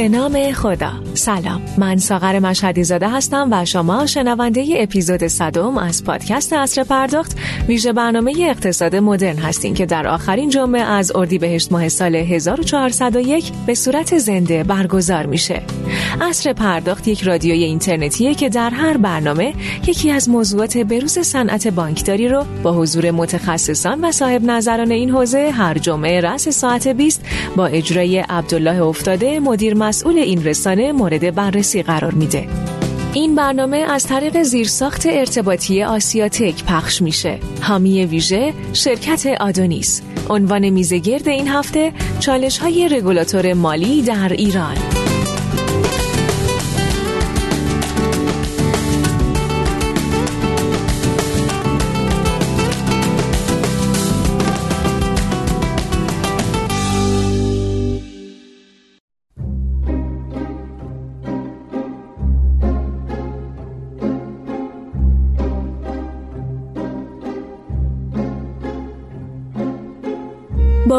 به نام خدا. سلام. من ساغر مشهدی زاده هستم و شما شنونده اپیزود صدم از پادکست اصر پرداخت. ویژه برنامه اقتصاد مدرن هستیم که در آخرین جمعه از اردیبهشت ماه سال 1401 به صورت زنده برگزار میشه. اصر پرداخت یک رادیوی اینترنتیه که در هر برنامه یکی از موضوعات بروز صنعت بانکداری رو با حضور متخصصان و صاحب نظران این حوزه هر جمعه رأس ساعت 20 با اجرای عبدالله افتاده مدیر مسئول این رسانه مورد بررسی قرار میده. این برنامه از طریق زیرساخت ارتباطی آسیاتک پخش میشه. حامی ویژه شرکت آدونیس. عنوان میزگرد این هفته چالش های رگولاتور مالی در ایران.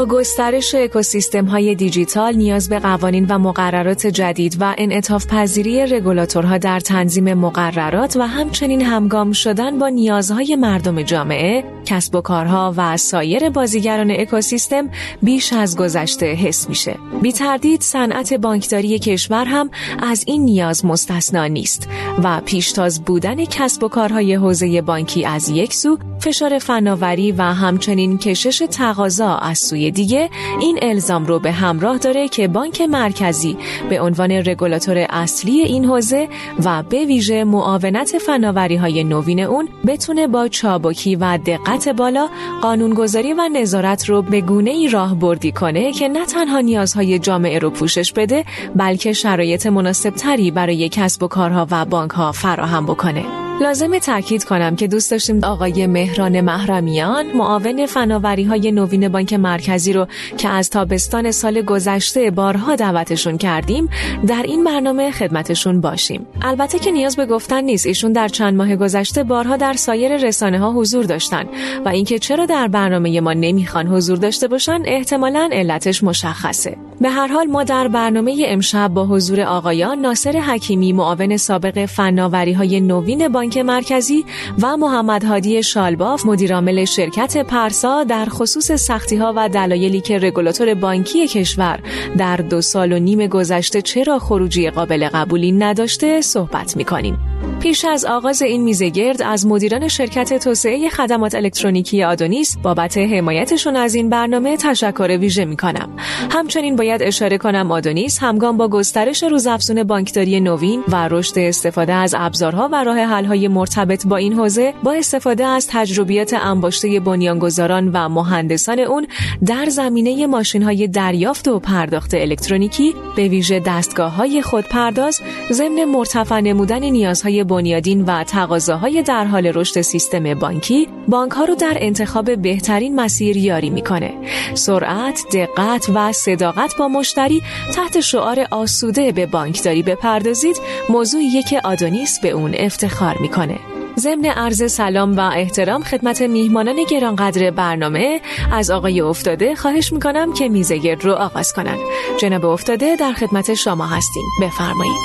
گسترش اکوسیستم های دیجیتال نیاز به قوانین و مقررات جدید و انعطاف پذیری رگولاتورها در تنظیم مقررات و همچنین همگام شدن با نیازهای مردم جامعه، کسب و کارها و سایر بازیگران اکوسیستم بیش از گذشته حس میشه. بی تردید صنعت بانکداری کشور هم از این نیاز مستثنا نیست و پیشتاز بودن کسب و کارهای حوزه بانکی از یک سو فشار فناوری و همچنین کشش تقاضا از سوی دیگه این الزام رو به همراه داره که بانک مرکزی به عنوان رگولاتور اصلی این حوزه و به ویژه معاونت فناوری های نوین اون بتونه با چابکی و دقت بالا قانونگذاری و نظارت رو به گونه ای راه بردی کنه که نه تنها نیازهای جامعه رو پوشش بده بلکه شرایط مناسب تری برای کسب و کارها و بانک ها فراهم بکنه. لازمه تاکید کنم که دوست داشتیم آقای مهران محرمیان معاون فناوری های نوین بانک مرکزی رو که از تابستان سال گذشته بارها دعوتشون کردیم در این برنامه خدمتشون باشیم. البته که نیاز به گفتن نیست ایشون در چند ماه گذشته بارها در سایر رسانه ها حضور داشتن و اینکه چرا در برنامه ما نمی‌خوان حضور داشته باشن احتمالا علتش مشخصه. به هر حال ما در برنامه امشب با حضور آقایان ناصر حکیمی معاون سابق فناوری های نوین بانک بانک مرکزی و محمد هادی شالباف مدیرعامل شرکت پرسا در خصوص سختی ها و دلایلی که رگولاتور بانکی کشور در دو سال و نیم گذشته چرا خروجی قابل قبولی نداشته صحبت می کنیم. پیش از آغاز این میزه گرد از مدیران شرکت توسعه خدمات الکترونیکی آدونیس بابت حمایتشون از این برنامه تشکر ویژه می کنم. همچنین باید اشاره کنم آدونیس همگام با گسترش روزافزون بانکداری نوین و رشد استفاده از ابزارها و راه حل‌های مرتبط با این حوزه با استفاده از تجربیات انباشته بنیانگذاران و مهندسان اون در زمینه ماشین‌های دریافت و پرداخت الکترونیکی به ویژه دستگاه‌های خودپرداز ضمن مرتفع نمودن نیازهای بنیادین و تقاضاهای در حال رشد سیستم بانکی بانک ها رو در انتخاب بهترین مسیر یاری می‌کنه. سرعت دقت و صداقت با مشتری تحت شعار آسوده به بانکداری بپردازید. موضوعیه که آدونیس به اون افتخار می‌کنه. ضمن عرض سلام و احترام خدمت میهمانان گرانقدر برنامه از آقای افتاده خواهش می‌کنم که میزگرد رو آغاز کنن. جناب افتاده در خدمت شما هستیم. بفرمایید.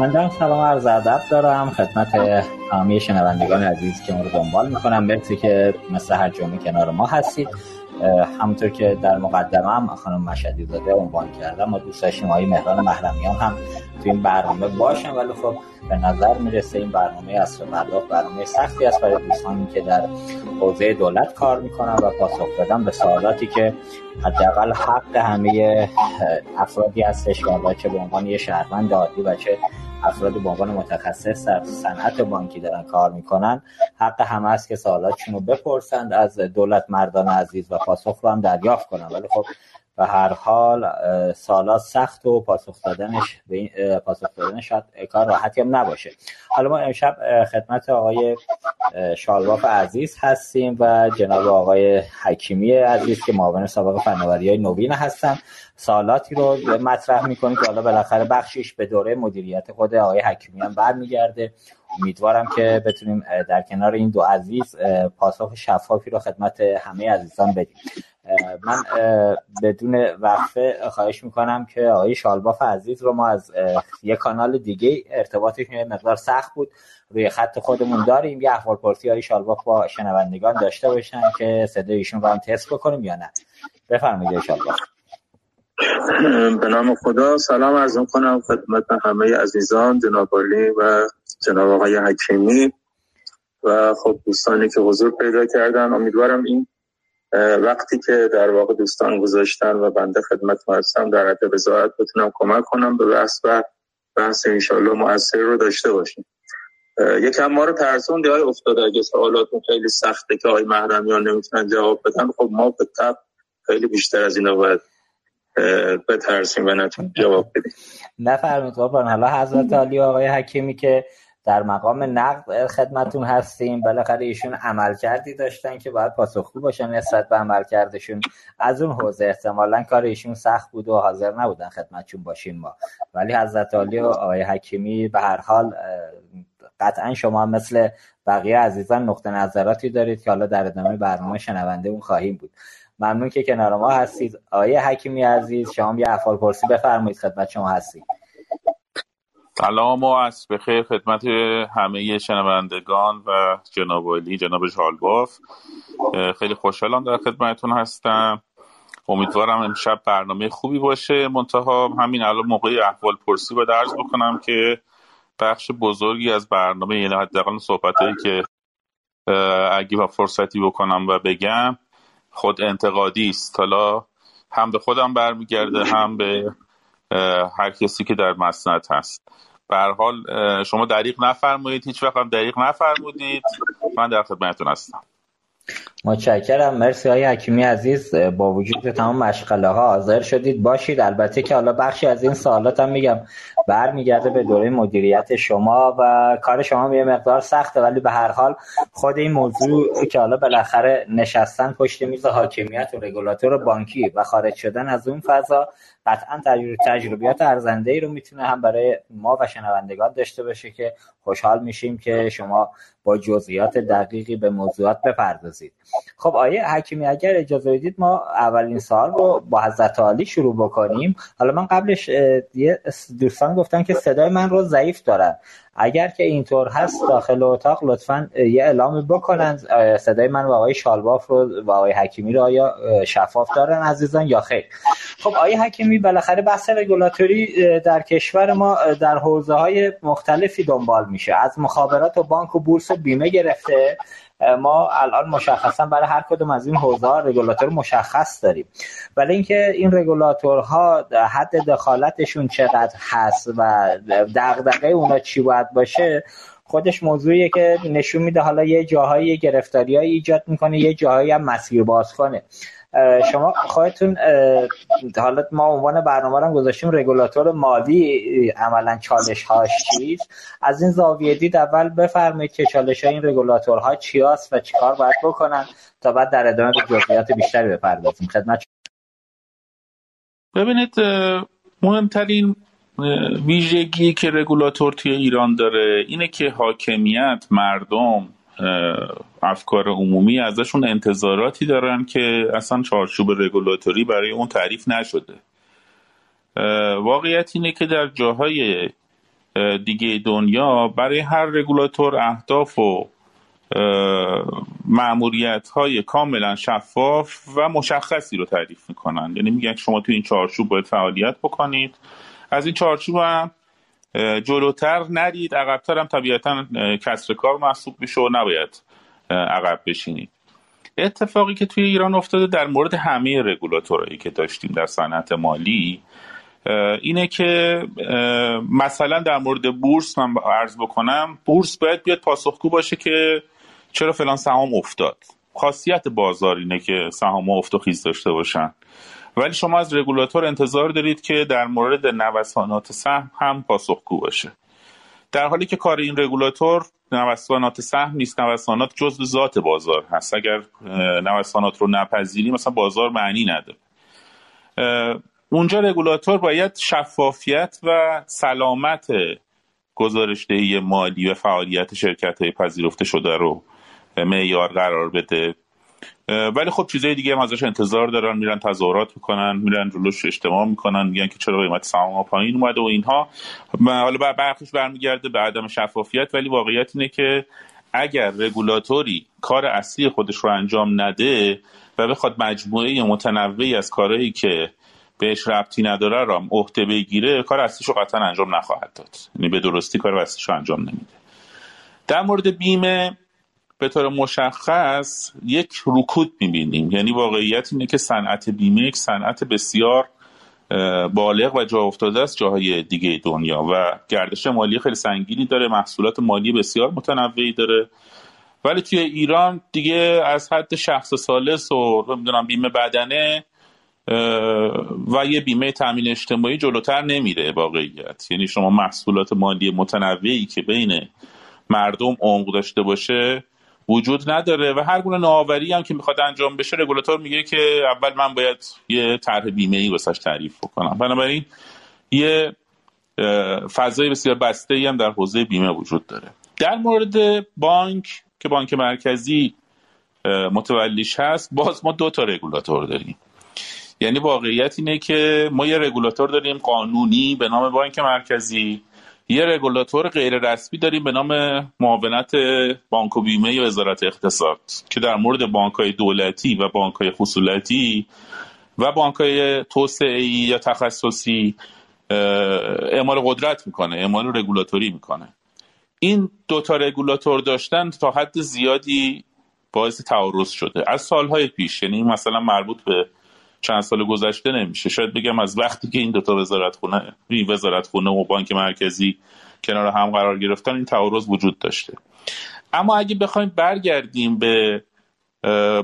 من سلام عرض ادب دارم. خدمت تمامی شنوندگان عزیز که ما رو دنبال می‌کنم مرسی که مثل هر جمعه کنار ما هستید. همونطور که در مقدمه هم خانم مشدی زاده عنوان کردم ما دوست داشتیم آقای مهران محرمیان هم تو این برنامه باشن ولی خب به نظر می‌رسه این برنامه اصر پرداخت برنامه سختی است برای دوستانی که در حوزه دولت کار می‌کنن و پاسخ دادن به سوالاتی که حداقل حق همه افرادی هستش که به عنوان یه شهروند عادی و چه افراد به عنوان متخصص در صنعت بانکی دارن کار می‌کنن. حق همه است که سوالاتشون رو بپرسند از دولت مردان عزیز و پاسخ رو هم دریافت کنن. ولی خب به هر حال سالات سخت و پاسخ دادنش پاسخ دادنش شاید کار راحتی هم نباشه. حالا ما امشب خدمت آقای شالواف عزیز هستیم و جناب آقای حکیمی عزیز که معاون سابق فناوری های نوین هستن. سالاتی رو مطرح می‌کنیم که حالا بالاخره بخشش به دوره مدیریت خود آقای حکیمی هم برمیگرده. امیدوارم که بتونیم در کنار این دو عزیز پاسخ شفافی رو خدمت همه عزیزان بدیم. من بدون وقفه خواهش می‌کنم که آقای شالباف عزیز رو ما از یه کانال دیگه ارتباطشون یه مقدار سخت بود. روی خط خودمون داریم. یه احوال پرسی های شالباف با شنوندگان داشته باشن که صدای ایشون رو هم تست بکنیم یا نه. بفرمایید شالباف. به نام خدا سلام عرض کنم خدمت همه عزیزان جناب و جناب آقای حکیمی. و خب دوستانی که حضور پیدا کردن امیدوارم این وقتی که در واقع دوستان گذاشتن و بنده خدمت هستم در حد بزاعت بتونم کمک کنم به بحث و بحث انشالله مؤثر رو داشته باشیم. یکم ما رو ترسون های افتاده. اگه سوالاتون خیلی سخته که آقای محرمیان نمی‌تونن جواب بدن خب ما به خیلی بیشتر از اینا باید بترسیم و نتونیم جواب بدیم. نفرمید قربان حالا حضرت علی آقای حکیمی که در مقام نقد خدمتون هستیم بالاخره ایشون عمل کردی داشتن که باید پاسخگو باشن نسبت به عمل کردشون از اون حوزه احتمالا کار ایشون سخت بود و حاضر نبودن خدمتشون باشیم ما. ولی حضرت علی و آقای حکیمی به هر حال قطعا شما مثل بقیه عزیزان نقطه نظراتی دارید که حالا در ادامه برنامه شنونده اون خواهیم بود. ممنون که کنار ما هستید. آقای حکیمی عزیز شما یه افعال پرسی بفرمایید خدمت شما هستید سلام و از بخیر خدمت همه شنوندگان و جناب علی جناب شالباف خیلی خوشحالم در خدمتتون هستم. امیدوارم امشب برنامه خوبی باشه. منتها همین الان موقع احوال پرسی و درز بکنم که بخش بزرگی از برنامه یعنی حداقل صحبتهایی که اگه و فرصتی بکنم و بگم خود انتقادی است. حالا هم به خودم برمیگرده هم به هر کسی که در مسند هست. به حال شما دریق نفرمایید هیچ وقت هم دریق نفرمودید. من در خدمتتون هستم. متشکرم. مرسی های حکیمی عزیز. با وجود تمام مشغله ها حاضر شدید باشید. البته که حالا بخشی از این سوالات هم میگم. برمیگرده به دوره مدیریت شما و کار شما یه مقدار سخته ولی به هر حال خود این موضوع که حالا بالاخره نشستن پشت میز حاکمیت و رگولاتور بانکی و خارج شدن از اون فضا قطعا تجربیات ارزنده ای رو می‌تونه هم برای ما و شنوندگان داشته باشه که خوشحال میشیم که شما با جزئیات دقیقی به موضوعات بپردازید. خب آیه حکیمی اگر اجازه بدید ما اولین سال رو با حضرت عالی شروع بکنیم. حالا من قبلش دوستان گفتن که صدای من رو ضعیف دارن. اگر که اینطور هست داخل اتاق لطفا یه اعلام بکنن صدای من و آقای شالباف رو و آقای حکیمی رو آیا شفاف دارن عزیزان یا خیر؟ خب آقای حکیمی بالاخره بحث رگولاتوری در کشور ما در حوزه های مختلفی دنبال میشه. از مخابرات و بانک و بورس و بیمه گرفته. ما الان مشخصا برای هر کدوم از این حوزه رگولاتور مشخص داریم. ولی اینکه این رگولاتورها حد دخالتشون چقدر هست و دغدغه اونا چی باید باشه خودش موضوعیه که نشون میده. حالا یه جاهایی گرفتاری ایجاد می‌کنه یه جاهایی هم مسیر باز کنه شما خواهتون حالا ما عنوان برنامه رو گذاشتیم رگولاتور مالی عملا چالش هاش چیست؟ از این زاویه دید اول بفرمایید که چالش های این رگولاتورها چی هست و چیکار باید بکنن تا بعد در ادامه به جزئیات بیشتری بپردازیم. خدمت ببینید مهمترین ویژگی که رگولاتور توی ایران داره اینه که حاکمیت مردم افکار عمومی ازشون انتظاراتی دارن که اصلا چارچوب رگولاتوری برای اون تعریف نشده. واقعیت اینه که در جاهای دیگه دنیا برای هر رگولاتور اهداف و معمولیت های کاملا شفاف و مشخصی رو تعریف می‌کنن. یعنی میگن شما تو این چارچوب باید فعالیت بکنید. از این چارچوب هم جلوتر ندید عقبتر هم طبیعتا کسر کار محسوب میشه و نباید عقب بشینید. اتفاقی که توی ایران افتاده در مورد همه رگولاتورایی که داشتیم در صنعت مالی اینه که مثلا در مورد بورس من عرض بکنم بورس باید بیاد پاسخگو باشه که چرا فلان سهام افتاد. خاصیت بازار اینه که سهام افت و خیز داشته باشن. ولی شما از رگولاتور انتظار دارید که در مورد نوسانات سهم هم پاسخگو باشه. در حالی که کار این رگولاتور نوسانات سهم نیست نوسانات جزء ذات بازار هست. اگر نوسانات رو نپذیریم مثلا بازار معنی نداره. اونجا رگولاتور باید شفافیت و سلامت گزارشدهی مالی و فعالیت شرکت های پذیرفته شده رو معیار قرار بده. ولی خب چیزای دیگه هم ازش انتظار دارن میرن تظاهرات می‌کنن میرن جلوش اجتماع می‌کنن میگن که چرا قیمت سهام پایین اومده و اینها. حالا برخش برمیگرده به عدم شفافیت ولی واقعیت اینه که اگر رگولاتوری کار اصلی خودش رو انجام نده و بخواد مجموعه متنوعی از کارهایی که بهش ربطی نداره را عهده بگیره کار اصلیش رو قطعا انجام نخواهد داد. یعنی به درستی کار اصلیش رو انجام نمیده. در مورد بیمه به طور مشخص یک رکود می‌بینیم. یعنی واقعیت اینه که صنعت بیمه یک صنعت بسیار بالغ و جا افتاده است جاهای دیگه دنیا و گردش مالی خیلی سنگینی داره محصولات مالی بسیار متنوعی داره. ولی توی ایران دیگه از حد شخص سالس و نمی‌دونم بیمه بدنه و یه بیمه تامین اجتماعی جلوتر نمیره واقعیت. یعنی شما محصولات مالی متنوعی که بین مردم عمق داشته باشه وجود نداره و هر گونه نوآوری هم که می‌خواد انجام بشه رگولاتور میگه که اول من باید یه طرح بیمه ای واسش تعریف بکنم. بنابراین یه فضای بسیار بسته ای هم در حوزه بیمه وجود داره. در مورد بانک که بانک مرکزی متولیش هست باز ما دو تا رگولاتور داریم. یعنی واقعیت اینه که ما یه رگولاتور داریم قانونی به نام بانک مرکزی. یه رگولاتور غیر رسمی داریم به نام معاونت بانک و بیمه وزارت اقتصاد که در مورد بانک های دولتی و بانک های خصولتی و بانک های توسعه یا تخصصی اعمال قدرت می‌کنه اعمال رگولاتوری می‌کنه. این دوتا رگولاتور داشتن تا حد زیادی باعث تعارض شده. از سالهای پیش یعنی مثلا مربوط به چند سال گذشته نمیشه. شاید بگم از وقتی که این دوتا وزارت خونه وزارت خونه و بانک مرکزی کنار هم قرار گرفتن این تعارض وجود داشته. اما اگه بخوایم برگردیم به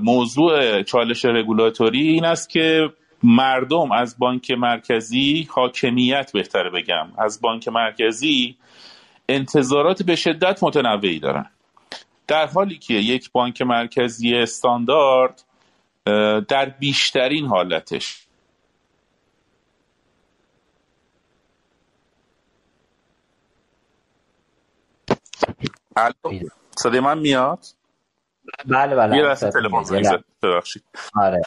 موضوع چالش رگولاتوری این است که مردم از بانک مرکزی حاکمیت بهتره بگم. از بانک مرکزی انتظارات به شدت متنوعی دارن. در حالی که یک بانک مرکزی استاندارد در بیشترین حالتش. صدای من میاد؟ بله بله یه تلفن ببخشید. آره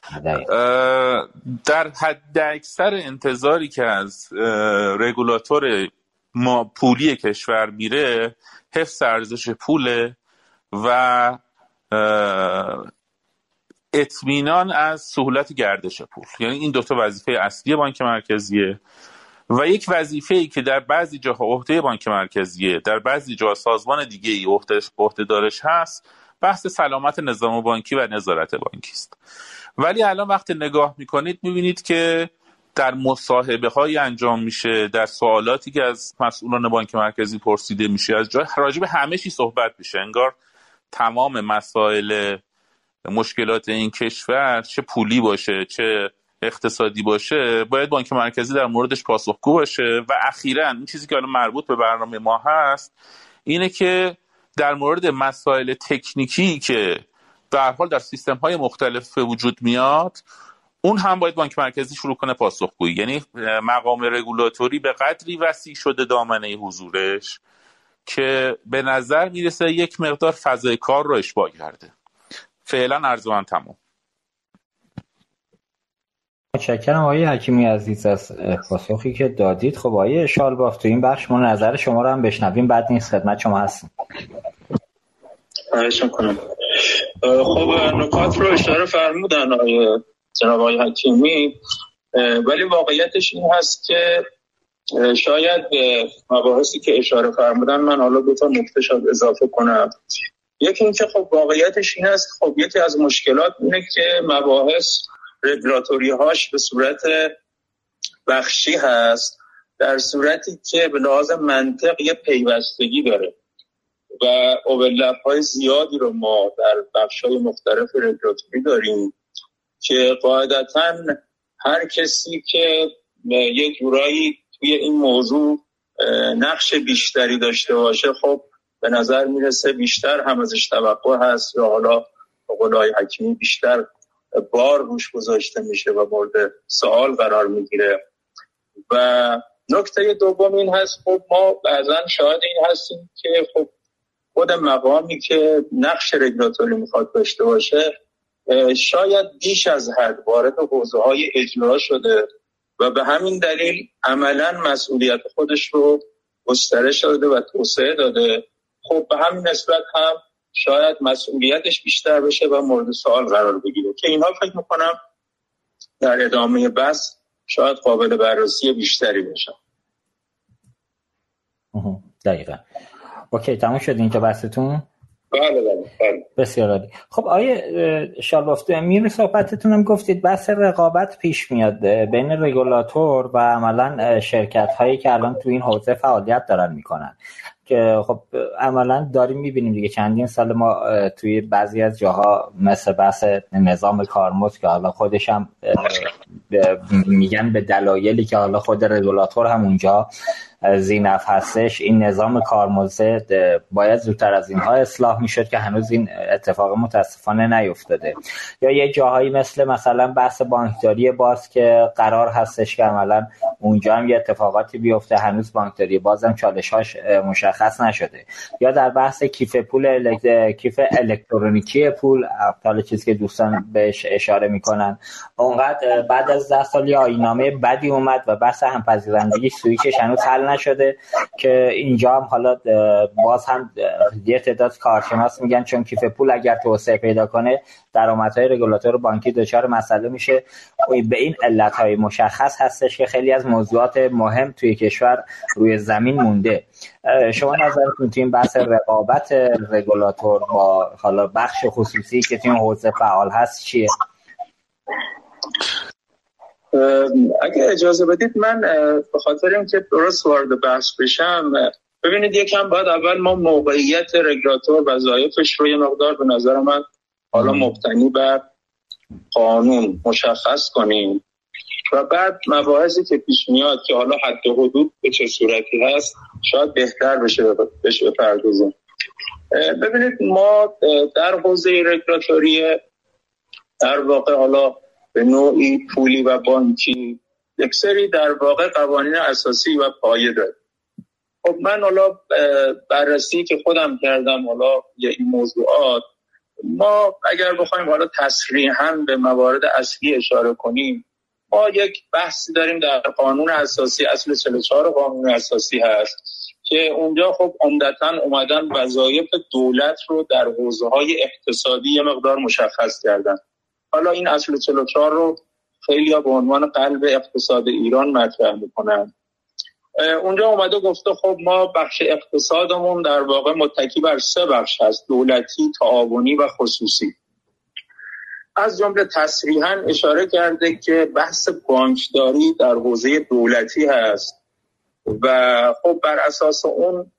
در حد اکثر انتظاری که از رگولاتور ما پولی کشور میره حفظ ارزش پوله و اطمینان از سهولت گردش پول. یعنی این دوتا وظیفه اصلی بانک مرکزیه و یک وظیفه ای که در بعضی جاها عهده بانک مرکزیه در بعضی جاها سازمان دیگه ای عهده دارش هست بحث سلامت نظام بانکی و نظارت بانکی است. ولی الان وقتی نگاه می‌کنید می‌بینید که در مصاحبه های انجام میشه در سوالاتی که از مسئولان بانک مرکزی پرسیده میشه از جای راجب همه چی صحبت میشه. انگار تمام مسائل مشکلات این کشور چه پولی باشه چه اقتصادی باشه باید بانک مرکزی در موردش پاسخگو باشه. و اخیرا این چیزی که الان مربوط به برنامه ما هست اینه که در مورد مسائل تکنیکی که در حال در سیستم های مختلف به وجود میاد اون هم باید بانک مرکزی شروع کنه پاسخگویی. یعنی مقام رگولاتوری به قدری وسیع شده دامنه حضورش که به نظر می‌رسه یک مقدار فضای کار رو اشباه کرده. فعلا عرض من تمام متشکرم آقای حکیمی عزیز از پاسخی که دادید. خب آقای شالباف تو این بخش ما نظر شما رو هم بشنویم. بعد نیست خدمت شما هستیم کنم خب نکات رو اشاره فرمودن آقای جناب آقای حکیمی. ولی واقعیتش این هست که شاید به مباحثی که اشاره فرمودن من حالا دو تا نکته اضافه کنم. یکی اینکه خب واقعیتش این است خب یکی از مشکلات اینه که مباحث رگولاتوری هاش به صورت بخشی هست در صورتی که به لحاظ منطق یه پیوستگی داره و اوورلپ های زیادی رو ما در بخش های مختلف رگولاتوری داریم که قاعدتا هر کسی که یه جورایی توی این موضوع نقش بیشتری داشته باشه خب به نظر می‌رسه بیشتر هم ازش توقع هست یا حالا قولای حکیمی بیشتر بار روش گذاشته میشه و مورد سوال قرار می‌گیره. و نکته دوم این هست خب ما بعضا شاهد این هستیم که خب خود مقامی که نقش رگولاتوری می‌خواد داشته باشه شاید بیش از حد وارد حوزه های اجرا شده و به همین دلیل عملا مسئولیت خودش رو گسترش داده و توسعه داده خب به همین نسبت هم شاید مسئولیتش بیشتر بشه و مورد سوال قرار بگیره. که اینها فکر می‌کنم در ادامه بس شاید قابل بررسی بیشتری باشن. دقیقا. اوکی تموم شد اینجا بحثتون؟ بله بله, بله. بسیار عالی. خب آیه شالوفت امیر صحبتتون هم گفتید بحث رقابت پیش میاد بین رگولاتور و عملا شرکت هایی که الان تو این حوزه فعالیت دارن می‌کنن. که خب عملا داریم می‌بینیم دیگه. چندین سال ما توی بعضی از جاها مثل بحث نظام کارمز که حالا خودش هم میگن به دلایلی که حالا خود رگولاتور هم اونجا زینف هستش. این نظام کارمزد باید زودتر از اینها اصلاح می‌شد که هنوز این اتفاق متاسفانه نیفتاده. یا یه جاهایی مثل مثلا بحث بانکداری باز که قرار هستش که عملا اونجا هم یه اتفاقاتی بیفته. هنوز بانکداری بازم چالشاش مشخص نشده. یا در بحث کیف پول کیف الکترونیکی پول حالا چیزی که دوستان بهش اشاره می‌کنن. اونقدر بعد از ده سال یا آینامه بدی اومد و بحث همپذیرندگی سویچش هنوز حل نشده که اینجا هم حالا باز هم یه تعداد کارشناس میگن چون کیف پول اگر توسعه پیدا کنه درآمدهای رگولاتور بانکی دچار مسئله میشه. به این علت های مشخص هستش که خیلی از موضوعات مهم توی کشور روی زمین مونده. شما نظرتون توی این بحث رقابت رگولاتور با حالا بخش خصوصی که توی حوزه فعال هست چیه؟ اگه اجازه بدید من به خاطر اینکه درست وارد بحث بشم ببینید یکم باید اول ما موقعیت رگولاتور وظایفش رو یه مقدار به نظر من حالا مبتنی بر قانون مشخص کنیم و بعد مباحثی که پیش میاد که حالا حد و حدود به چه صورتی هست شاید بهتر بشه بشه بپردازیم. ببینید ما در حوزه رگولاتوری در واقع حالا به نوعی پولی و بانکی یک سری در واقع قوانین اساسی و پایه داره. خب من حالا بررسی که خودم کردم حالا یه این موضوعات ما اگر بخوایم حالا تصریحا به موارد اصلی اشاره کنیم ما یک بحثی داریم در قانون اساسی اصل 44 قانون اساسی هست که اونجا خب عمدتا اومدن وظایف دولت رو در حوزه های اقتصادی یه مقدار مشخص کردن. حالا این اصل 44 رو خیلی به عنوان قلب اقتصاد ایران مطرح می‌کنن. اونجا اومده گفته خب ما بخش اقتصادمون در واقع متکی بر سه بخش هست دولتی، تعاونی و خصوصی. از جمله تصریحا اشاره کرده که بحث بانکداری در حوزه دولتی هست و خب بر اساس اون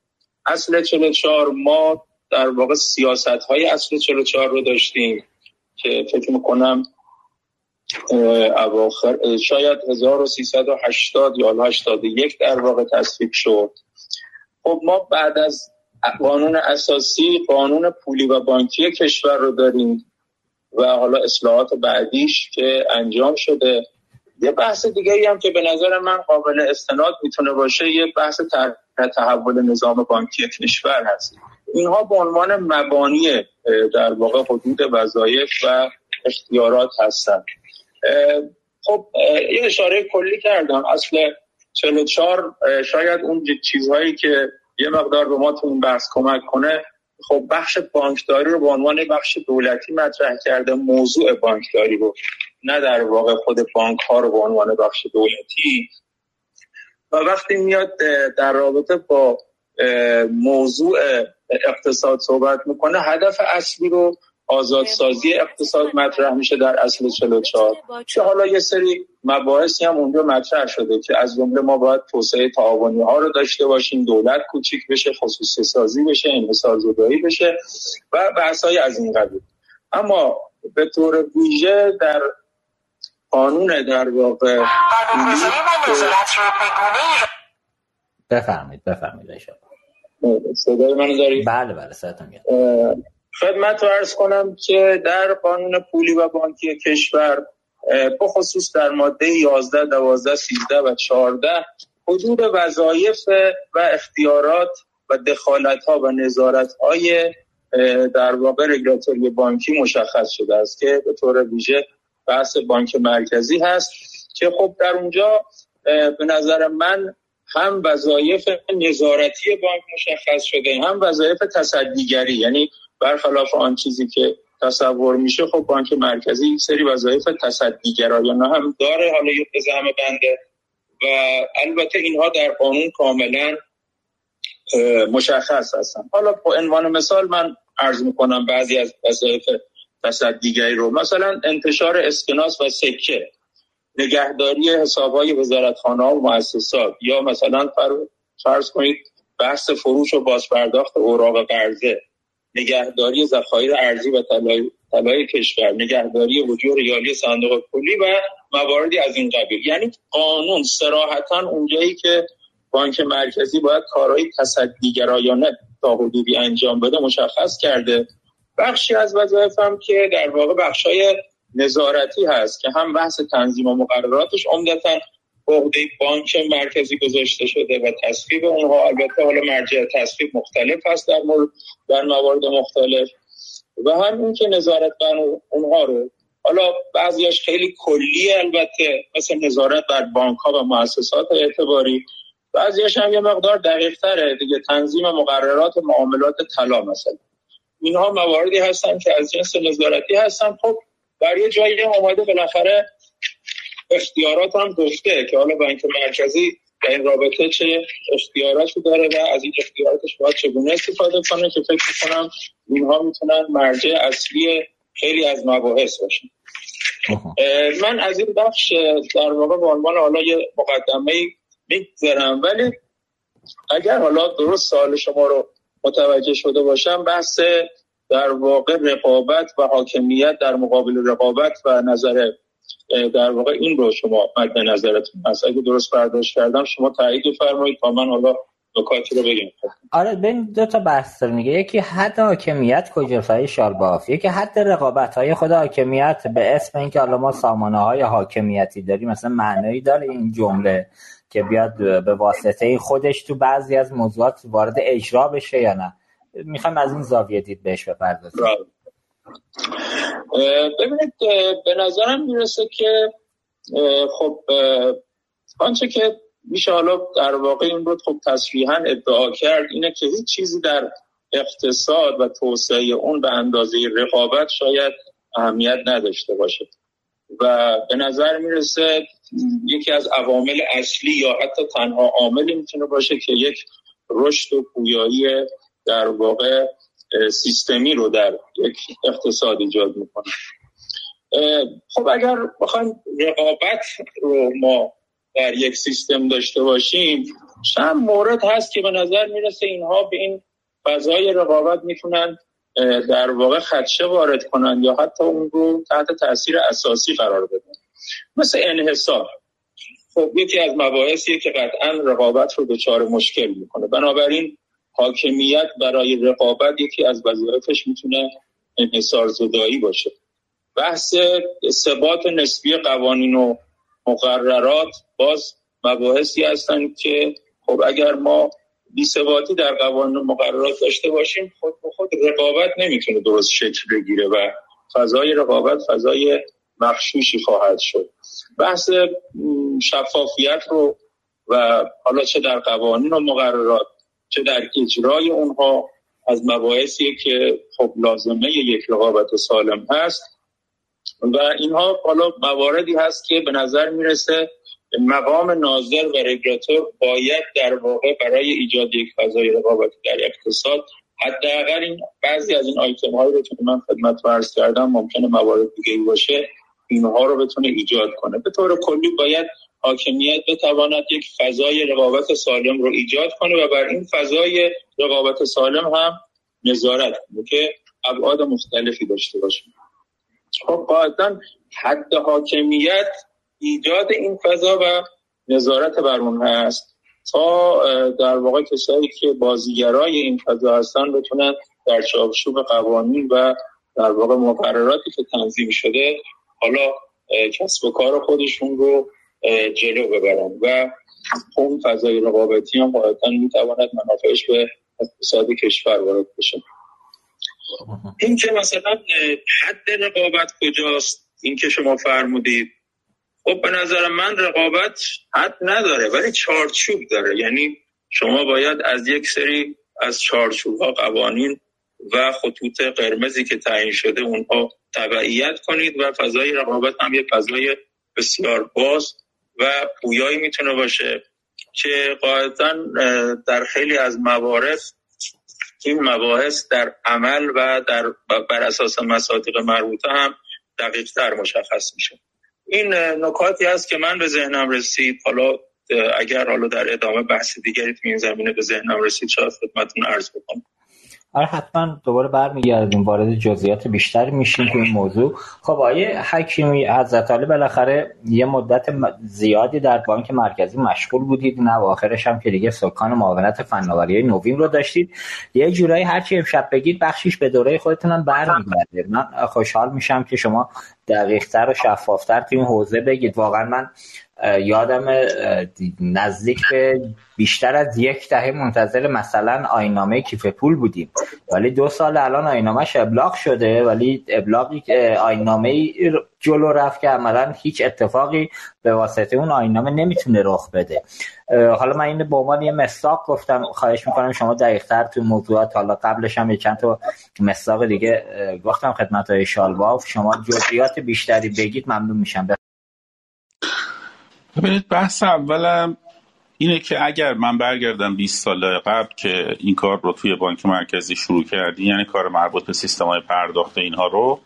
اصل 44 ما در واقع سیاست های اصل 44 رو داشتیم. که فکر می‌کنم اواخر شاید 1380 یا 81 در واقع تصویب شد. خب ما بعد از قانون اساسی قانون پولی و بانکی کشور رو داریم و حالا اصلاحات بعدیش که انجام شده. یه بحث دیگه هم که به نظر من قابل استناد می‌تونه باشه یه بحث تحول نظام بانکی کشور هست. اینها به عنوان مبانی در واقع حدود وظایف و اختیارات هستن خب یه اشاره کلی کردم. اصل 44 شاید اون چیزهایی که یه مقدار به ما تو این بحث کمک کنه خب بخش بانکداری رو به عنوان بخش دولتی مطرح کرده موضوع بانکداری رو نه در واقع خود بانک ها رو به عنوان بخش دولتی. و وقتی میاد در رابطه با موضوع اقتصاد صحبت می‌کنه هدف اصلی رو آزادسازی اقتصاد مطرح میشه در اصل 44 که حالا یه سری مباحثی هم اونجا مطرح شده که از جمله ما باید توسعه تعاونی ها رو داشته باشیم دولت کوچیک بشه خصوصی سازی بشه انحصار زدایی بشه و بحث های از این قبیل. اما به طور ویژه در قانون در واقع بفرمایید بفرمایید صدای منو دارید؟ بله بله صداتون خدمت رو ارز کنم که در قانون پولی و بانکی کشور بخصوص در ماده 11, 12, 13 و 14 حدود وظایف و اختیارات و دخالت ها و نظارت های در واقع رگولاتوری بانکی مشخص شده است که به طور ویژه بحث بانک مرکزی هست که خب در اونجا به نظر من هم وظایف نظارتی بانک مشخص شده هم وظایف تصدیگری. یعنی برخلاف آن چیزی که تصور میشه خب بانک مرکزی یک سری وظایف تصدیگرایانه هم داره حالا یه بزهم بنده. و البته اینها در قانون کاملا مشخص هستن. حالا با عنوان مثال من عرض می‌کنم بعضی از وظایف تصدیگری رو. مثلا انتشار اسکناس و سکه. نگهداری حساب های وزارتخانه و مؤسسات. یا مثلا فرض کنید بحث فروش و بازپرداخت اوراق قرضه نگهداری ذخایر ارزی و طلای کشور نگهداری وجود ریالی صندوق پولی و مواردی از این قبیل. یعنی قانون سراحتا اونجایی که بانک مرکزی باید کارهای تصدیگرایانه تا حدودی انجام بده مشخص کرده. بخشی از وظایفم که در واقع بخشای نظارتی هست که هم بحث تنظیم و مقرراتش عمدتا عهده بانک مرکزی گذاشته شده و تصویب اونها. البته حالا مرجع تصویب مختلف هست در مورد در موارد مختلف. و هم این که نظارت بر اونها رو حالا بعضیش خیلی کلی البته مثل نظارت بر بانک ها و مؤسسات اعتباری. بعضیش هم یه مقدار دقیق تره دیگه. تنظیم مقررات معاملات طلا مثلا. اینها مواردی هستن که از جنس نظارتی هستن. خب در یه جایی بالاخره اختیارات هم گفته که حالا بانک مرکزی در این رابطه چه اختیاراتی داره و از این اختیاراتش باید چگونه استفاده کنه که فکر می‌کنم اینها می‌تونن مرجع اصلی خیلی از مباحث باشن. من از این بخش در واقع به عنوان حالا یه مقدمه میگذرم. ولی اگر حالا درست سال شما رو متوجه شده باشم بحث در واقع رقابت و حاکمیت در مقابل رقابت و نظر در واقع این رو شما مد نظرتون هست. اگه درست برداشت کردم شما تایید فرمایید تا من حالا نکاتی رو بگم. آره ببین دو تا بحث میگه یکی حد حاکمیت کجا شال باف یکی حد رقابت های خود حاکمیت به اسم اینکه حالا ما سامانه های حاکمیتی داریم. مثلا معنایی داره این جمله که بیاد به واسطه خودش تو بعضی از موضوعات وارد اجرا بشه یا نه. می‌خوام از این زاویه دید بهش بپردازیم ببینید به نظرم می‌رسه که خب آنچه که میشه حالا در واقع این رو خب تصریحا ادعا کرد اینه که هیچ چیزی در اقتصاد و توسعه اون به اندازه رقابت شاید اهمیت نداشته باشه. و به نظر می‌رسه یکی از عوامل اصلی یا حتی تنها عاملی می‌تونه باشه که یک رشد و پویایی در واقع سیستمی رو در یک اقتصاد ایجاد می‌کنه. خب اگر بخوایم رقابت رو ما در یک سیستم داشته باشیم چند مورد هست که به نظر می‌رسه اینها به این فضای رقابت می‌تونن در واقع خدشه وارد کنند یا حتی اون رو تحت تاثیر اساسی قرار بدن. مثل انحصار. خب یکی از مباحثیه که قطعا رقابت رو دچار مشکل می‌کنه. بنابراین حاکمیت برای رقابت یکی از وظایفش می‌تونه انحصار زدایی باشه. بحث ثبات نسبی قوانین و مقررات باز مباحثی هستن که خب اگر ما ثباتی در قوانین و مقررات داشته باشیم خود به خود رقابت نمی‌تونه درست شکل بگیره و فضای رقابت فضای مخشوشی خواهد شد. بحث شفافیت رو و حالا چه در قوانین و مقررات چه در اجرای اونها از مباحثی که خب لازمه یک رقابت سالم هست. و اینها حالا مواردی هست که به نظر می‌رسه مقام ناظر و رگولاتور باید در واقع برای ایجاد یک فضای رقابتی در اقتصاد حداقل این بعضی از این آیتم هایی رو که من خدمت عرض کردم ممکنه موارد دیگه باشه اینها رو بتونه ایجاد کنه. به طور کلی باید حاکمیت بتواند یک فضای رقابت سالم رو ایجاد کنه و بر این فضای رقابت سالم هم نظارت کنه که ابعاد مختلفی داشته باشه. خب قاعدتا حد حاکمیت ایجاد این فضا و نظارت بر اون هست تا در واقع کسایی که بازیگرای این فضا هستن بتونن در چارچوب قوانین و در واقع مقرراتی که تنظیم شده حالا کسب و کار خودشون رو جلو ببرن و اون فضای رقابتی هم قاعدتا می‌تواند منافعش به اقتصاد کشور وارد بشه. این که مثلا حد رقابت کجاست؟ این که شما فرمودید. خب به نظر من رقابت حد نداره ولی چارچوب داره. یعنی شما باید از یک سری از چارچوب ها قوانین و خطوط قرمزی که تعیین شده اونها تبعیت کنید و فضای رقابت هم یک فضای بسیار باز و پویایی می‌تونه باشه که قاعدتا در خیلی از موارد این مباحث در عمل و در بر اساس مصادیق مربوطه هم دقیق تر مشخص میشه. این نکاتی است که من به ذهنم رسید. حالا اگر حالا در ادامه بحث دیگری تو این زمینه به ذهنم رسید شاید خدمتتون عرض بکنم. آره حتما دوباره برمیگردیم وارد جزئیات بیشتر میشیم تو این موضوع. خب آیه حکیمی حضرت علی بالاخره یه مدت زیادی در بانک مرکزی مشغول بودید. نه آخرش هم که دیگه سکان معاونت فناوری نوین رو داشتید. یه جورایی هرچی امشب بگید بخشیش به دوره خودتون هم برمیگرده من خوشحال میشم که شما دقیقتر و شفافتر تو این حوزه بگید. واقعا من یادم نزدیک به بیشتر از یک دهه منتظر مثلا آینامه کیف پول بودیم. ولی دو سال الان آینامهش ابلاغ شده ولی ابلاغی آینامه جلو رفت که عملا هیچ اتفاقی به واسطه اون آینامه نمی‌تونه رخ بده. حالا من این به عنوان یه مساق گفتم خواهش می‌کنم شما دقیقتر تو موضوعات حالا قبلش هم چند تا مساق دیگه گفتم خدمت های شالباف شما جزئیات بیشتری بگید ممنون میشم. ببینید بحث اولم اینه که اگر من برگردم 20 سال قبل که این کار رو توی بانک مرکزی شروع کردی یعنی کار مربوط به سیستم های پرداخت اینها رو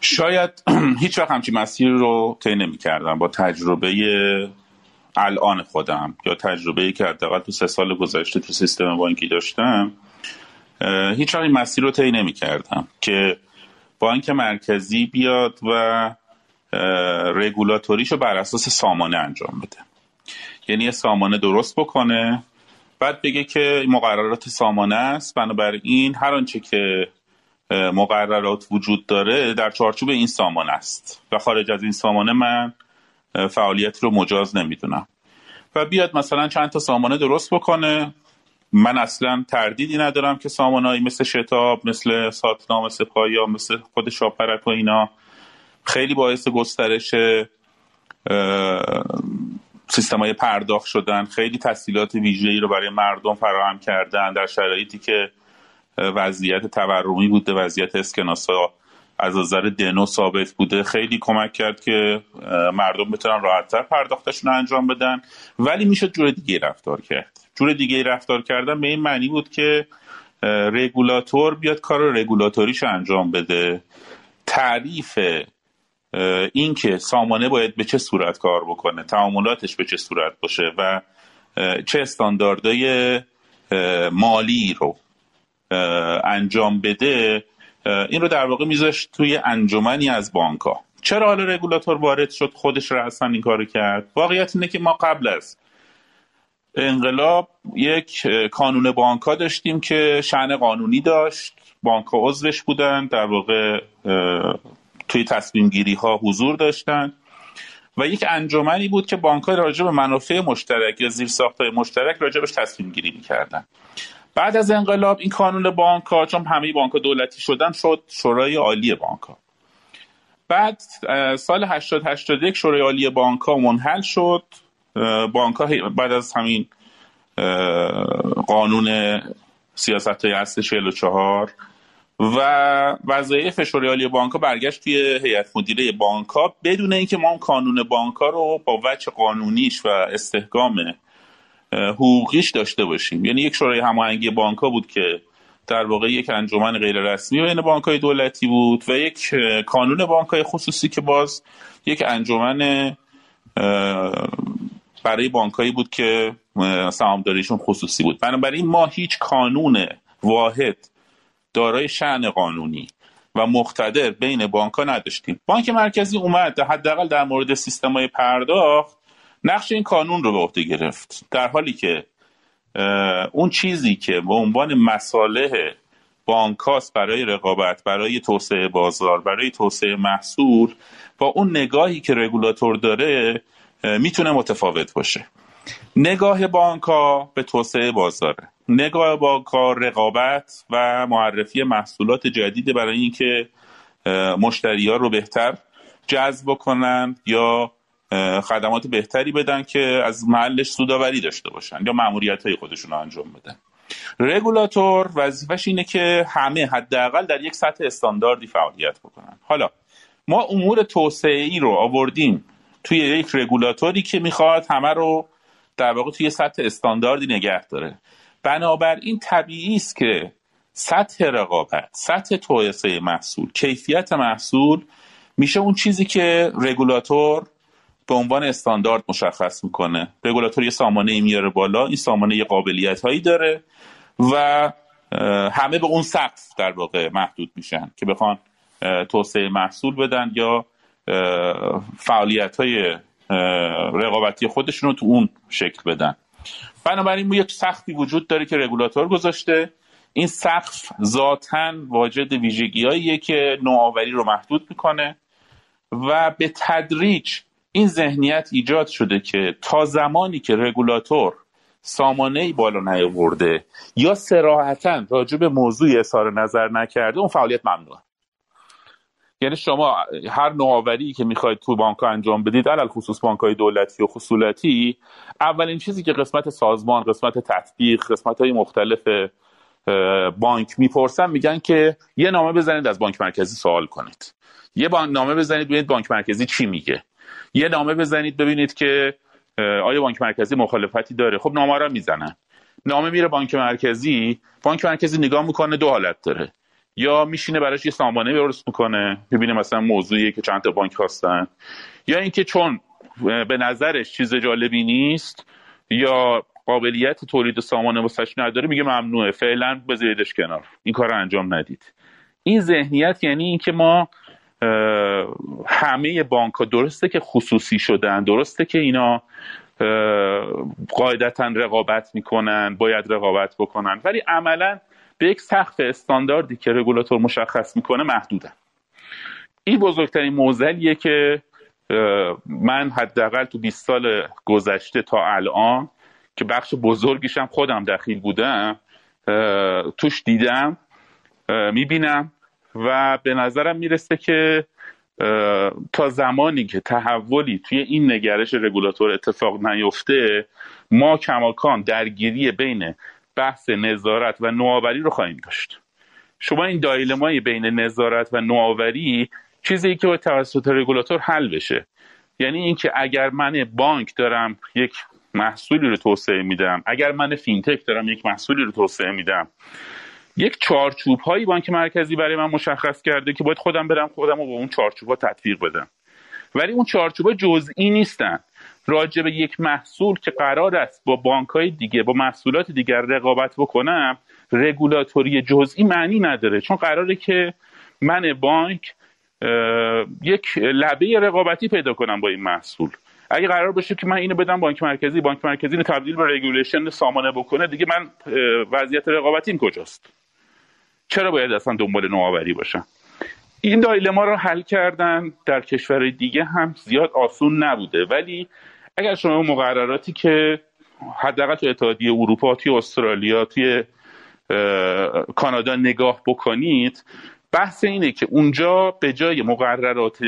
شاید هیچ وقت همچین مسیر رو طی نمی کردم با تجربه الان خودم یا تجربه که حداقل تو سه سال گذشته تو سیستم بانکی داشتم. هیچ وقت این مسیر رو طی نمی کردم که بانک مرکزی بیاد و رگولاتوریشو بر اساس سامانه انجام بده. یعنی یه سامانه درست بکنه بعد بگه که مقررات سامانه است. بنابراین هر آنچه که مقررات وجود داره در چارچوب این سامانه است. و خارج از این سامانه من فعالیت رو مجاز نمی‌دونم. و بیاد مثلا چند تا سامانه درست بکنه. من اصلا تردیدی ندارم که سامانهایی مثل شتاب مثل ساتنا مثل پایا مثل خود شاپرک و اینا خیلی باعث گسترش سیستم های پرداخت شدن. خیلی تسهیلات ویژه‌ای رو برای مردم فراهم کردن در شرایطی که وضعیت تورمی بوده وضعیت اسکناسا از نظر دنو ثابت بوده. خیلی کمک کرد که مردم بتونن راحتتر پرداختشون رو انجام بدن. ولی میشه جور دیگه رفتار کرد. جور دیگه رفتار کردن به این معنی بود که رگولاتور بیاد کار رگولاتوریش انجام بده. تعریف اینکه سامانه باید به چه صورت کار بکنه تعاملاتش به چه صورت باشه و چه استانداردهای مالی رو انجام بده این رو در واقع میذاشت توی انجمنی از بانک ها چرا حالا رگولاتور وارد شد خودش رأسا این کارو کرد؟ واقعیت اینه که ما قبل از انقلاب یک کانون بانک ها داشتیم که شعن قانونی داشت بانک ها عضوش بودن در واقع توی تصمیم گیری ها حضور داشتن. و یک انجمنی بود که بانک راجع به منافع مشترک یا زیر های مشترک راجع بهش تصمیم گیری می‌کردن. بعد از انقلاب این کانون بانک ها چون همه بانک ها دولتی شدن شد شورای عالی بانک ها بعد سال 80 81 شورای عالی بانک ها منحل شد. بانک ها بعد از همین قانون سیاست های اصل 44 و وظایف شورای بانک برگشت توی هیئت مدیره بانک بدون اینکه ما اون قانون بانک رو با وجه قانونیش و استحکام حقوقیش داشته باشیم. یعنی یک شورای هماهنگی بانک بود که در واقع یک انجمن غیر رسمی بین بانک های دولتی بود و یک کانون بانک های خصوصی که باز یک انجمن برای بانکایی بود که سهامداریشون خصوصی بود. بنابراین ما هیچ کانون واحد دارای شعن قانونی و مقتدر بین بانک ها نداشتیم. بانک مرکزی اومد حداقل در مورد سیستم های پرداخت نقش این کانون رو به عهده گرفت. در حالی که اون چیزی که به عنوان مصالح بانکاست برای رقابت برای توسعه بازار برای توسعه محصول با اون نگاهی که رگولاتور داره می‌تونه متفاوت باشه. نگاه بانک به توسعه بازاره. نگاه با کار رقابت و معرفی محصولات جدید برای اینکه مشتری ها رو بهتر جذب کنن یا خدمات بهتری بدن که از محلش سوداوری داشته باشن یا معمولیت های خودشون رو انجام بدن. رگولاتور وظیفش اینه که همه حداقل در یک سطح استانداردی فعالیت بکنن. حالا ما امور توسعه ای رو آوردیم توی یک رگولاتوری که می‌خواد همه رو در واقع توی سطح استانداردی نگه داره. بنابراین طبیعی است که سطح رقابت سطح توسعه محصول کیفیت محصول میشه اون چیزی که رگولاتور به عنوان استاندارد مشخص می‌کنه. رگولاتور یه سامانه ای میاره بالا این سامانه یه قابلیت هایی داره و همه به اون سقف در واقع محدود میشن که بخوان توسعه محصول بدن یا فعالیت های رقابتی خودشون رو تو اون شکل بدن. بنابراین یک سختی وجود داره که رگولاتور گذاشته. این سقف ذاتا واجد ویژگیهاییه که نوآوری رو محدود می‌کنه و به تدریج این ذهنیت ایجاد شده که تا زمانی که رگولاتور سامانه ای بالا نیاورده یا سراحتا راجع به موضوعی اظهار نظر نکرده اون فعالیت ممنوعه. یعنی شما هر نوآوری که می‌خواید تو بانک انجام بدید علل خصوص بانک های دولتی و خصولتی اولین چیزی که قسمت سازمان قسمت تطبیق قسمت های مختلف بانک می‌پرسن میگن که یه نامه بزنید از بانک مرکزی سوال کنید. یه نامه بزنید ببینید بانک مرکزی چی میگه. یه نامه بزنید ببینید که آیا بانک مرکزی مخالفتی داره. خب نامه رو می‌زنن. نامه میره بانک مرکزی. بانک مرکزی نگاه می‌کنه دو حالت داره. یا میشینه براش یه سامانه درست می‌کنه ببینه مثلا موضوعی که چند تا بانک هستن یا اینکه چون به نظرش چیز جالبی نیست یا قابلیت تولید سامانه واسش نداره میگه ممنوعه. فعلا بذاریدش کنار. این کار رو انجام ندید. این ذهنیت یعنی اینکه ما همه بانک ها درسته که خصوصی شدن درسته که اینا قاعدتا رقابت می‌کنن باید رقابت بکنن ولی عملا به یک سقف استانداردی که رگولاتور مشخص می‌کنه محدودن این بزرگترین موزلیه که من حداقل تو 20 سال گذشته تا الان که بخش بزرگیشم خودم دخیل بودم توش دیدم می‌بینم و به نظرم می‌رسه که تا زمانی که تحولی توی این نگرش رگولاتور اتفاق نیفته ما کماکان درگیری بین بحث نظارت و نوآوری رو خواهیم داشت. شما این دایلمای بین نظارت و نوآوری چیزی که باید توسط رگولاتور حل بشه. یعنی اینکه اگر من بانک دارم یک محصولی رو توسعه میدم. اگر من فینتک دارم یک محصولی رو توسعه میدم. یک چارچوب هایی بانک مرکزی برای من مشخص کرده که باید خودم برم خودم رو با اون چارچوب ها تطبیق بدم. ولی اون چارچوب ها جزئی نیستن. راجع به یک محصول که قرار است با بانک های دیگه با محصولات دیگر رقابت بکنم رگولاتوری جزئی معنی نداره. چون قراره که من بانک یک لبه رقابتی پیدا کنم با این محصول. اگه قرار باشه که من اینو بدم بانک مرکزی بانک مرکزی رو تبدیل به رگولیشن سامانه بکنه دیگه من وضعیت رقابتیم کجاست؟ چرا باید اصلا دنبال نوآوری باشم؟ این دایلما رو حل کردن در کشور دیگه هم زیاد آسون نبوده. ولی اگر شما مقرراتی که حداقل تو اتحادیه اروپا توی استرالیا توی کانادا نگاه بکنید بحث اینه که اونجا به جای مقررات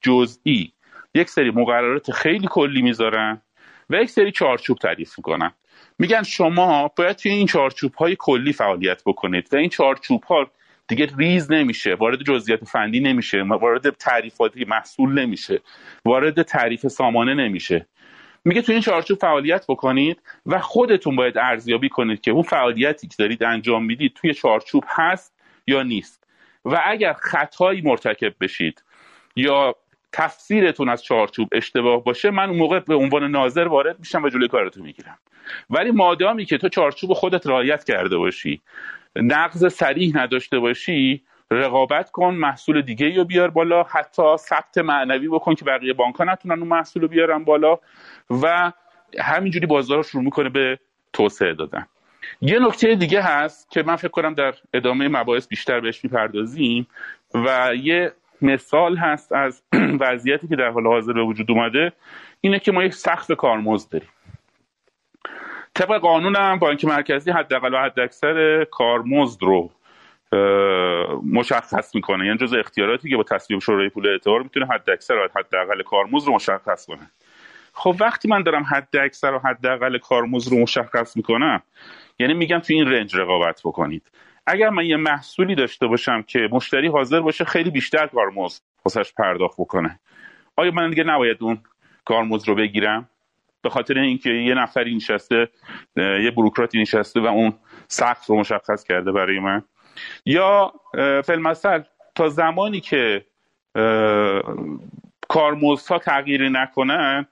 جزئی یک سری مقررات خیلی کلی می‌ذارن و یک سری چارچوب تعریف می‌کنن. میگن شما باید توی این چارچوب های کلی فعالیت بکنید و این چارچوب ها دیگه ریز نمیشه وارد جزئیات فنی نمیشه وارد تعریفاتی محصول نمیشه وارد تعریف سامانه نمیشه. میگه توی این چارچوب فعالیت بکنید و خودتون باید ارزیابی کنید که اون فعالیتی که دارید انجام می‌دید توی چارچوب هست یا نیست. و اگر خطایی مرتکب بشید یا تفسیرتون از چارچوب اشتباه باشه من اون موقع به عنوان ناظر وارد میشم و جلوی کارتون می‌گیرم. ولی مادامی که تو چارچوب خودت رعایت کرده باشی نقض سریح نداشته باشی رقابت کن محصول دیگه رو بیار بالا حتی ثبت معنوی بکن که بقیه بانک ها نتونن اون محصول رو بیارن بالا و همینجوری بازار شروع می‌کنه به توسعه دادن. یه نکته دیگه هست که من فکر کنم در ادامه مباحث بیشتر بهش می‌پردازیم و یه مثال هست از وضعیتی که در حال حاضر به وجود اومده اینه که ما یک سقف کارمزد داریم. طبق قانون بانک مرکزی حداقل و حداکثر کارمزد رو مشخص می‌کنه. یعنی جز اختیاراتی که با تصویب شورای پول اعتبار می‌تونه حداکثر و حداقل کارمزد رو مشخص کنه. خب وقتی من دارم حد اکثر و حداقل کارمزد رو مشخص می‌کنم یعنی میگم تو این رنج رقابت بکنید. اگر من یه محصولی داشته باشم که مشتری حاضر باشه خیلی بیشتر کارمزد واسش پرداخت بکنه. آیا من دیگه نباید اون کارمزد رو بگیرم؟ به خاطر اینکه یه نفری نشسته یه بروکراتی نشسته و اون سقف رو مشخص کرده برای من. یا فیلمسل تا زمانی که کارمزدها تغییری نکنن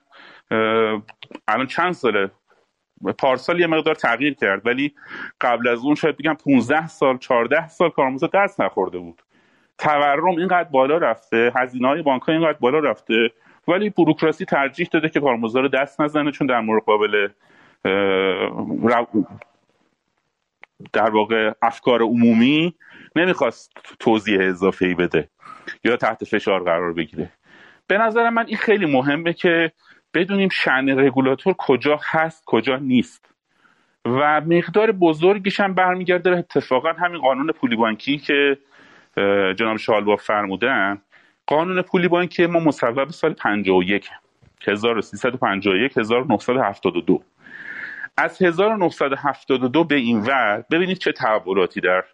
الان چند ساله پارسال یه مقدار تغییر کرد ولی قبل از اون شاید بگم 15 سال 14 سال کارمزد دست نخورده بود. تورم اینقدر بالا رفته هزینه های بانک اینقدر بالا رفته ولی بروکراسی ترجیح داده که کارمزد رو دست نزنه چون در مقابل در واقع افکار عمومی نمی‌خواست توضیح اضافه ای بده یا تحت فشار قرار بگیره. به نظر من این خیلی مهمه که بدونیم شن رگولاتور کجا هست کجا نیست. و مقدار بزرگیش هم برمیگرده اتفاقا همین قانون پولی بانکی که جناب شالباف فرمودن. قانون پولی بانکی ما مصوب سال 51 1351 1972 از 1972 به این ور ببینید چه تحولاتی در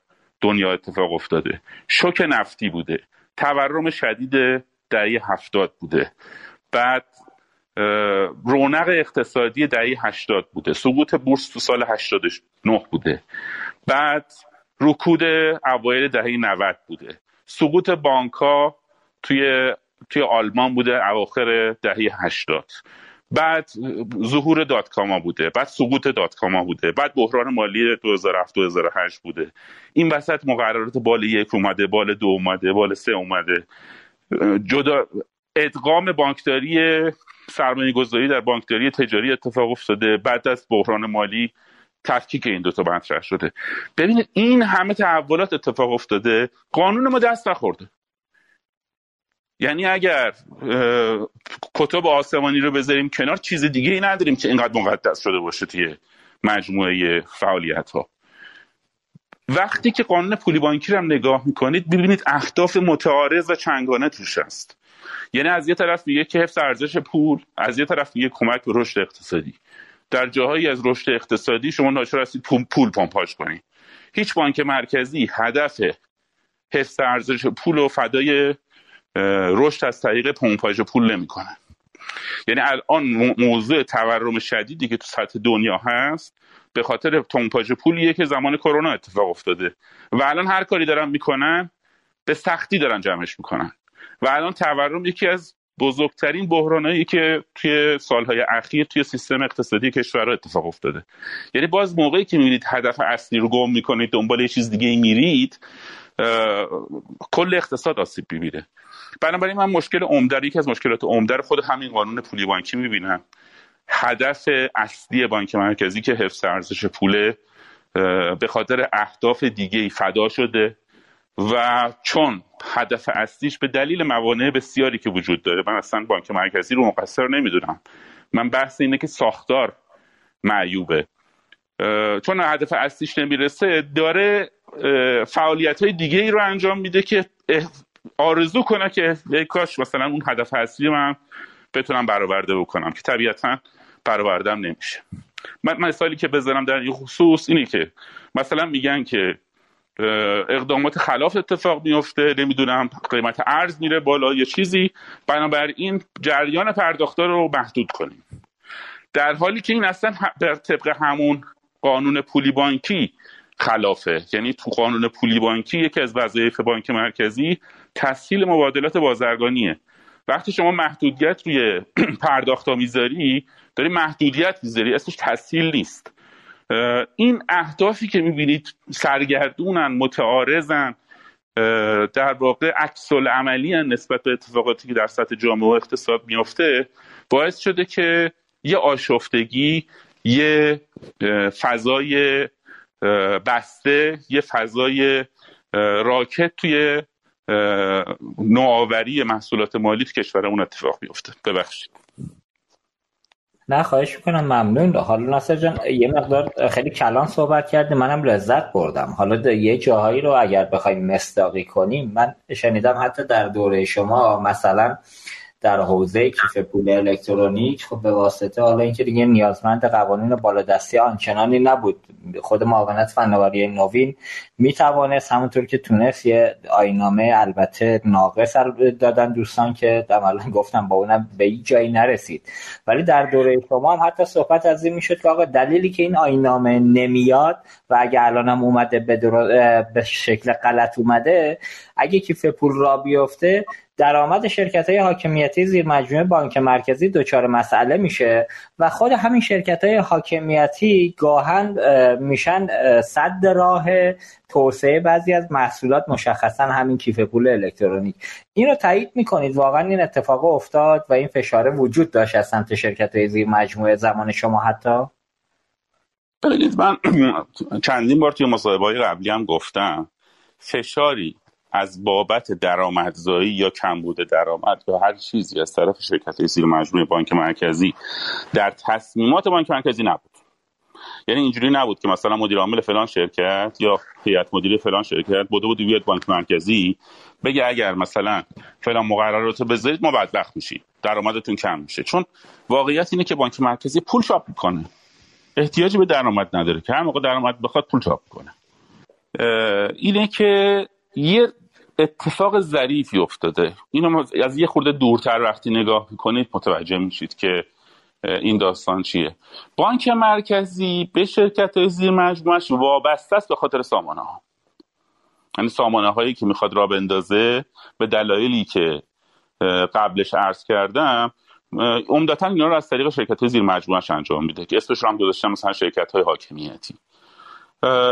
دنیا اتفاق افتاده. شوک نفتی بوده. تورم شدید دهه هفتاد بوده. بعد رونق اقتصادی دهه 80 بوده. سقوط بورس تو سال 89 بوده. بعد رکود اوایل دهه 90 بوده. سقوط بانکا توی توی آلمان بوده اواخر دهه 80 بعد ظهور دات کاما بوده. بعد سقوط دات کاما بوده. بعد بحران مالی 2007 2008 بوده. این وسط مقررات بال یک اومده بال دو اومده بال سه اومده. جدا ادغام بانکداری سرمایه گذاری در بانکداری تجاری اتفاق افتاده. بعد از بحران مالی تفکیک این دوتا مطرح شده. ببینید این همه تحولات اتفاق افتاده. قانون ما دست نخورده. یعنی اگر کتب آسمانی رو بذاریم کنار چیز دیگه ای نداریم که اینقدر مقدس شده باشه توی مجموعه فعالیت ها وقتی که قانون پولی بانکی رو هم نگاه می‌کنید ببینید اهداف متعارض و چنگانه توش هست. یعنی از یه طرف میگه که حفظ ارزش پول از یه طرف میگه کمک به رشد اقتصادی. در جاهایی از رشد اقتصادی شما ناچار هستید پول, پول پمپاژ کنید. هیچ بانک مرکزی هدف حفظ ارزش پول و فدای رشد از طریق پمپاژ پول نمی‌کنه. یعنی الان موضوع تورم شدیدی که تو سطح دنیا هست به خاطر پمپاژ پولیه که زمان کرونا اتفاق افتاده. و الان هر کاری دارن می‌کنن به سختی دارن جمعش می‌کنن. و الان تورم یکی از بزرگترین بحرانایی که توی سالهای اخیر توی سیستم اقتصادی کشورها اتفاق افتاده. یعنی باز موقعی که می‌بینید هدف اصلی رو گم می‌کنید دنبال یه چیز دیگه میرید کل اقتصاد آسیب می‌بینه. بنابراین من مشکل عمده یکی از مشکلات عمده خود همین قانون پولی بانکی می‌بینم. هدف اصلی بانک مرکزی که حفظ ارزش پوله به خاطر اهداف دیگه ای فدا شده و چون هدف اصلیش به دلیل موانع بسیاری که وجود داره من اصلا بانک مرکزی رو مقصر نمی‌دونم. من بحث اینه که ساختار معیوبه. چون هدف اصلیش نمی‌رسه داره فعالیت های دیگه ای رو انجام میده که آرزو کنه که کاش مثلا اون هدف اصلی من بتونم برآورده بکنم که طبیعتا برآوردم نمیشه. من مثالی که بذارم در این خصوص اینه که مثلا میگن که اقدامات خلاف اتفاق میفته نمی‌دونم قیمت ارز میره بالا یه چیزی. بنابراین جریان پرداختار رو محدود کنیم. در حالی که این اصلا در طبق همون قانون پولی بانکی خلافه. یعنی تو قانون پولی بانکی یکی از وظایف بانک مرکزی تسهیل مبادلات بازرگانیه. وقتی شما محدودیت روی پرداخت می‌ذاری داری محدودیت می‌ذاری اسمش تسهیل نیست. این اهدافی که می‌بینید سرگردونن متعارضن در واقع عکس عملی نسبت به اتفاقاتی که در سطح جامعه و اقتصاد میافته باعث شده که یه آشفتگی یه فضای بسته یه فضای راکت توی نوآوری محصولات مالی تو کشورمون اتفاق بیفته. ببخشید. نه خواهش می‌کنم ممنون. حالا ناصر جان یه مقدار خیلی کلان صحبت کردیم منم لذت بردم. حالا یه جاهایی رو اگر بخوایم مصداقی کنیم من شنیدم حتی در دوره شما مثلا در حوزه کیف پول الکترونیک خب به واسطه حالا اینکه دیگه نیازمند قوانین بالادستی آنچنانی نبود. خود معاونت فناوری نوین می‌توانست همونطور که تونست یه آینامه البته ناقص دادن دوستان که عملا گفتم با اونم به هیچ جایی نرسید. ولی در دوره شما هم حتی صحبت از این می‌شد که آقا دلیلی که این آینامه نمیاد و اگه الانم اومده به, به شکل غلط اومده اگه کیف پول را بیفته درآمد شرکت های حاکمیتی زیر مجموعه بانک مرکزی دچار مسئله میشه و خود همین شرکت های حاکمیتی گاهن میشن صد راه توسعه بعضی از محصولات مشخصا همین کیف پول الکترونیک. این رو تایید می‌کنید. واقعا این اتفاق افتاد و این فشاره وجود داشت از سمت شرکت های زیر مجموعه زمان شما حتی؟ ببینید من چندین بار توی مصاحبه های قبلی هم گفتم فشاری از بابت درآمدزایی یا کمبود درآمد یا هر چیزی از طرف شرکت زیر مجموعه بانک مرکزی در تصمیمات بانک مرکزی نبود. یعنی اینجوری نبود که مثلا مدیر عامل فلان شرکت یا هیئت مدیره فلان شرکت بوده بود بیاد بانک مرکزی بگه اگر مثلا فلان مقررات رو بذارید ما بدبخت میشیم درآمدتون کم میشه. چون واقعیت اینه که بانک مرکزی پول چاپ می‌کنه. احتیاجی به درآمد نداره که هر موقع درآمد بخواد پول چاپ کنه اینه که یه اتفاق ظریفی افتاده. اینو از یه خورده دورتر وقتی نگاه می‌کنید متوجه میشید که این داستان چیه. بانک مرکزی به شرکت های زیر مجموعش وابسته است به خاطر سامانه ها یعنی سامانه هایی که می‌خواد را بندازه به دلایلی که قبلش عرض کردم عمدتا اینا رو از طریق شرکت های زیر مجموعش انجام میده که اسمش رو هم گذاشتم مثلا شرکت های حاکمیتی.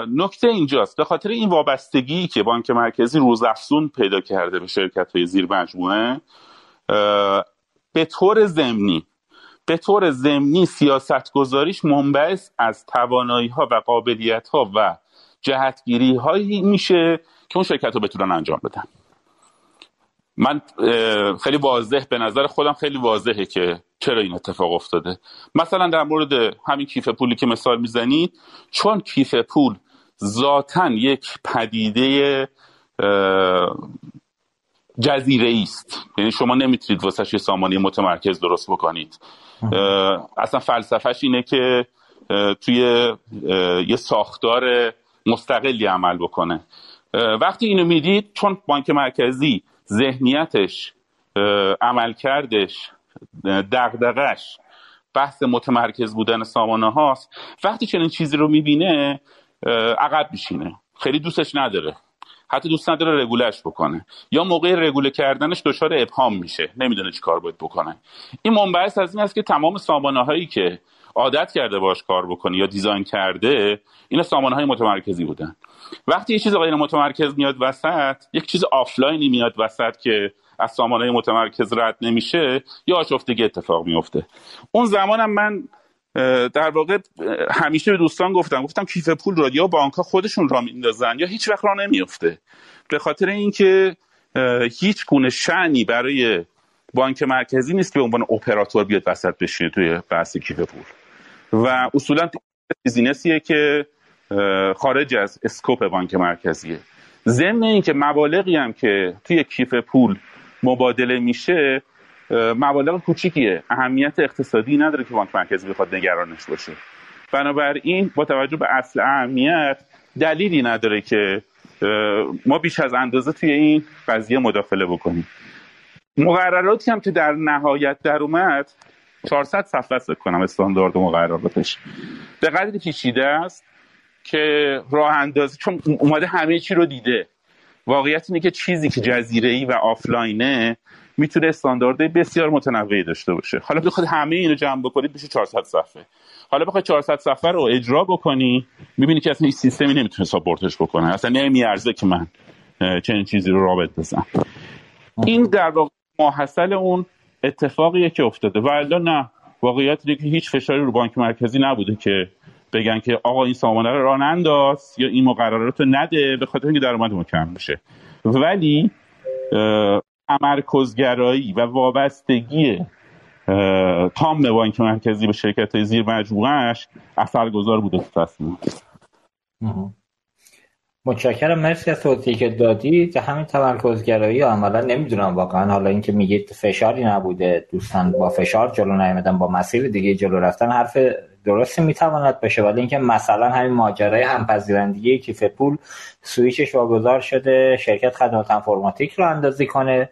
نکته اینجاست. به خاطر این وابستگی که بانک مرکزی روزافزون پیدا کرده به شرکت های زیر مجموعه به طور زمینی به طور زمینی سیاست گذاریش منبعث از توانایی ها و قابلیت ها و جهتگیری هایی میشه که اون شرکت رو بتونن انجام بدن. من خیلی واضح به نظر خودم خیلی واضحه که چرا این اتفاق افتاده. مثلا در مورد همین کیف پولی که مثال می‌زنید چون کیف پول ذاتا یک پدیده جزیره است. یعنی شما نمی‌تونید واسه یه سامانه متمرکز درست بکنید. اصلا فلسفهش اینه که توی یه ساختار مستقلی عمل بکنه. وقتی اینو می‌دید چون بانک مرکزی ذهنیتش عملکردش دغدغش بحث متمرکز بودن سامانه هاست وقتی چنین چیزی رو می‌بینه عقب میشینه. خیلی دوستش نداره. حتی دوست نداره رگولش بکنه. یا موقع رگوله کردنش دچار ابهام میشه. نمی‌دونه چی کار باید بکنه. این منبعث از این است که تمام سامانه هایی که عادت کرده باش کار بکنه یا دیزاین کرده اینا سامانه های متمرکزی بودن. وقتی یه چیز غیر متمرکز میاد وسط یک چیز آفلاینی میاد وسط که از سامانه متمرکز رد نمیشه یا آشفتگی اتفاق میفته. اون زمانم من در واقع همیشه به دوستان گفتم گفتم کیف پول را یا بانک ها خودشون را میندازن یا هیچ وقت را نمیفته. به خاطر اینکه هیچ گونه شعنی برای بانک مرکزی نیست که به عنوان اپراتور بیاد وسط بشینه توی بحث کیف پول. و اصولا بیزینسیه که خارج از اسکوپ بانک مرکزیه. ضمن اینکه مبالغی هم که توی کیف پول مبادله میشه مبالغ کوچیکیه. اهمیت اقتصادی نداره که بانک مرکزی بخواد نگرانش باشه. بنابراین با توجه به اصل اهمیت دلیلی نداره که ما بیش از اندازه توی این قضیه مداخله بکنیم. مقرراتی هم که در نهایت در اومد 400 صفحه است کنم استاندارد مقرراتش به قدری پیچیده است که راه اندازی چون اومده همه چی رو دیده. واقعیت اینه که چیزی که جزیره ای و آفلاینه می‌تونه استانداردهای بسیار متنوعی داشته باشه. حالا بخواد همه اینو جمع بکنید بشه 400 صفحه. حالا بخواد 400 صفحه رو اجرا بکنی می‌بینی که اصلا این سیستمی نمی‌تونه ساپورتش بکنه. اصلا نمیارزه که من چنین چیزی رو رابط بزنم. این در واقع ماحصل اون اتفاقیه که افتاده و نه. واقعیت اینه که هیچ فشاری رو بانک مرکزی نبوده که بگن که آقا این سامانه رو راه ننداز یا این مقررات رو نده به خاطر اینکه درآمد ما کم بشه ولی تمرکزگرایی و وابستگی تام بانک مرکزی به شرکت های زیر مجموعهش اثرگذار بوده تو تصمیم. متشکرم. مرسی از توضیحی که دادید همین تمرکزگرایی عملا نمی‌دونم واقعا. حالا اینکه میگید فشاری نبوده. دوستان با فشار جلو نیامدن با مسیر دیگه جلو رفتن حرف درستی می‌تواند باشه. ولی اینکه مثلا همین ماجرای همپذیرندگی کیف پول سویچش واگذار شده شرکت خدمات انفرماتیک رو اندازی کنه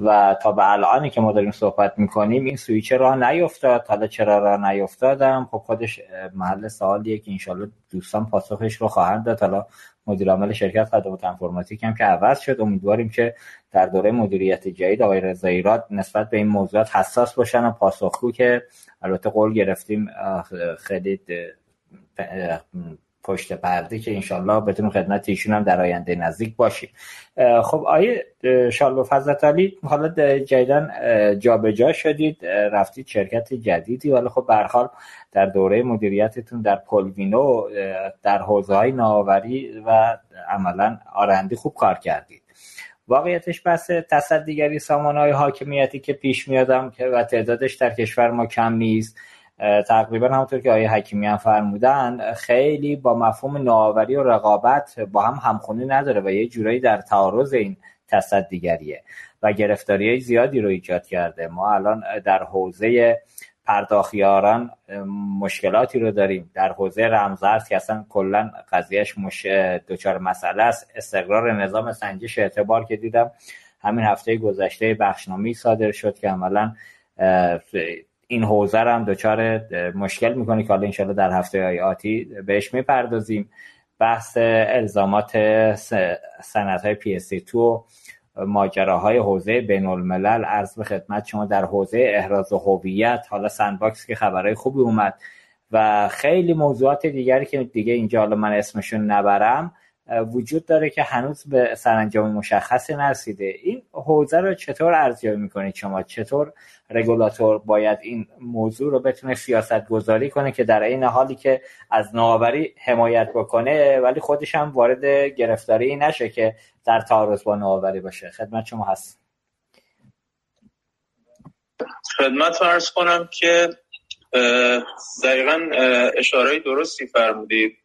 و تا به الانی که ما داریم صحبت می‌کنیم این سویچ راه نیفتاد. حالا چرا راه نیفتادم؟ خب خودش محل سوالیه که انشالله دوستان پاسخش رو خواهند داد. حالا مدیر عامل شرکت خدمات انفرماتیک هم که عوض شد. امیدواریم که در دوره مدیریت جدید آقای رضایی نسبت به این موضوعات حساس باشن و پاسخگو که البته قول گرفتیم خیلی پشت پرده که انشالله بتونیم خدمت ایشون هم در آینده نزدیک باشیم. خب آیه شالو فضلت علی حالا جدیدن جابجا شدید رفتید شرکت جدیدی. ولی خب برحال در دوره مدیریتتون در پولوینو در حوزه های نوآوری و عملا آرندی خوب کار کردید. واقعیتش بحث تصدیگری سامان های حاکمیتی که پیش میادم که و تعدادش در کشور ما کم نیست. تقریبا همونطور که آیه حکیمی هم فرمودن خیلی با مفهوم نوآوری و رقابت با هم همخونی نداره و یه جورایی در تعارض این تصدیگریه و گرفتاری زیادی رو ایجاد کرده. ما الان در حوزه پرداخیاران مشکلاتی رو داریم. در حوزه رمزارز که اصلا کلا قضیهش مش... دچار مسئله است استقرار نظام سنجش اعتبار که دیدم همین هفته گذشته بخشنامه صادر شد که عملا این حوزه هم دچار مشکل می‌کنه که حالا انشالله در هفته های آتی بهش می‌پردازیم. بحث الزامات سنت های PSD2 ماجراهای حوزه بین الملل عرض به خدمت شما در حوزه احراز هویت حالا sandbox که خبرهای خوبی اومد و خیلی موضوعات دیگری که دیگه اینجا حالا من اسمشون نبرم. وجود داره که هنوز به سرانجام مشخصی نرسیده. این حوزه رو چطور ارزیابی می‌کنید شما؟ چطور رگولاتور باید این موضوع رو بتونه سیاست گذاری کنه که در این حالی که از نوآوری حمایت بکنه ولی خودش هم وارد گرفتاری نشه که در تعارض با نوآوری باشه. خدمت شما هست خدمت ارز کنم که دقیقا اشاره درستی فرمودید.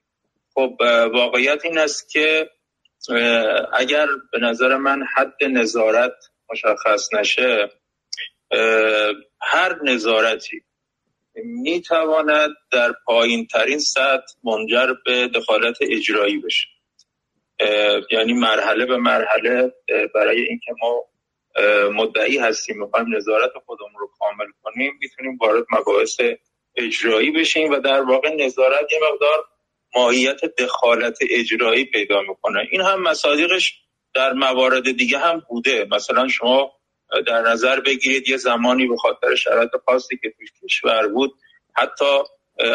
خب واقعیت این است که اگر به نظر من حد نظارت مشخص نشه هر نظارتی می تواند در پایین ترین سطح منجر به دخالت اجرایی بشه. یعنی مرحله به مرحله برای اینکه ما مدعی هستیم می‌خوایم نظارت خودمون رو کامل کنیم می‌تونیم وارد مباحث اجرایی بشیم و در واقع نظارت یه مقدار ماهیت دخالت اجرایی پیدا می‌کنه. این هم مصادیقش در موارد دیگه هم بوده. مثلا شما در نظر بگیرید یه زمانی به خاطر شرایط خاصی که توش کشور بود حتی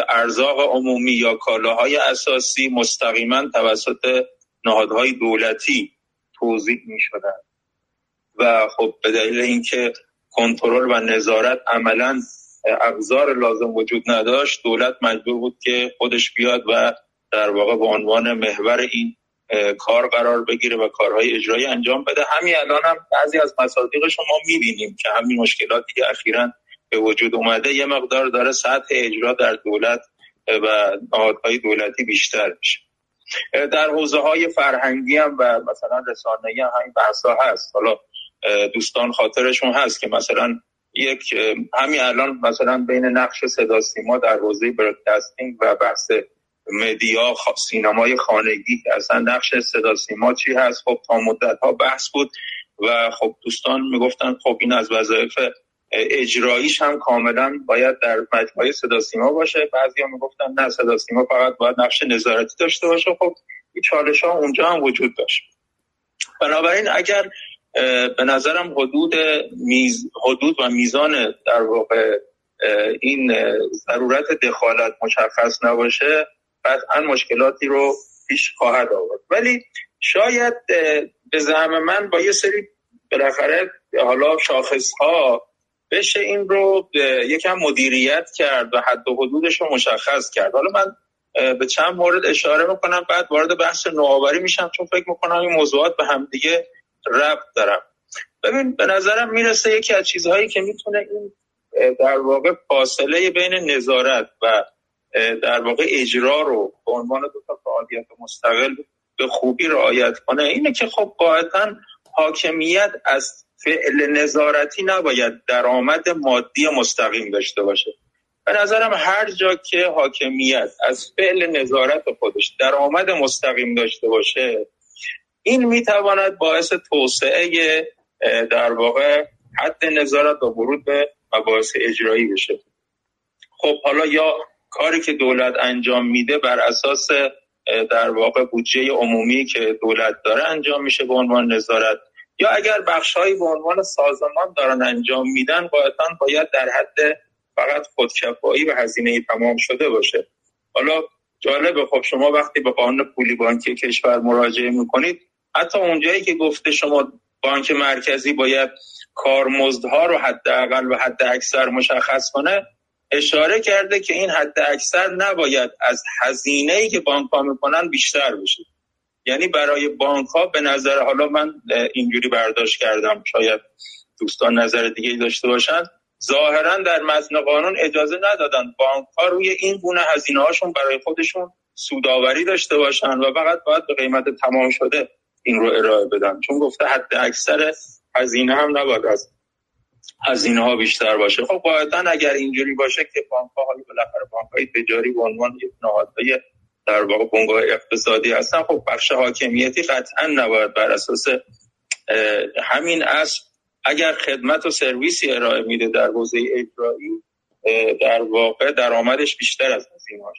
ارزاق عمومی یا کالاهای اساسی مستقیما توسط نهادهای دولتی توضیح می شدن و خب به دلیل اینکه کنترل و نظارت عملا ابزار لازم وجود نداشت دولت مجبور بود که خودش بیاد و در واقع به عنوان محور این کار قرار بگیره و کارهای اجرایی انجام بده. همین الان هم بعضی از مصادیق شما می‌بینیم که همین مشکلاتی که اخیرا به وجود اومده یه مقدار داره سطح اجرا در دولت و نهادهای دولتی بیشتر میشه. در حوزه های فرهنگی هم و مثلا رسانه‌ای هم همین بحثا هست. حالا دوستان خاطرشون هست که مثلا یک همین الان مثلا بین نقش صدا سیما در حوزه برادکاستینگ و بحث مدیا سینمای خانگی اصلا نقش صدا سیما چی هست؟ خب تا مدت ها بحث بود و خب دوستان می‌گفتن خب این از وظایف اجراییش هم کاملا باید در مجموعه صدا سیما باشه. بعضی ها می‌گفتن نه صدا سیما فقط باید نقش نظارتی داشته باشه. خب این چالش ها اونجا هم وجود داشت. بنابراین اگر به نظرم حدود میز حدود و میزان در واقع این ضرورت دخالت مشخص نباشه قطعا مشکلاتی رو پیش خواهد آورد. ولی شاید به زعم من با یه سری بالاخره حالا شاخص ها بشه این رو یکم مدیریت کرد و حد و حدودش رو مشخص کرد. حالا من به چند مورد اشاره می‌کنم بعد وارد بحث نوآوری میشم چون فکر می‌کنم این موضوعات به هم دیگه ربط دارم. ببین به نظرم می‌رسه یکی از چیزهایی که می‌تونه این در واقع فاصله بین نظارت و در واقع اجرا رو به عنوان دو تا فعالیت مستقل به خوبی رعایت کنه. اینه که خب قاعدتا حاکمیت از فعل نظارتی نباید درآمد مادی مستقیم داشته باشه. به نظرم هر جا که حاکمیت از فعل نظارت خودش درآمد مستقیم داشته باشه این می‌تواند باعث توسعه در واقع حد نظارت و ورود به مباحث اجرایی بشه. خب حالا یا کاری که دولت انجام میده بر اساس در واقع بودجه عمومی که دولت داره انجام میشه به عنوان نظارت. یا اگر بخشهایی به عنوان سازمان دارن انجام میدن قاعدتا باید در حد فقط خودکفایی و هزینه تمام شده باشه. حالا جالبه خب شما وقتی به قانون پولی بانکی کشور مراجعه می‌کنید حتی اونجایی که گفته شما بانک مرکزی باید کارمزدها رو حداقل و حد اکثر مشخص کنه اشاره کرده که این حد اکثر نباید از هزینه ای که بانک ها می‌کنن بیشتر بشه. یعنی برای بانک ها به نظر حالا من اینجوری برداشت کردم شاید دوستان نظر دیگه داشته باشن ظاهرا در متن قانون اجازه ندادن بانک ها روی این گونه هزینه هاشون برای خودشون سوداوری داشته باشن و فقط باید به قیمت تمام شده این رو ارائه بدن. چون گفته حد اکثر هزینه هم نباید از هزینه ها بیشتر باشه. خب قاعدتا اگر اینجوری باشه که بانک حالا بالاخره بانک های تجاری به عنوان یک نهادهای در واقع بنگاه اقتصادی هستن. خب بخش حاکمیتی قطعا نباید بر اساس همین اصل اگر خدمت و سرویسی ارائه میده در حوزه اجرایی در واقع درآمدش بیشتر از هزینه‌اش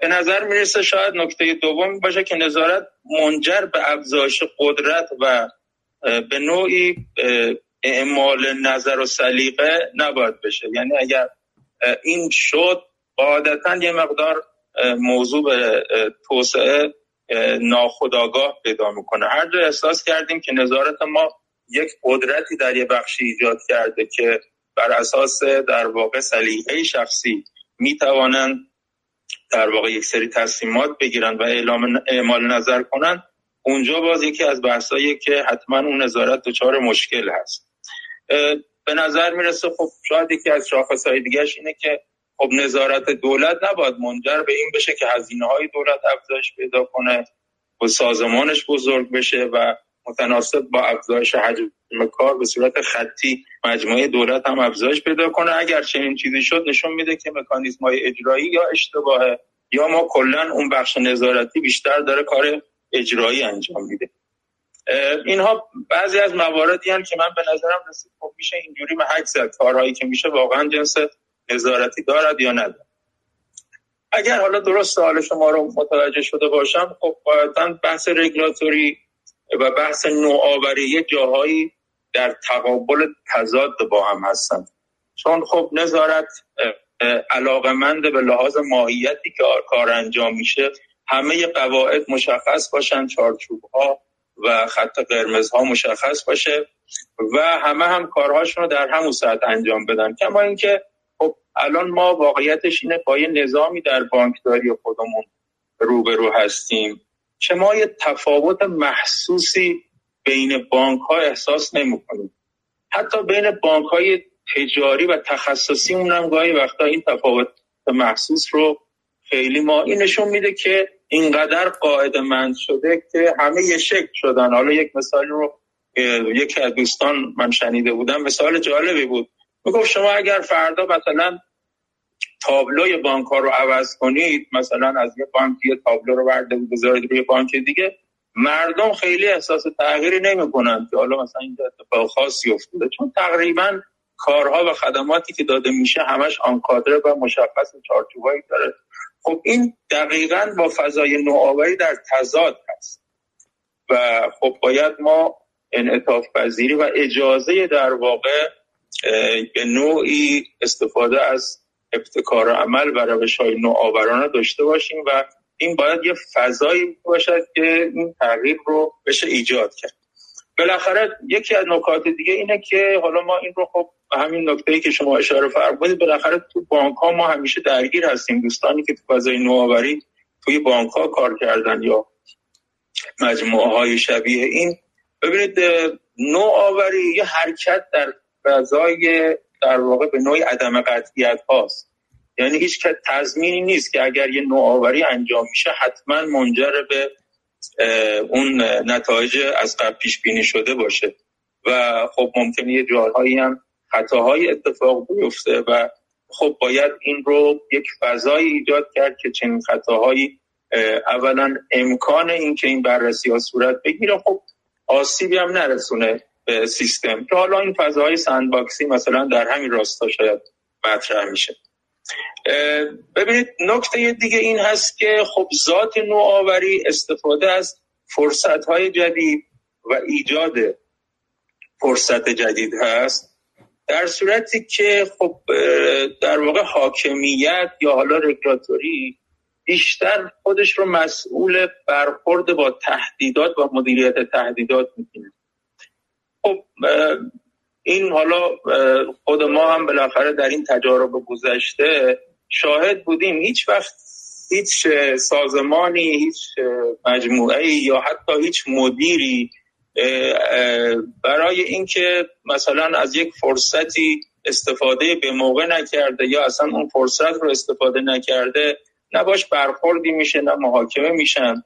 به نظر می‌رسه شاید نکته دوم باشه که نظارت منجر به افزایش قدرت و به نوعی اعمال نظر و سلیقه نباید بشه. یعنی اگر این شد قاعدتا یه مقدار موضوع به توسعه ناخداگاه پیدا می‌کنه. هر جا احساس کردیم که نظارت ما یک قدرتی در یه بخشی ایجاد کرده که بر اساس در واقع سلیقه شخصی می‌توانند در واقع یک سری تصمیمات بگیرن و اعلام اعمال نظر کنن اونجا باز یکی از بحثایی که حتما اون نظارت دچار مشکل هست. به نظر می‌رسه خب شاید یکی از شاخصهای دیگرش اینه که خب نظارت دولت نباید منجر به این بشه که هزینه های دولت افزایش پیدا کنه و سازمانش بزرگ بشه و متناسب با افزایش حجم کار به صورت خطی مجموعه دولت هم افزایش پیدا کنه. اگر چنین چیزی شد نشون میده که مکانیزم های اجرایی یا اشتباهه یا ما کلا اون بخش نظارتی بیشتر داره کار اجرایی انجام میده. اینها بعضی از مواردی هم که من به نظرم رسید. خب میشه اینجوری محک زد. کارهایی که میشه واقعا جنس نظارتی دارد یا ندارد. اگر حالا درست سوال شما رو متوجه شده باشم خب قاعدتا بحث رگولاتوری و بحث نوآوری جاهایی در تقابل تضاد با هم هستن. چون خب نظارت علاقمند به لحاظ ماهیتی که کار انجام میشه همه قواعد مشخص باشن چارچوب ها و خط قرمز ها مشخص باشه و همه هم کارهاشون رو در همون ساعت انجام بدن کما اینکه خب الان ما واقعیتش اینه با یه نظامی در بانکداری خودمون روبرو هستیم که ما یه تفاوت محسوسی بین بانک ها احساس نمی کنیم. حتی بین بانک های تجاری و تخصصی اونم گاهی وقتا این تفاوت محسوس رو خیلی ما این نشون میده که اینقدر قاعده مند شده که همه یه شکل شدن. حالا یک مثال رو یکی از دوستان من شنیده بودم مثال جالبی بود. می‌گفت شما اگر فردا مثلا تابلوی بانک ها رو عوض کنید مثلا از یه بانک یه تابلو رو برده بذارید روی بانک دیگه مردم خیلی احساس تغییری نمی‌کنن که حالا مثلا این اتفاق خاصی افتاده. چون تقریبا کارها و خدماتی که داده میشه همش آنکادره و مشخص چارچوبایی داره. خب این دقیقا با فضای نوآوری در تضاد هست. و خب باید ما انعطاف پذیری و اجازه در واقع به نوعی استفاده از ابتکار عمل و روش های نوآورانه داشته باشیم و این باید یه فضایی باشد که این تغییر رو بشه ایجاد کرد. بالاخره یکی از نکات دیگه اینه که حالا ما این رو خب همین نکته که شما اشاره فرمودید بالاخره تو بانک ها ما همیشه درگیر هستیم. دوستانی که تو فضای نوآوری توی بانک ها کار کردن یا مجموعه های شبیه این ببینید نوآوری یه حرکت در فضای در واقع به نوعی عدم قطعیت هاست. یعنی هیچ تضمینی نیست که اگر یه نوآوری انجام میشه حتما منجر به اون نتایج از قبل پیش بینی شده باشه. و خب ممکنه یه جاهایی هم خطاهای اتفاق بیفته و خب باید این رو یک فضایی ایجاد کرد که چنین خطاهایی اولا امکان این که این بررسی ها صورت بگیره خب آسیبی هم نرسونه به سیستم. که حالا این فضاهای سندباکسی مثلا در همین راستا شاید مطرح میشه. ببینید نکته دیگه این هست که خب ذات نوآوری استفاده از فرصت های جدید و ایجاد فرصت جدید هست. در صورتی که خب در واقع حاکمیت یا حالا رگولاتوری بیشتر خودش رو مسئول برخورد با تهدیدات و مدیریت تهدیدات می‌کنه خب این حالا خود ما هم بالاخره در این تجارب گذشته شاهد بودیم. هیچ وقت هیچ سازمانی هیچ مجموعه یا حتی هیچ مدیری برای اینکه مثلا از یک فرصتی استفاده به موقع نکرده یا اصلا اون فرصت رو استفاده نکرده نباش برخوردی میشه نه محاکمه میشن.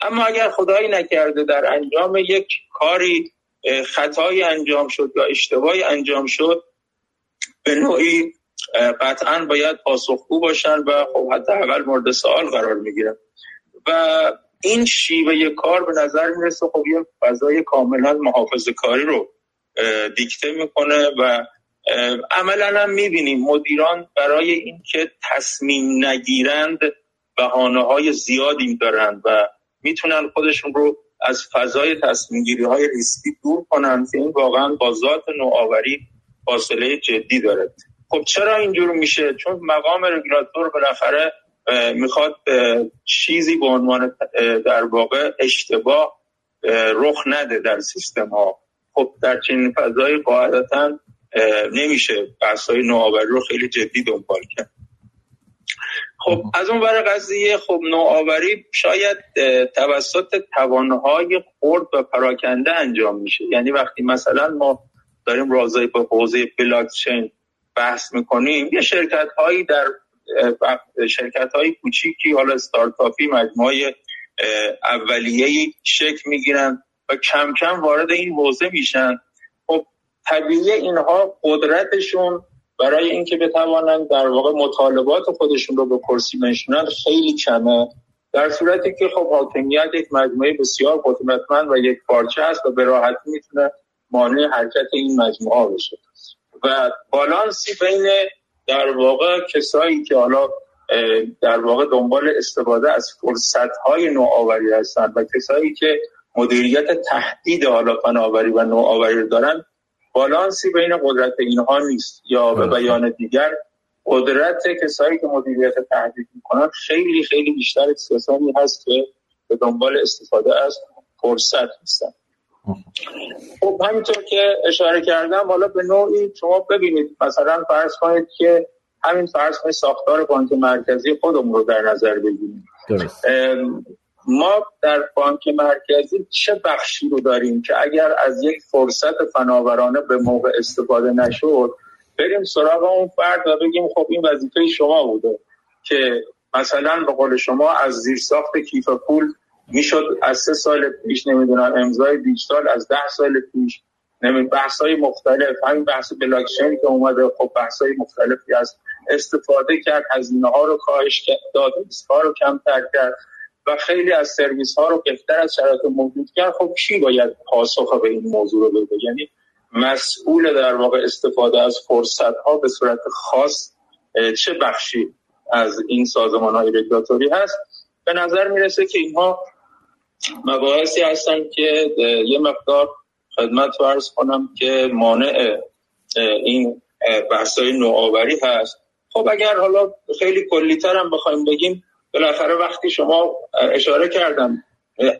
اما اگر خدایی نکرده در انجام یک کاری خطایی انجام شد یا اشتباهی انجام شد به نوعی قطعا باید پاسخگو باشن و خب اول مورد سوال قرار می‌گیرن و این شیوه کار به نظر می‌رسه خب یه فضای کاملا محافظه کاری رو دیکته می‌کنه و عملا هم می‌بینیم مدیران برای اینکه تصمیم نگیرند بهانه های زیادی دارند و می‌تونن خودشون رو از فضای تصمیم گیری های ریسکی دور کنن که این واقعا با ذات نوآوری فاصله جدی داره. خب چرا اینجور میشه؟ چون مقام رگولاتور بالاخره می‌خواد چیزی به عنوان در واقع اشتباه رخ نده در سیستم ها. خب در چنین فضای قاعدتا نمیشه بحث های نوآوری رو خیلی جدی دنبال کرد. خب از اون برای قضیه خب نوآوری شاید توسط توانهای خرد و پراکنده انجام میشه. یعنی وقتی مثلا ما داریم رازای به حوزه بلاکچین بحث می‌کنیم یه شرکت هایی در شرکت های کوچیکی حالا استارتاپی مجموعه اولیه شکل می‌گیرن و کم کم وارد این حوزه میشن. خب طبیعی اینها قدرتشون برای اینکه بتوانند در واقع مطالبات خودشون رو به کرسی بنشونن خیلی کمه. در صورتی که خب حاکمیت یک مجموعه بسیار قدرتمند و یک پارچه است و به راحتی می‌تونه مانع حرکت این مجموعه بشه. و بالانسی بین در واقع کسایی که حالا در واقع دنبال استفاده از فرصت های نوآوری هستند و کسایی که مدیریت تهدید حالا فناوری و نوآوری دارن بالانسی بین قدرت اینها نیست. یا به بیان دیگر قدرت کسایی که مدیریت تهدید می‌کنن خیلی خیلی بیشتر کسانی هست که به دنبال استفاده از فرصت هستن خب همینطور که اشاره کردم حالا به نوعی شما ببینید مثلا فرض کنید که همین فرض کنید ساختار بانک مرکزی خودمون رو در نظر بگیریم. ما در بانک مرکزی چه بخشی رو داریم که اگر از یک فرصت فناورانه به موقع استفاده نشد بریم سراغ اون فرد و بگیم خب این وظیفه شما بوده که مثلا به قول شما از زیرساخت کیف پول می‌شد از سه سال پیش نمی‌دونم امضای دیجیتال از ده سال پیش نمی بحث های مختلف همین بحث بلاکچین که اومده خب بحث های مختلفی از استفاده کرد هزینه ها رو کاهش داد ها رو کمتر کرد و خیلی از سرویس ها رو بهتر از شرایط موجود کرد. خب کی باید پاسخ به این موضوع رو بده؟ یعنی مسئول در واقع استفاده از فرصت ها به صورت خاص چه بخشی از این سازمان های رگولاتوری هست؟ به نظر می‌رسه که اینها مباحثی هستن که یه مقدار خدمت فرض کنم که مانع این بحثای نوآوری هست. خب اگر حالا خیلی کلیتر هم بخوایم بگیم بالاخره وقتی شما اشاره کردم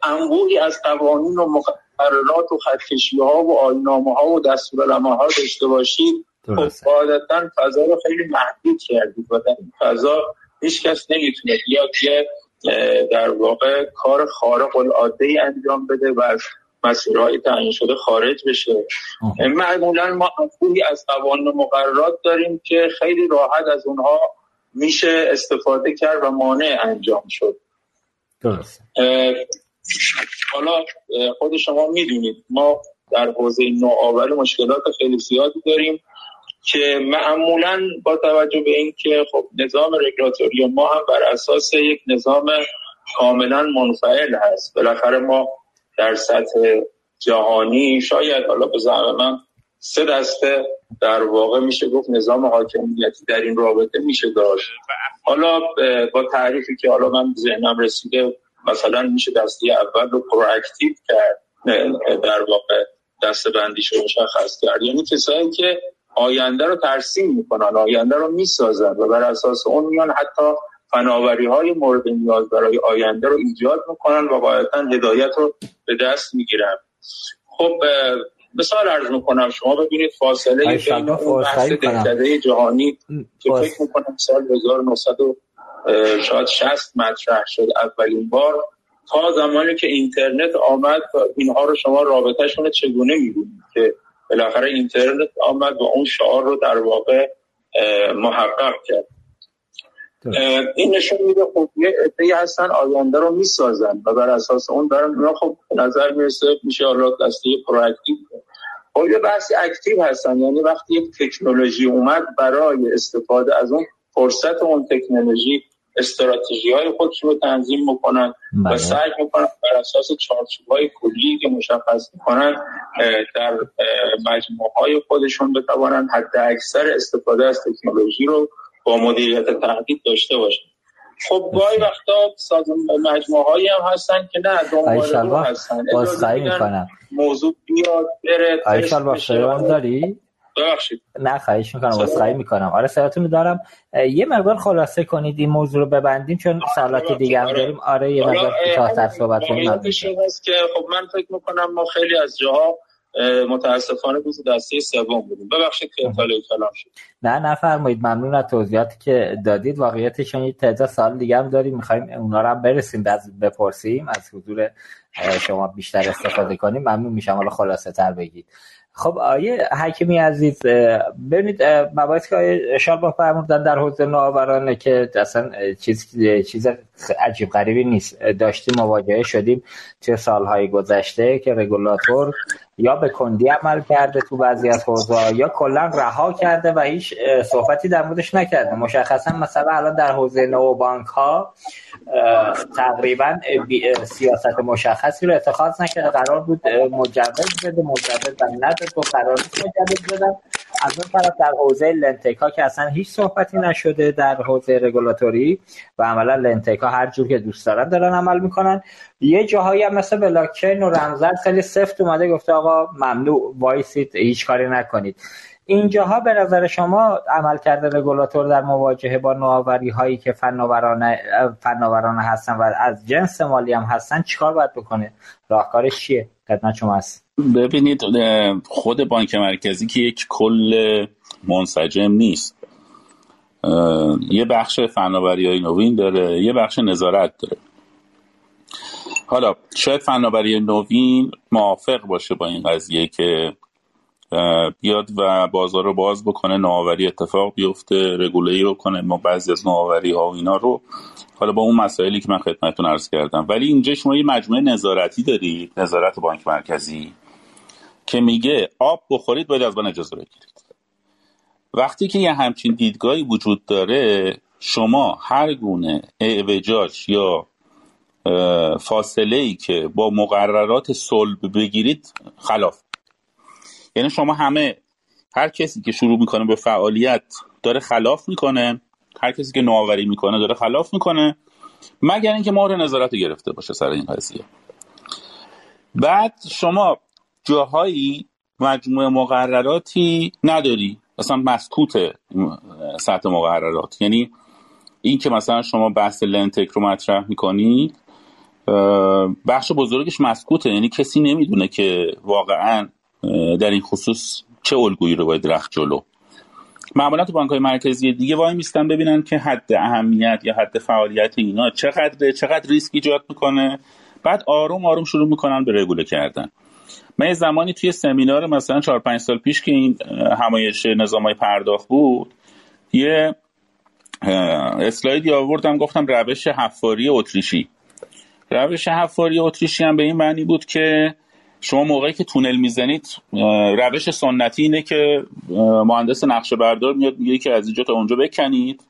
انبوهی از قوانین و مقررات و خطکشی ها و آینامه ها و دستورالعمل ها داشته باشید خب قاعدتا فضا رو خیلی محدود کردید و در این فضا هیچ کس نمی‌تونه بیاد که در واقع کار خارق العاده ای انجام بده و از مسیرهای تعیین شده خارج بشه. معمولا ما خوبی از قوانین مقررات داریم که خیلی راحت از اونها میشه استفاده کرد و مانع انجام شد. درست حالا خود شما می‌دونید ما در حوزه نوآوری مشکلات خیلی زیادی داریم. که معمولا با توجه به اینکه خب نظام رگولاتوری ما هم بر اساس یک نظام کاملا منفعل هست. بالاخره ما در سطح جهانی شاید حالا به زعم من سه دسته در واقع میشه گفت نظام حاکمیتی در این رابطه میشه داشت. حالا با تعریفی که حالا من ذهنم رسیده مثلا میشه دسته اول رو پرواکتیو کرد در واقع دسته بندیش رو مشخص کرد یعنی کسایی که آینده رو ترسیم می‌کنن آینده رو می‌سازن و بر اساس اون میان حتی فناوری های مورد نیاز برای آینده رو ایجاد می‌کنن و قاعدتا هدایت رو به دست می‌گیرن. خب مثال عرض می‌کنم شما ببینید فاصله بین اون بحث دهکده جهانی که فکر می‌کنم سال 1900 شاید 60 مطرح شد اولین بار. تا زمانی که اینترنت آمد اینها رو شما رابطه‌شون چگونه می‌بینید؟ که بالاخره اینترنت آمد و اون شعار رو در واقع محقق کرد. این نشون میده خب یه عده‌ای هستن آینده رو می‌سازن و بر اساس اون دارن اونا خب نظر می‌رسه میشه حالا دسته proactive. خب یه بحثی active هستن یعنی وقتی یک تکنولوژی اومد برای استفاده از اون فرصت اون تکنولوژی استراتژی های خودشون رو تنظیم می‌کنن و بله. سعی می‌کنن بر اساس چارچوب های کلی که مشخص می‌کنن در مجموعه های خودشون بتوانن حد اکثر استفاده از تکنولوژی رو با مدیریت تهدید داشته باشن. خب گاهی وقتا سازم مجموعه هایی هم هستن که نه دنبال رو هستن. موضوع بیاد بره آیشال داری؟ ببخشید. نه خواهش می‌کنم واسخایی می‌کنم. آره سراتون دارم. یه مقدار خلاصه کنید این موضوع رو ببندیم چون سالات دیگه هم داریم. آره یه مقدار کوتاه‌تر صحبت کنیم. که خب من فکر می‌کنم ما خیلی از جاها متاسفانه روز دسته سوم بودیم. ببخشید که اطلاع کلام شد. نه نفرمایید. ممنون از توضیحاتی که دادید. واقعیتش یه تعداد سال دیگه هم داریم. می‌خوایم اونا رو هم برسیم از بپرسیم. از حضور شما بیشتر استفاده کنیم. ممنون میشم. حالا خلاصه تر بگید. خب آیه حکیمی عزیز ببینید مباحث که آیه با فرمودن در حوزه نوآورانه که اصلا چیز چیز عجیب غریبی نیست داشتیم مواجهه شدیم توی سالهای گذشته که رگولاتور یا به کندی عمل کرده تو بعضی از حوزه یا کلا رها کرده و هیچ صحبتی در موردش نکرده. مشخصا مثلا الان در حوزه نو بانک ها تقریبا سیاست مشخصی رو اتخاذ نکرده. قرار بود مجوز بده مجوز و نداد و قرار مجوز بدن. از اون طرف در حوزه لنتکا که اصلا هیچ صحبتی نشده در حوزه رگولاتوری و عملا لنتکا هر جور که دوست دارن دارن عمل می‌کنن. یه جاهایی هم مثل بلاکچین و رمزر خیلی سفت اومده گفته آقا ممنوع وایسید هیچ کاری نکنید. اینجاها به نظر شما عمل کرده رگولاتور در مواجهه با نوآوری هایی که فناورانه فناورانه هستن و از جنس مالی هم هستن چیکار باید بکنه؟ راهکارش چیه؟ خدمت شما هست ببینید خود بانک مرکزی که یک کل منسجم نیست. یه بخش فناوری های نوین داره یه بخش نظارت داره. حالا شاید فناوری نوین موافق باشه با این قضیه که بیاد و بازار رو باز بکنه نوآوری اتفاق بیفته رگولی رو کنه ما بعضی از نوآوری ها و اینا رو. حالا با اون مسائلی که من خدمتتون عرض کردم. ولی اینجا شما یه مجموعه نظارتی دارید نظارت بانک مرکزی که میگه آب بخورید باید از من اجازه بگیرید. وقتی که یه همچین دیدگاهی وجود داره شما هر گونه اعوجاج یا فاصله ای که با مقررات صلب بگیرید خلاف. یعنی شما همه هر کسی که شروع می‌کنه به فعالیت داره خلاف می‌کنه هر کسی که نوآوری می‌کنه داره خلاف می‌کنه مگر اینکه مهر نظارت گرفته باشه سر این قضیه. بعد شما جاهایی مجموعه مقرراتی نداری. مثلا مسکوت سطح مقررات. یعنی این که مثلا شما بحث لنتک رو مطرح می‌کنید بخش بزرگش مسکوته. یعنی کسی نمی‌دونه که واقعا در این خصوص چه الگویی رو باید رخت جلو؟ معمولا تو بانک های مرکزی دیگه وای میستن ببینن که حد اهمیت یا حد فعالیت اینا چقدر چقدر ریسک ایجاد می‌کنه. بعد آروم آروم شروع می‌کنن به رگوله کردن. من یه زمانی توی سمینار مثلا 4 5 سال پیش که این همایش نظام پرداخت بود یه اسلایدی آوردم گفتم روش حفاری اتریشی. روش حفاری اتریشی هم به این معنی بود که شما موقعی که تونل می‌زنید روش سنتی اینه که مهندس نقشه بردار میاد میگه که از اینجا تا اونجا بکنید.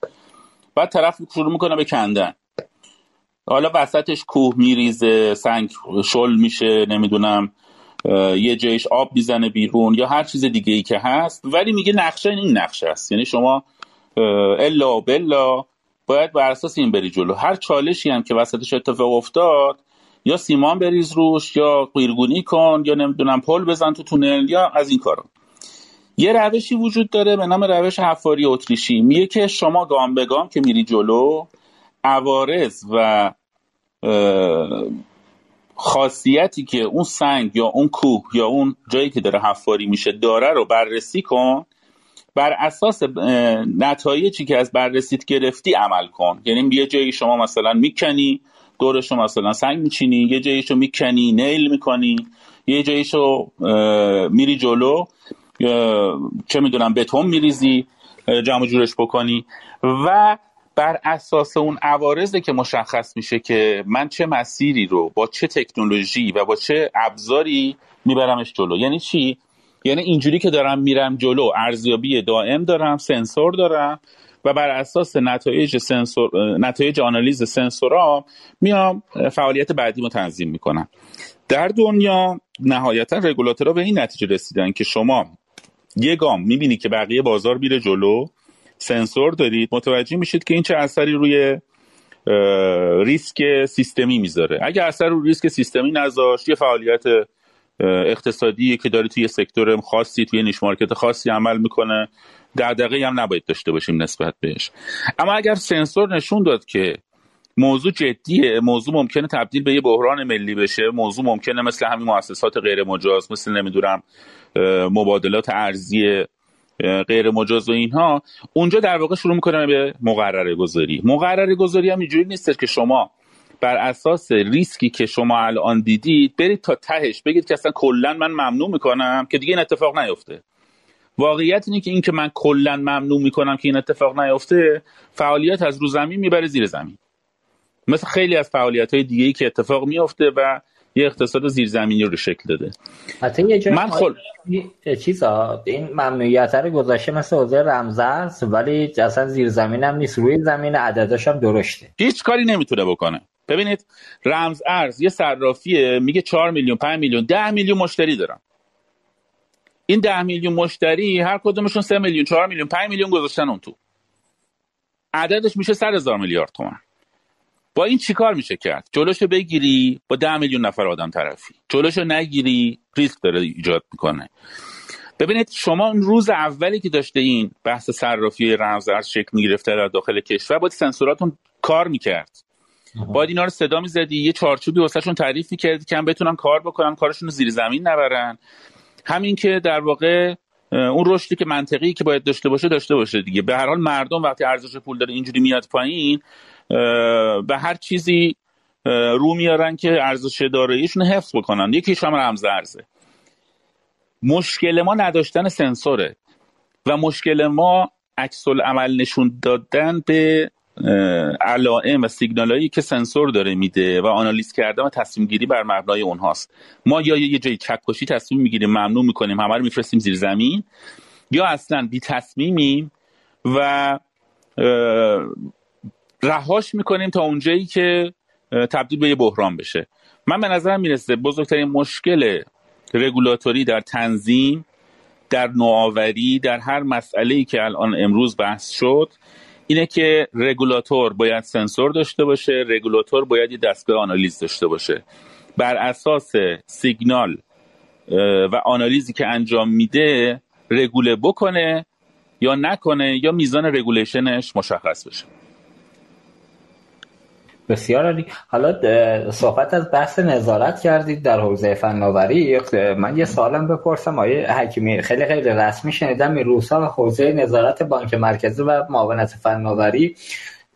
بعد طرف شروع می‌کنه به کندن. حالا وسطش کوه میریزه سنگ شل میشه نمی‌دونم یه جایش آب می‌زنه بیرون یا هر چیز دیگه ای که هست. ولی میگه نقشه این نقشه است. یعنی شما الا بلا باید بر اساس این بری جلو. هر چالشی هم که وسطش اتفاق افتاد یا سیمان بریز روش یا قیرگونی کن یا نمی‌دونم پل بزن تو تونل یا از این کارا. یه روشی وجود داره به نام روش حفاری اتریشی. میگه که شما گام به گام که میری جلو عوارض و خاصیتی که اون سنگ یا اون کوه یا اون جایی که داره حفاری میشه داره رو بررسی کن. بر اساس نتایجی که از بررسیت گرفتی عمل کن. یعنی یه جایی شما مثلا می‌کنی دورش رو مثلا سنگ میچینی یه جاییش رو می‌کنی نیل می‌کنی یه جاییش رو میری جلو چه می‌دونم بتون میریزی جمع جورش بکنی و بر اساس اون عوارضه که مشخص میشه که من چه مسیری رو با چه تکنولوژی و با چه ابزاری میبرمش جلو. یعنی چی؟ یعنی اینجوری که دارم میرم جلو ارزیابی دائم دارم سنسور دارم و بر اساس نتایج سنسور نتایج آنالیز سنسورا میام فعالیت بعدی رو تنظیم می‌کنم. در دنیا نهایتا رگولاتورها به این نتیجه رسیدن که شما یه گام می‌بینی که بقیه بازار میره جلو سنسور دارید متوجه میشید که این چه اثری روی ریسک سیستمی می‌ذاره. اگه اثر رو ریسک سیستمی نذاشت یه فعالیت اقتصادی که داره توی sector خاصی توی niche market خاصی عمل می‌کنه. دغدغه هم نباید داشته باشیم نسبت بهش. اما اگر سنسور نشون داد که موضوع جدیه موضوع ممکنه تبدیل به یه بحران ملی بشه موضوع ممکنه مثل همین مؤسسات غیر مجاز مثل نمی‌دونم مبادلات ارزی غیر مجاز و اینها اونجا در واقع شروع می‌کنه به مقرره گذاری مقرره گذاری هم اینجوری نیست که شما بر اساس ریسکی که شما الان دیدید برید تا تهش بگید که اصلا کلا من ممنوع می‌کنم که دیگه این اتفاق نیفته. واقعیت اینه که این که من کلا ممنوع می‌کنم که این اتفاق نیفته فعالیت از رو زمین می‌بره زیر زمین. مثل خیلی از فعالیت های دیگه ای که اتفاق میفته و یه اقتصاد زیرزمینی رو شکل داده. حتی یه جای من خل... چیزا این ممنوعیت رو گذاشته مثل حوزه رمزرز ولی اصلا زیرزمین هم نیست. روی زمین عدداش هم درشته. هیچ کاری نمی‌تونه بکنه. ببینید رمز ارز یه صرافیه میگه 4 میلیون 5 میلیون 10 میلیون مشتری دارم. این 10 میلیون مشتری هر کدومشون 3 میلیون 4 میلیون 5 میلیون گذاشتن اون تو. عددش میشه 100 هزار میلیارد تومن با این چیکار میشه کرد؟ جلوشو بگیری با 10 میلیون نفر آدم طرفی. جلوشو نگیری ریسک داره ایجاد می‌کنه. ببینید شما اون روز اولی که داشته این بحث صرافی رمز ارز شکل می‌گرفته در داخل کشور باید سنسوراتون کار می‌کرد. باید اینا رو صدا می‌زدی یه چارچوبی واسهشون تعریف می‌کردی که هم بتونن کار بکنن کارشون رو زیر زمین نبرن. همین که در واقع اون رشدی که منطقی که باید داشته باشه داشته باشه دیگه. به هر حال مردم وقتی ارزش پول داره اینجوری میاد پایین به هر چیزی رو میارن که ارزش داراییشون حفظ بکنن. یکیش هم رمز ارزه. مشکل ما نداشتن سنسوره و مشکل ما عکس عمل نشون دادن به علائم و سیگنالایی که سنسور داره میده و آنالیز کردن و تصمیم گیری بر مبنای اونهاست. ما یا یه جایی چکشی تصمیم می‌گیریم ممنوع می‌کنیم همه رو میفرستیم زیر زمین یا اصلا بی تصمیمیم و رهاش می‌کنیم تا اونجایی که تبدیل به یه بحران بشه. من به نظرم می‌رسه بزرگترین مشکل رگولاتوری در تنظیم در نوآوری در هر مسئله ای که الان امروز بحث شد اینه که رگولاتور باید سنسور داشته باشه رگولاتور باید یه دستگاه آنالیز داشته باشه. بر اساس سیگنال و آنالیزی که انجام میده رگوله بکنه یا نکنه یا میزان رگولیشنش مشخص بشه. بسیار عالی. حالا صحبت از بحث نظارت کردید در حوزه فناوری. من یه سوالم بپرسم. آیه حکیمی خیلی خیلی رسمی شنیدم این و حوزه نظارت بانک مرکزی و معاونت فناوری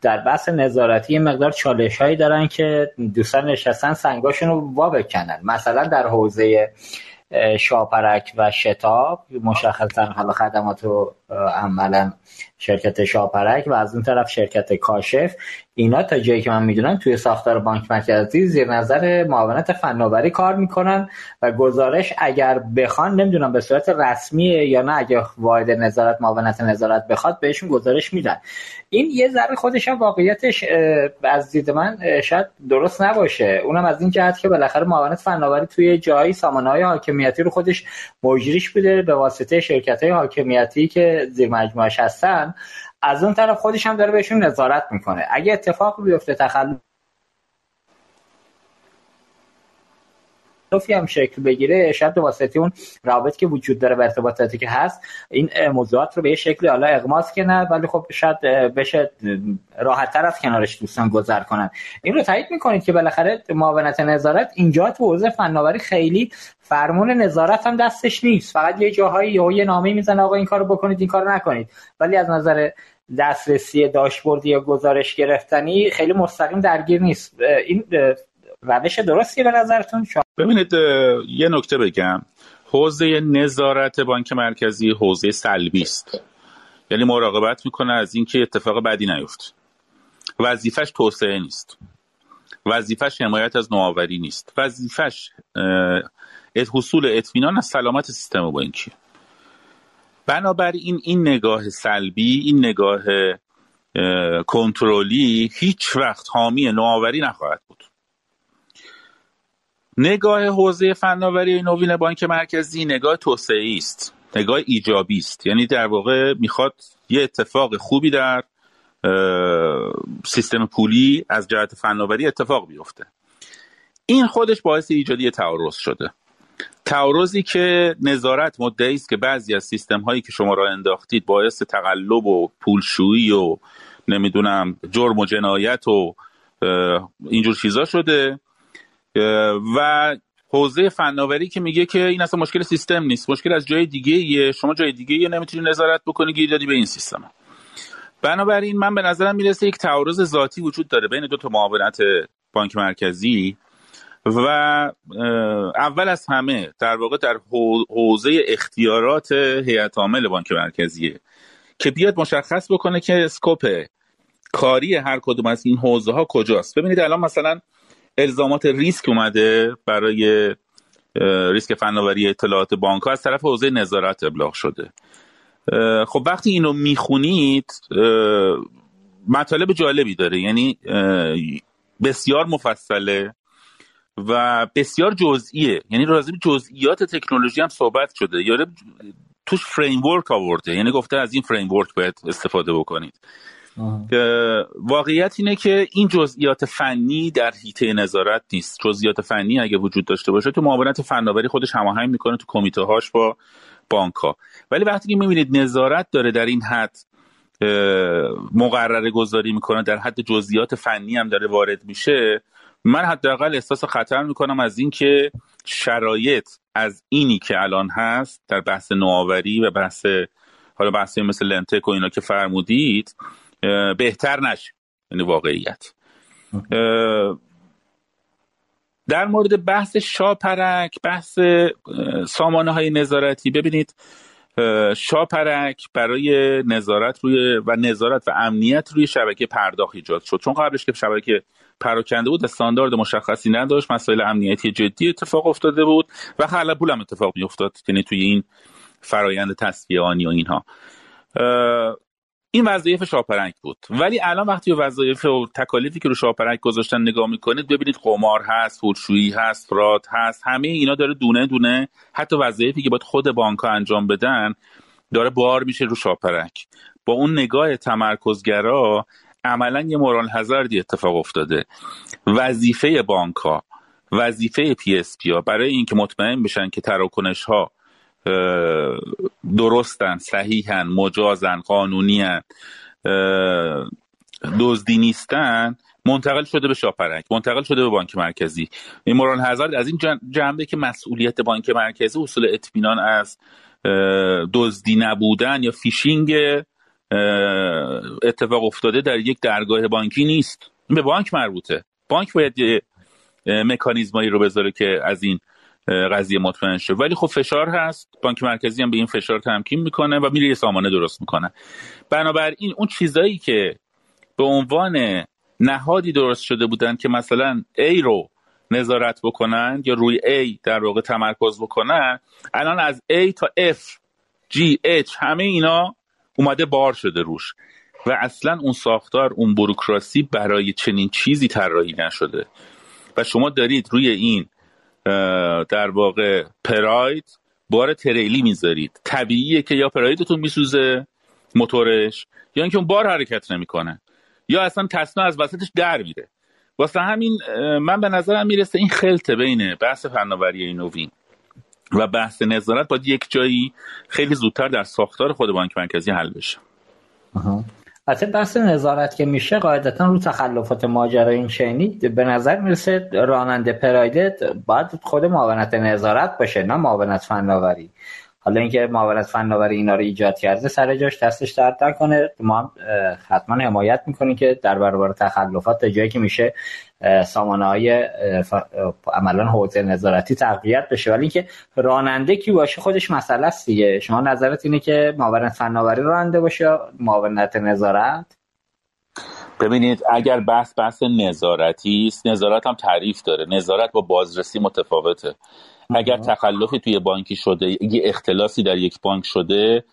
در بحث نظارتی مقدار چالش هایی دارن که دوستان نشستن سنگاشون رو وا بکنن. مثلا در حوزه شاپرک و شتاب مشخصا حالا خدمات و عملا شرکت شاپرک و از اون طرف شرکت کاشف. اینا تا جایی که من می‌دونم توی ساختار بانک مرکزی زیر نظر معاونت فناوری کار می‌کنن و گزارش اگر بخوان نمی‌دونم به صورت رسمیه یا نه اگر واحد نظارت معاونت نظارت بخواد بهشون گزارش میدن. این یه ذره خودش هم واقعیتش از دید من شاید درست نباشه. اونم از این جهت که بالاخره معاونت فناوری توی جایی سامانه های حاکمیتی رو خودش مجریش بوده به واسطه شرکت های حاکمیتی که زیر مجموعش هستن. از اون طرف خودش هم داره بهشون نظارت می‌کنه. اگه اتفاق بیفته تخلف تخلفی هم شکل بگیره. شاید به واسطه اون رابط که وجود داره و ارتباطاتی که هست این موضوعات رو به شکلی حالا اغماس کنه ولی خب شاید بشه راحت تر از کنارش دوستان گذر کنن. این رو تایید می‌کنید که بالاخره معاونت نظارت اینجا تو حوزه فناوری خیلی فرمون نظارت هم دستش نیست. فقط یه جاهایی یه نامه می‌زنه آقا این کارو بکنید این کارو نکنید. ولی از نظر دسترسی داشبوردی یا گزارش گرفتنی خیلی مستقیم درگیر نیست. این روش درستی به نظرتون؟ ببینید یه نکته بگم. حوزه نظارت بانک مرکزی حوزه سلبی است. یعنی مراقبت می‌کنه از اینکه اتفاق بدی نیفت وظیفش توسعه نیست. وظیفش حمایت از نوآوری نیست. وظیفش حصول اطمینان از سلامت سیستم بانکی بنابراین این نگاه سلبی این نگاه کنترلی هیچ وقت حامی نوآوری نخواهد بود. نگاه حوزه فناوری نوین بانک مرکزی نگاه توسعه است. نگاه ایجابی است. یعنی در واقع می‌خواد یه اتفاق خوبی در سیستم پولی از جهت فناوری اتفاق بیفته. این خودش باعث ایجادی تعارض شده. تعارضی که نظارت مدعی است که بعضی از سیستم هایی که شما را انداختید باعث تقلب و پولشویی و نمی‌دونم جرم و جنایت و اینجور چیزا شده. و حوزه فناوری که میگه که این اصلا مشکل سیستم نیست. مشکل از جای دیگه یه شما جای دیگه یه نمی‌تونی نظارت بکنی گیر دادی به این سیستم بنابراین من به نظرم می‌رسه یک تعارض ذاتی وجود داره بین دو تا معاونت بانک مرکزی و اول از همه در واقع در حوزه اختیارات هیئت عامل بانک مرکزیه که بیاد مشخص بکنه که اسکوپ کاری هر کدوم از این حوزه ها کجاست. ببینید الان مثلا الزامات ریسک اومده برای ریسک فناوری اطلاعات بانک ها. از طرف حوزه نظارت ابلاغ شده. خب وقتی اینو می‌خونید مطالب جالبی داره. یعنی بسیار مفصله و بسیار جزئیه. یعنی راضی جزئیات تکنولوژی هم صحبت شده. یاره توش فریم ورک آورده. یعنی گفته از این فریم ورک باید استفاده بکنید. واقعیت اینه که این جزئیات فنی در حیطه نظارت نیست. جزئیات فنی اگه وجود داشته باشه تو معاونت فناوری خودش هماهنگ می‌کنه تو کمیته هاش با بانک ها ولی وقتی که می‌بینید نظارت داره در این حد مقرره گذاری می‌کنه در حد جزئیات فنی هم داره وارد میشه من حداقل احساس خطر می‌کنم از اینکه شرایط از اینی که الان هست در بحث نوآوری و بحث حالا بحثی مثل لنتک و اینا که فرمودید بهتر نشه. یعنی واقعیت. در مورد بحث شاپرک بحث سامانه های نظارتی. ببینید شاپرک برای نظارت روی و نظارت و امنیت روی شبکه پرداخت ایجاد شد. چون قبلش که شبکه پراکنده بود استاندارد مشخصی نداشت مسائل امنیتی جدی اتفاق افتاده بود و خلبول هم اتفاق میافتاد. یعنی توی این فرایند تصفیه آنی و اینها. این وظایف شاپرنگ بود. ولی الان وقتی وظایف و تکالیفی که رو شاپرنگ گذاشتن نگاه می‌کنید ببینید قمار هست فروشویی هست فراد هست همه اینا داره دونه دونه حتی وظایفی که باید خود بانک انجام بدن داره بار میشه رو شاپرنگ با اون نگاه تمرکزگرا عملا یه مورال هزاردی اتفاق افتاده. وظیفه بانک ها وظیفه PSP ها برای اینکه مطمئن بشن که تراکنش ها درستن صحیحن مجازن قانونی‌ان دزدی نیستن. منتقل شده به شاپرک منتقل شده به بانک مرکزی. moral hazard از این جنبه که مسئولیت بانک مرکزی حصول اطمینان از دزدی نبودن یا فیشینگ اتفاق افتاده در یک درگاه بانکی نیست. به بانک مربوطه. بانک باید مکانیزمایی رو بذاره که از این قضیه مطمئن شه ولی خب فشار هست. بانک مرکزی هم به این فشار تمکین می‌کنه و میره یه سامانه درست می‌کنه. بنابراین اون چیزایی که به عنوان نهادی درست شده بودن که مثلا A رو نظارت بکنن یا روی A در واقع تمرکز بکنن الان از A تا F G H همه اینا اومده بار شده روش. و اصلا اون ساختار اون بروکراسی برای چنین چیزی طراحی نشده. و شما دارید روی این در واقع پراید بار تریلی می‌ذارید. طبیعیه که یا پرایدتون میسوزه موتورش یا اینکه اون بار حرکت نمی‌کنه یا اصلا تصمیم از وسطش در میره. واسه همین من به نظرم می‌رسه این خلطه بین بحث فناوری نوین و بحث نظارت باید یک جایی خیلی زودتر در ساختار خود بانک مرکزی حل بشه. البته بحث نظارت که میشه قاعدتا رو تخلفات ماجرا این شینی به نظر می‌رسه راننده پرایدت باید خود معاونت نظارت باشه نه معاونت فناوری. حالا اینکه معاونت فناوری اینا رو ایجاد کرده سر جاش دستش درد نکنه ما هم حتما حمایت می‌کنیم که در برابر تخلفات تا جایی که میشه سامانه های عملا حوزه نظارتی تقویت بشه. ولی اینکه راننده کی باشه خودش مسئله است دیگه. شما نظرت اینه که معاونت فناوری راننده باشه معاونت نظارت؟ ببینید اگر بحث بحث نظارتی است نظارت هم تعریف داره. نظارت با بازرسی متفاوته. اگر تخلفی توی بانکی شده؟ یه اختلاسی در یک بانک شده؟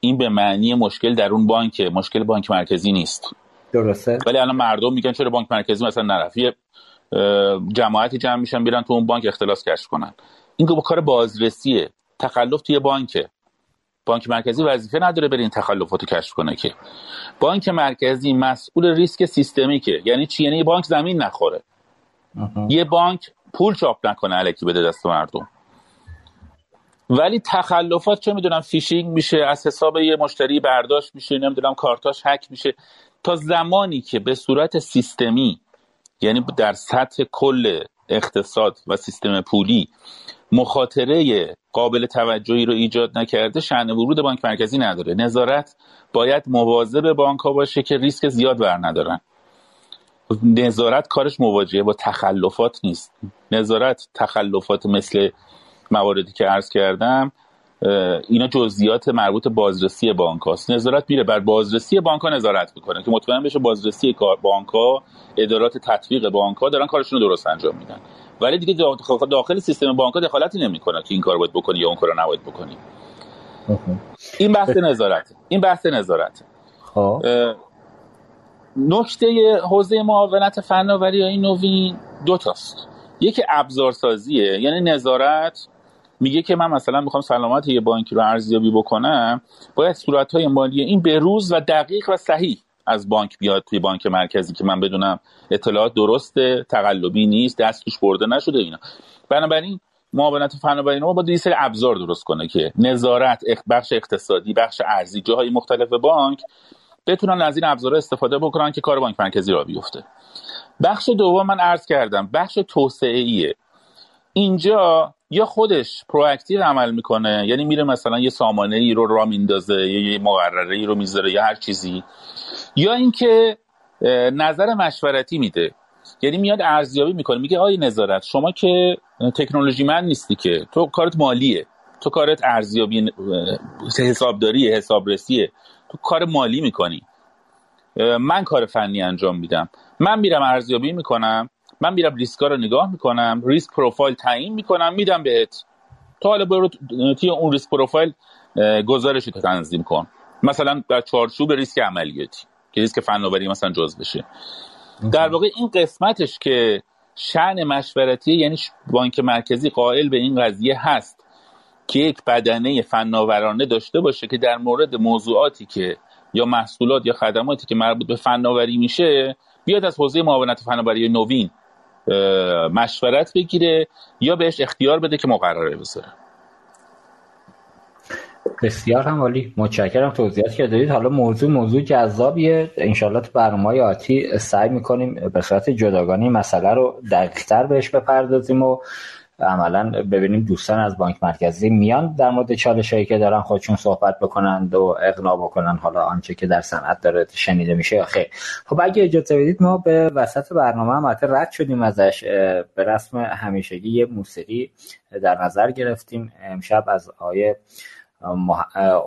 این به معنی مشکل در اون بانک مشکل بانک مرکزی نیست. درسته. ولی الان مردم میگن چرا بانک مرکزی مثلا نرفت؟ یه جماعتی جمع میشن برن تو اون بانک اختلاس کشف کنن. این با کار بازرسیه. تخلف توی بانکه. بانک مرکزی وظیفه نداره برین تخلفاتو کشف کنه که. بانک مرکزی مسئول ریسک systemic ه. یعنی چی؟ یعنی بانک زمین نخوره. یه بانک پول چاپ نکنه الکی بده دست مردم. ولی تخلفات چه می‌دونم فیشینگ میشه از حساب یه مشتری برداشت میشه نمی‌دونم کارتاش هک میشه. تا زمانی که به صورت سیستمی یعنی در سطح کل اقتصاد و سیستم پولی مخاطره قابل توجهی رو ایجاد نکرده شأن ورود بانک مرکزی نداره. نظارت باید مواظب بانک ها باشه که ریسک زیاد بر ندارن. نظارت کارش مواجهه با تخلفات نیست. نظارت تخلفات مثل مواردی که عرض کردم اینا جزئیات مربوط بازرسی بانک هاست. نظارت میره بر بازرسی بانک ها نظارت می‌کنه که مطمئن بشه بازرسی بانک ها ادارات تطبیق بانک ها دارن کارشون رو درست انجام میدن. ولی دیگه داخل سیستم بانک ها دخالتی نمی‌کنه که این کار باید بکنی یا اون کار نباید بکنی. این بحث نظارت این بحث نظارت خب. نکته حوزه معاونت فناوری های نوین دو تاست. یکی ابزارسازیه یعنی نظارت. میگه که من مثلا می‌خوام سلامت یه بانکی رو ارزیابی بکنم باید صورت های مالی این به روز و دقیق و صحیح از بانک بیاد توی بانک مرکزی که من بدونم اطلاعات درسته تقلبی نیست دست توش برده نشده اینا. بنابراین معاونت فناوری ما باید یه سری ابزار درست کنه که نظارت بخش اقتصادی بخش ارزی جاهای مختلف بانک بتونن از این ابزارها استفاده بکنن که کار بانک مرکزی را بیفته. بخش دوم من عرض کردم بخش توسعه ایه اینجا یا خودش پرواکتیو عمل می‌کنه یعنی میره مثلا یه سامانه ای رو را میندازه یا یه مقرره ای رو می‌ذاره یا هر چیزی یا اینکه نظر مشورتی میده. یعنی میاد ارزیابی می‌کنه میگه آی نظارت شما که تکنولوژی من نیستی که تو کارت مالیه تو کارت ارزیابی حسابداری حسابرسیه. تو کار مالی می‌کنی. من کار فنی انجام میدم. من میرم ارزیابی می‌کنم. من میرم ریسکا رو نگاه می‌کنم. ریسک پروفایل تعیین می‌کنم. میدم بهت. تو حالا برو توی اون ریسک پروفایل گزارش رو تنظیم کن. مثلا در چارچوب ریسک عملیاتی که ریسک فناوری مثلا جز بشه. در واقع این قسمتش که شعن مشورتی یعنی بانک مرکزی قائل به این قضیه هست. که یک بدنه فناورانه داشته باشه که در مورد موضوعاتی که یا محصولات یا خدماتی که مربوط به فناوری میشه بیاد از حوزه معاونت فناوری نوین مشورت بگیره یا بهش اختیار بده که مقرره بذاره. بسیار هم عالی. متشکرم. توضیحات که دارید حالا موضوع موضوع جذابیه. انشالله تو برنامه آتی سعی می‌کنیم به صورت جداگانه مسئله رو دقیقتر بهش بپردازیم و عملا ببینیم دوستان از بانک مرکزی میان در مورد چالش هایی که دارن خودشون صحبت بکنند و اقناع بکنن. حالا آنچه که در صنعت داره شنیده میشه خیر. خب اگه اجازه بدید ما به وسط برنامه هم رد شدیم ازش. به رسم همیشگی یه موسیقی در نظر گرفتیم. امشب از آیه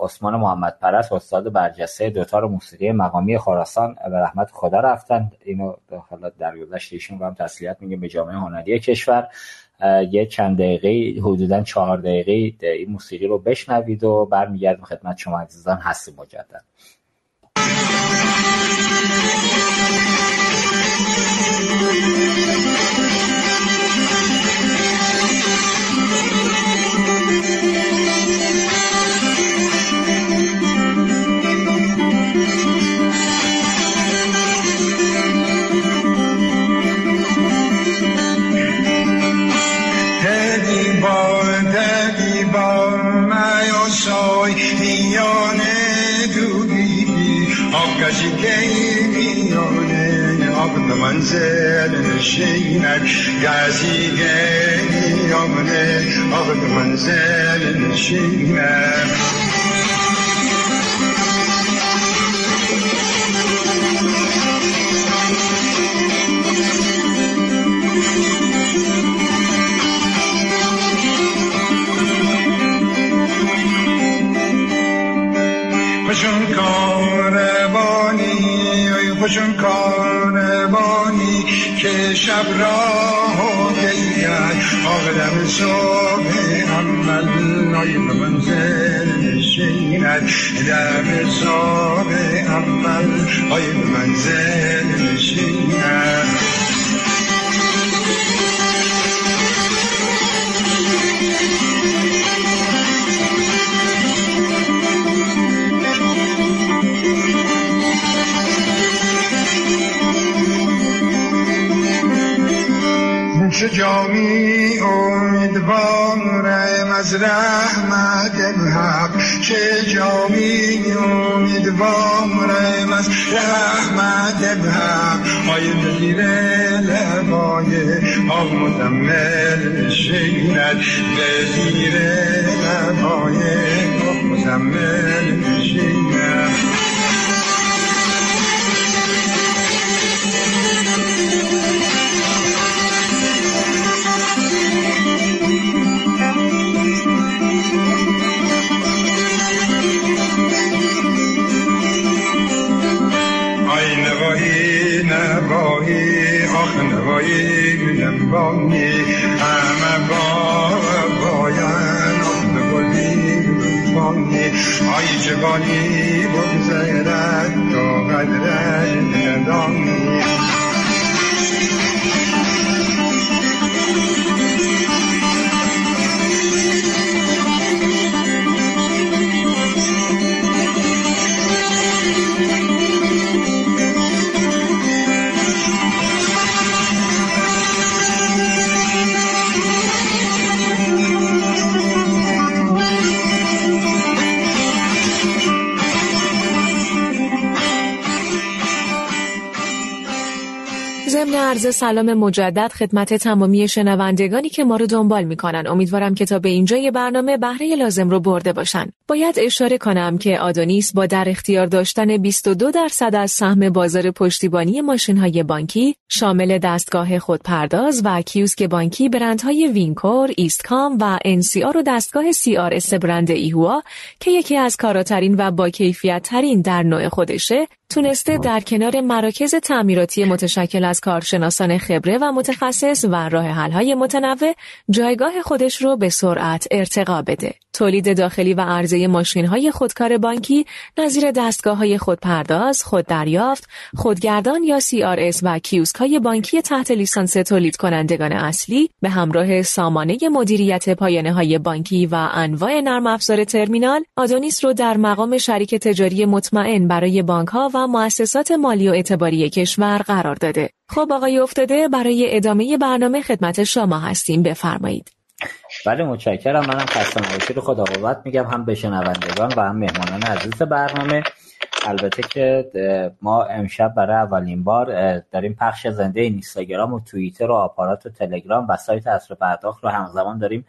عثمان محمد پرست استاد برجسته دوتار موسیقی مقامی خراسان به رحمت خدا رفتن. اینو حالا در گذشت ایشون هم تسلیت میگیم به جامعه هنری کشور. یه چند دقیقه حدودا چهار دقیقه این موسیقی رو بشنوید و برمیگردیم خدمت شما عزیزان. هستی مجدد. منزل نشینک گزیگه آمنه آقا منزل نشینک خوشون کاروانی خوشون کاروانی گیرد آقدم صبح عمل نای منزل نشیند. دم صبح عمل های منزل نشیند. جامی امیدوارم از رحمت حق. چه جامی امیدوارم از رحمت حق. های زیر لبای مزمل شیرد به زیر لبای مزمل آی عرض سلام مجدد خدمت تمامی شنوندگانی که ما رو دنبال می‌کنن. امیدوارم که تا به اینجای برنامه بهره لازم رو برده باشن. باید اشاره کنم که آدونیس با در اختیار داشتن 22 درصد از سهم بازار پشتیبانی ماشین های بانکی شامل دستگاه خودپرداز و کیوسک بانکی برندهای وینکور، ایستکام و NCR و دستگاه CRS برند ایهوا که یکی از کاراترین و با کیفیت ترین در نوع خودشه تونسته در کنار مراکز تعمیراتی متشکل از کارشناسان خبره و متخصص و راه حل‌های متنوع جایگاه خودش رو به سرعت ارتقا بده. تولید داخلی و عرضه ماشین های خودکار بانکی نظیر دستگاه های خودپرداز، خوددریافت، خودگردان یا CRS و کیوسک های بانکی تحت لیسانس تولید کنندگان اصلی به همراه سامانه مدیریت پایانه های بانکی و انواع نرم افزار ترمینال آدونیس رو در مقام شریک تجاری مطمئن برای بانک ها و مؤسسات مالی و اعتباری کشور قرار داده. خب آقای افتاده برای ادامه برنامه خدمت شما هستیم. بفرمایید. بله متشکرم. منم خسته نباشید خدا قوت میگم هم به شنوندگان و هم مهمانان عزیز برنامه. البته که ما امشب برای اولین بار داریم پخش زنده اینستاگرام و توییتر و آپارات و تلگرام و سایت اصر پرداخت رو همزمان داریم.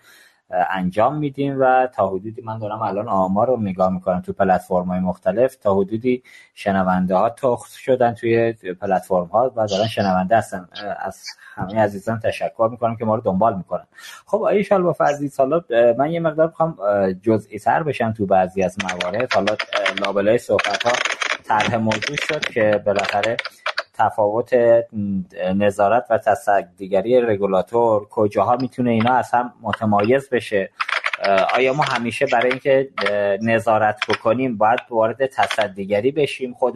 انجام میدیم و تا حدودی من دارم الان آمار رو نگاه می‌کنم تو پلتفرم های مختلف. تا حدودی شنونده ها تخص شدن توی پلتفرم ها و دارن شنونده هستن. از همه عزیزان تشکر می‌کنم که ما رو دنبال می‌کنن. خب آیه شال با فرضی حالا من یه مقدار بخوام جزئی تر بشم تو بعضی از موارد حالا لابلای صحبت ها طرح موضوع شد که بالاخره تفاوت نظارت و تصدیگری رگولاتور کجاها می‌تونه اینا از هم متمایز بشه؟ آیا ما همیشه برای اینکه نظارت بکنیم باید وارد تصدیگری بشیم خود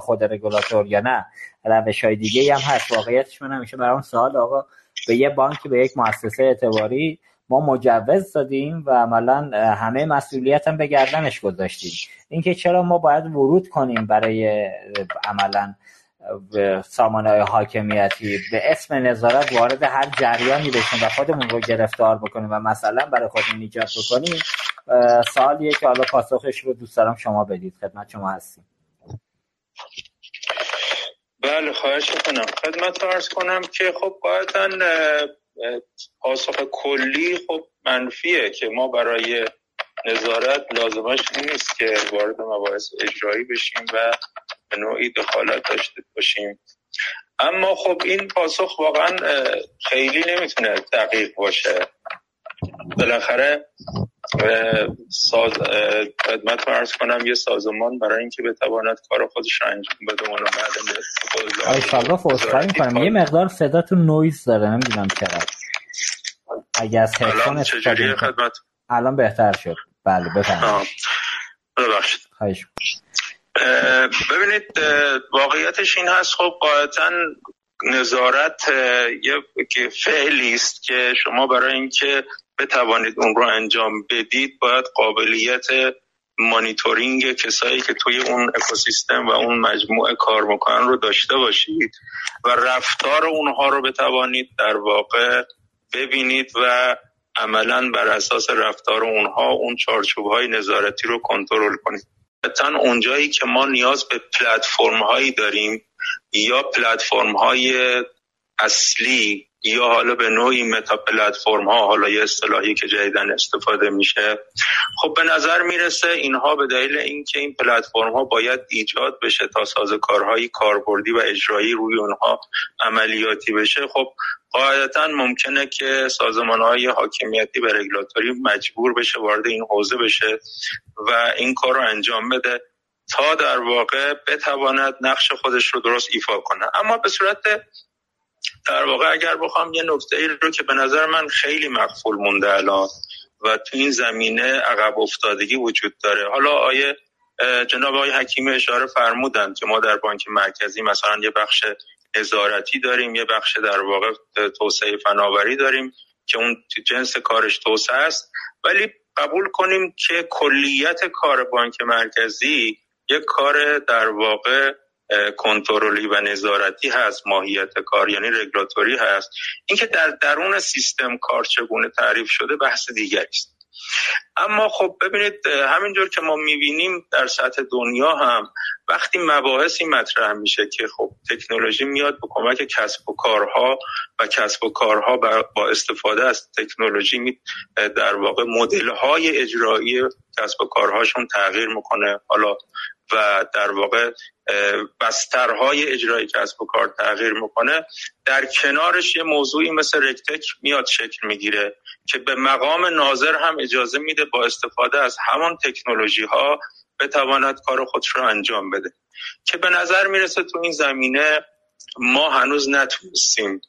خود رگولاتور یا نه؟ روش های دیگه هم هست. واقعیتش من همیشه برام سوال آقا به یه بانک به یک مؤسسه اعتباری ما مجوز دادیم و عملا همه مسئولیت هم به گردنش گذاشتیم. اینکه چرا ما باید ورود کنیم برای عملا سامانه های حاکمیتی به اسم نظارت وارد هر جریانی بشیم و خودمون رو گرفتار بکنیم و مثلا برای خودمون ایجاد بکنیم. سوالیه که حالا پاسخش رو دوست دارم شما بدید. خدمت شما هستیم. بله خواهش کنم خدمت ارز کنم که خب قاعدتا پاسخ کلی خب منفیه که ما برای نظارت لازمش نیست که وارد مباحث اجرایی بشیم و به نوعی دخالت داشته باشیم. اما خب این پاسخ واقعا خیلی نمی‌تونه دقیق باشه. بالاخره ساز خدمت ارز کنم یه سازمان برای اینکه بتواند کار خودش رو انجام بده اونو بعد یه مقدار صداتون نویز داره نمی‌دونم چرا. اگه از هدفون استفاده خدمت الان بهتر شد. بله بفرمایید. ببخشید. ببینید واقعیتش این هست خب قاعدتا نظارت یک فعلی است که شما برای اینکه بتوانید اون رو انجام بدید باید قابلیت مانیتورینگ کسایی که توی اون اکوسیستم و اون مجموعه کار می‌کنن رو داشته باشید و رفتار اونها رو بتوانید در واقع ببینید و عملا بر اساس رفتار اونها اون چارچوب های نظارتی رو کنترل کنید. تا اونجایی که ما نیاز به پلتفرم هایی داریم یا پلتفرم های اصلی یا حالا به نوعی متا پلتفرم ها حالا یه اصطلاحی که جدیدن استفاده میشه. خب به نظر می‌رسه اینها به دلیل اینکه این پلتفرم ها باید ایجاد بشه تا سازوکارهای کاربردی و اجرایی روی اونها عملیاتی بشه خب قاعدتا ممکنه که سازمان های حاکمیتی و رگولاتوری مجبور بشه وارد این حوزه بشه و این کار رو انجام بده تا در واقع بتواند نقش خودش رو درست ایفا کنه. اما به صورت در واقع اگر بخوام یه نکته ای رو که به نظر من خیلی مقفول مونده الان و تو این زمینه عقب افتادگی وجود داره. حالا آیه جناب آقای حکیم اشاره فرمودند که ما در بانک مرکزی مثلا یه بخش نظارتی داریم یه بخش در واقع توسعه فناوری داریم که اون جنس کارش توسعه است. ولی قبول کنیم که کلیت کار بانک مرکزی یک کار در واقع کنترلی و نظارتی هست ماهیت کار یعنی رگولاتوری هست. اینکه در درون سیستم کار چگونه تعریف شده بحث دیگری است. اما خب ببینید همینجور که ما می‌بینیم در سطح دنیا هم وقتی مباحثی مطرح میشه که خب تکنولوژی میاد به کمک کسب و کارها و کسب و کارها با استفاده از تکنولوژی در واقع مدل های اجرایی کسب و کارهاشون تغییر می‌کنه. حالا و در واقع بسترهای اجرایی کسب و کار تغییر می‌کنه در کنارش یه موضوعی مثل رکتک میاد شکل می‌گیره که به مقام ناظر هم اجازه میده با استفاده از همان تکنولوژی ها بتواند کار خودش رو انجام بده. که به نظر می‌رسه تو این زمینه ما هنوز نتونستیم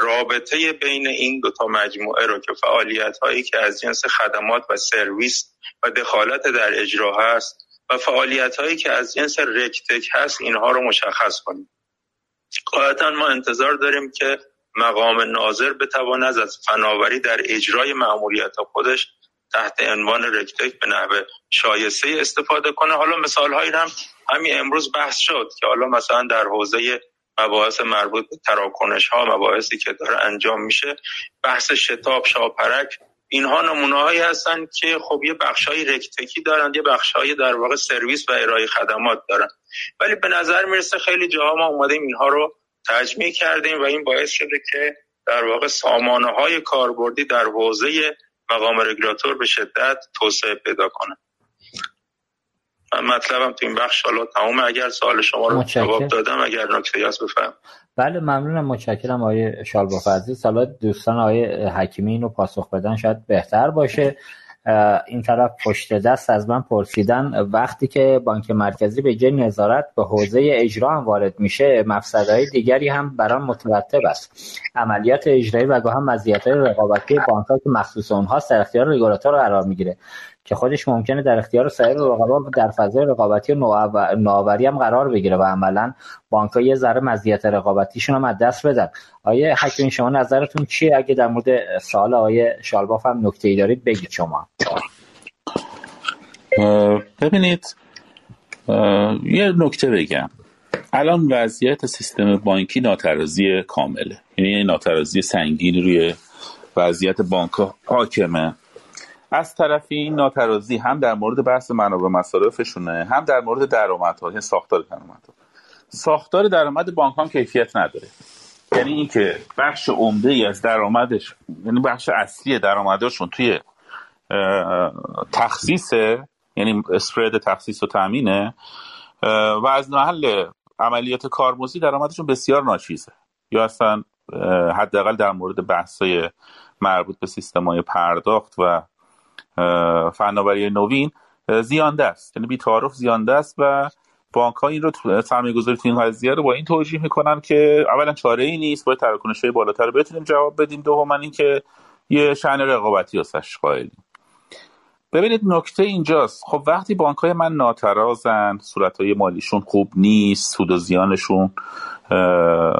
رابطه بین این دو تا مجموعه رو که فعالیت هایی که از جنس خدمات و سرویس و دخالت در اجرا هست و فعالیت هایی که از جنس رکتک هست اینها رو مشخص کنیم. قاعدتا ما انتظار داریم که مقام ناظر بتواند از فناوری در اجرای معمولیت خودش تحت عنوان رکتک به نحو شایسته استفاده کنه. حالا مثال هایی هم همین امروز بحث شد که حالا مثلا در حوزه مباحث مربوط به تراکنش ها مباحثی که داره انجام میشه بحث شتاب شاپرک اینها نمونه هایی هستن که خب یه بخش های رکتکی دارن یه بخش های در واقع سرویس و ارائه خدمات دارن ولی به نظر می‌رسه خیلی جاها ما اومدیم اینها رو تجمیع کردیم و این باعث شده که در واقع سامانه های کاربردی در حوزه مقام رگولاتور به شدت توسعه پیدا کنه. من مطلبم تو این بخش حالا تمام اگر سوال شما رو جواب دادم اگر نکته هست بفهم بله ممنونم. متشکرم آقای شالباف عزیز حالا دوستان آقای حکیمی اینو پاسخ بدن شاید بهتر باشه. این طرف پشت دست از من پرسیدن وقتی که بانک مرکزی به جای نظارت به حوزه اجرا هم وارد میشه مفسدهای دیگری هم بران مترتب است. عملیات اجرایی و گاه هم مزیت‌های رقابتی بانک ها که مخصوص اونها در اختیار رگولاتور قرار می‌گیره. که خودش ممکنه در اختیار سایر رقبا در فضای رقابتی نوآوری هم قرار بگیره و عملا بانک یه ذره مزیت رقابتیشون هم از دست بدن. آیه حکیم شما نظرتون چیه؟ اگه در مورد سوال آیه شالباف هم نکته ای دارید بگید شما. ببینید یه نکته بگم. الان وضعیت سیستم بانکی ناترازی کامله. یعنی ناترازی سنگین روی وضعیت بانک حاکمه. از طرفی این ناترازی هم در مورد بحث منابع مصارفشونه هم در مورد درآمدها یعنی ساختار درآمدها. ساختار درآمد بانک هم کیفیت نداره. یعنی اینکه بخش عمده ای از درآمدش یعنی بخش اصلی درآمدشون توی تخصیص یعنی اسپرد تخصیص و تامینه و از محل عملیات کارمزدی درآمدشون بسیار ناچیزه. یا اصلا حداقل در مورد بحثای مربوط به سیستم های پرداخت و فناوری نوین زیانده است. یعنی بیتعارف زیانده است و بانک ها این رو سرمایه گذاری تو این قضیه رو با این توجیه می‌کنن که اولا چاره ای نیست باید تراکنش های بالاتر رو بتونیم جواب بدیم. دوما اینکه یه شأن رقابتی هستش قائلیم. ببینید نکته اینجاست. خب وقتی بانک های من ناترازن صورت های مالیشون خوب نیست سود و زیانشون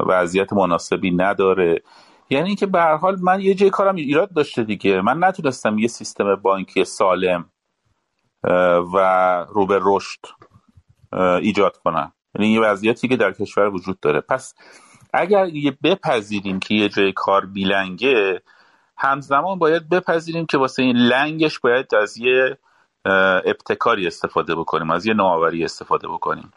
وضعیت مناسبی نداره یعنی اینکه به هر حال من یه جای کارم ایراد داشته دیگه. من نتونستم یه سیستم بانکی سالم و رو به رشد ایجاد کنم. یعنی یه وضعیتی که در کشور وجود داره. پس اگر یه بپذیریم که یه جای کار بیلنگه همزمان باید بپذیریم که واسه این لنگش باید از یه ابتکاری استفاده بکنیم از یه نوآوری استفاده بکنیم.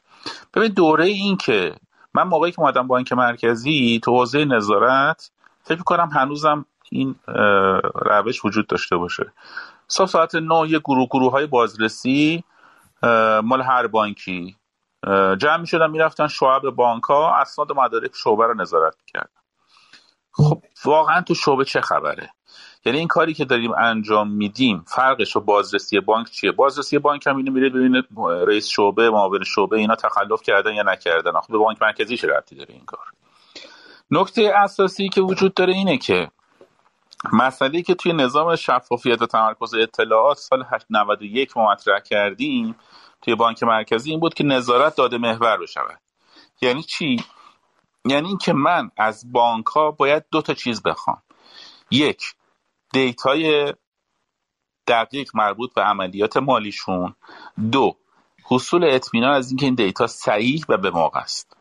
ببین دوره این که من موقعی که اومدم بانک مرکزی تو حوزه نظارت فکر کنم هنوزم این روش وجود داشته باشه. صبح ساعت نه یه گروه گروه های بازرسی مال هر بانکی جمع می شدن می‌رفتن شعب بانک ها اسناد و مدارک شعبه رو نظارت کرد خب واقعا تو شعبه چه خبره؟ یعنی این کاری که داریم انجام میدیم فرقش و بازرسی بانک چیه؟ بازرسی بانک هم اینو میره ببینه رئیس شعبه معاون شعبه اینا تخلف کردن یا نکردن. خب به بانک مرکزی چه ربطی داره این کار؟ نکته اساسی که وجود داره اینه که مسئله که توی نظام شفافیت و تمرکز اطلاعات سال 91 ما مطرح کردیم توی بانک مرکزی این بود که نظارت داده محور بشود. یعنی چی؟ یعنی اینکه من از بانک ها باید دو تا چیز بخوام. یک دیتای دقیق مربوط به عملیات مالیشون. دو حصول اطمینان از اینکه این دیتا صحیح و به موقع است.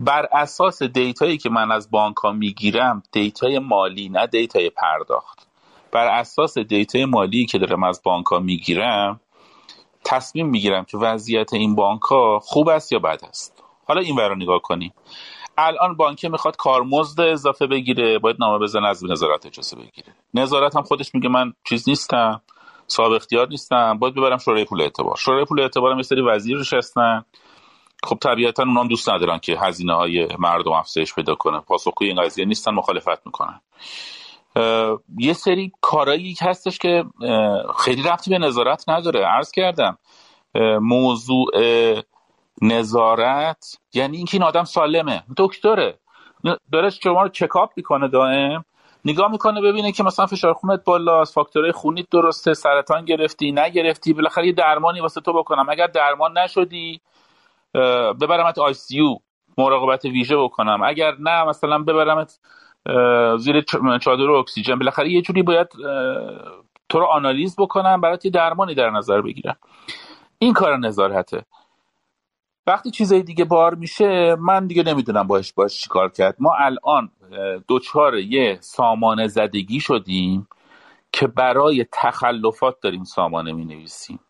بر اساس دیتایی که من از بانک ها می‌گیرم دیتای مالی نه دیتای پرداخت. بر اساس دیتای مالی که دارم از بانک ها می‌گیرم تصمیم می‌گیرم که وضعیت این بانک ها خوب است یا بد است. حالا این رو نگاه کنیم. الان بانک می‌خواد کارمزد اضافه بگیره باید نامه بزنه از نظارت اجازه بگیره. نظارت هم خودش میگه من چیز نیستم صاحب اختیار نیستم باید ببرم شورای پول اعتبار. شورای پول اعتبار هم یه سری وزیر نشستن خب طبیعتا اونام دوست ندارن که هزینه های مردم افزایش پیدا کنه. پاسخگوی این قضیه نیستن مخالفت می‌کنن. یه سری کارایی هستش که خیلی رفتی به نظارت نداره. عرض کردم موضوع نظارت یعنی اینکه این آدم سالمه. دکتره. داره شما رو چکاپ می‌کنه دائم. نگاه می‌کنه ببینه که مثلا فشار خونت بالاست فاکتورهای خونیت درسته سرطان گرفتی نگرفتی بالاخره یه درمانی واسه تو بکنم. اگر درمان نشدی ببرمت آی سی یو مراقبت ویژه بکنم. اگر نه مثلا ببرمت زیر چادر اکسیژن. بالاخره یه جوری باید تو رو آنالیز بکنم برات یه درمانی در نظر بگیرم. این کار نظارته. وقتی چیزای دیگه بار میشه من دیگه نمی‌دونم باش باش چیکار کرد. ما الان دوچار یه سامان زدگی شدیم که برای تخلفات داریم سامانه می نویسیم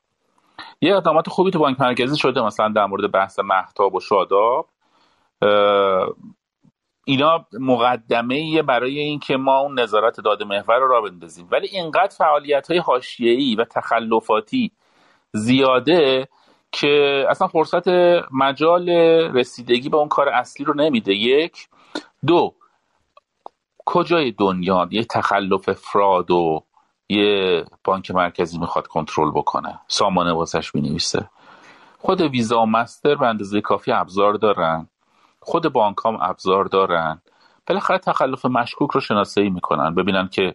یه اقدامات خوبی تو بانک مرکزی شده مثلا در مورد بحث محتاب و شاداب. اینا مقدمه برای اینکه ما اون نظارت داده محور رو را بندازیم. ولی اینقدر فعالیت های حاشیه‌ای و تخلفاتی زیاده که اصلا فرصت مجال رسیدگی به اون کار اصلی رو نمیده. یک. دو. کجای دنیا؟ یه تخلف فراد و یه بانک مرکزی می‌خواد کنترل بکنه. سامانه واسش می‌نویسه. خود ویزا و مستر به اندازه کافی ابزار دارن. خود بانک هم ابزار دارن. بالاخره تخلف مشکوک رو شناسایی می‌کنن. ببینن که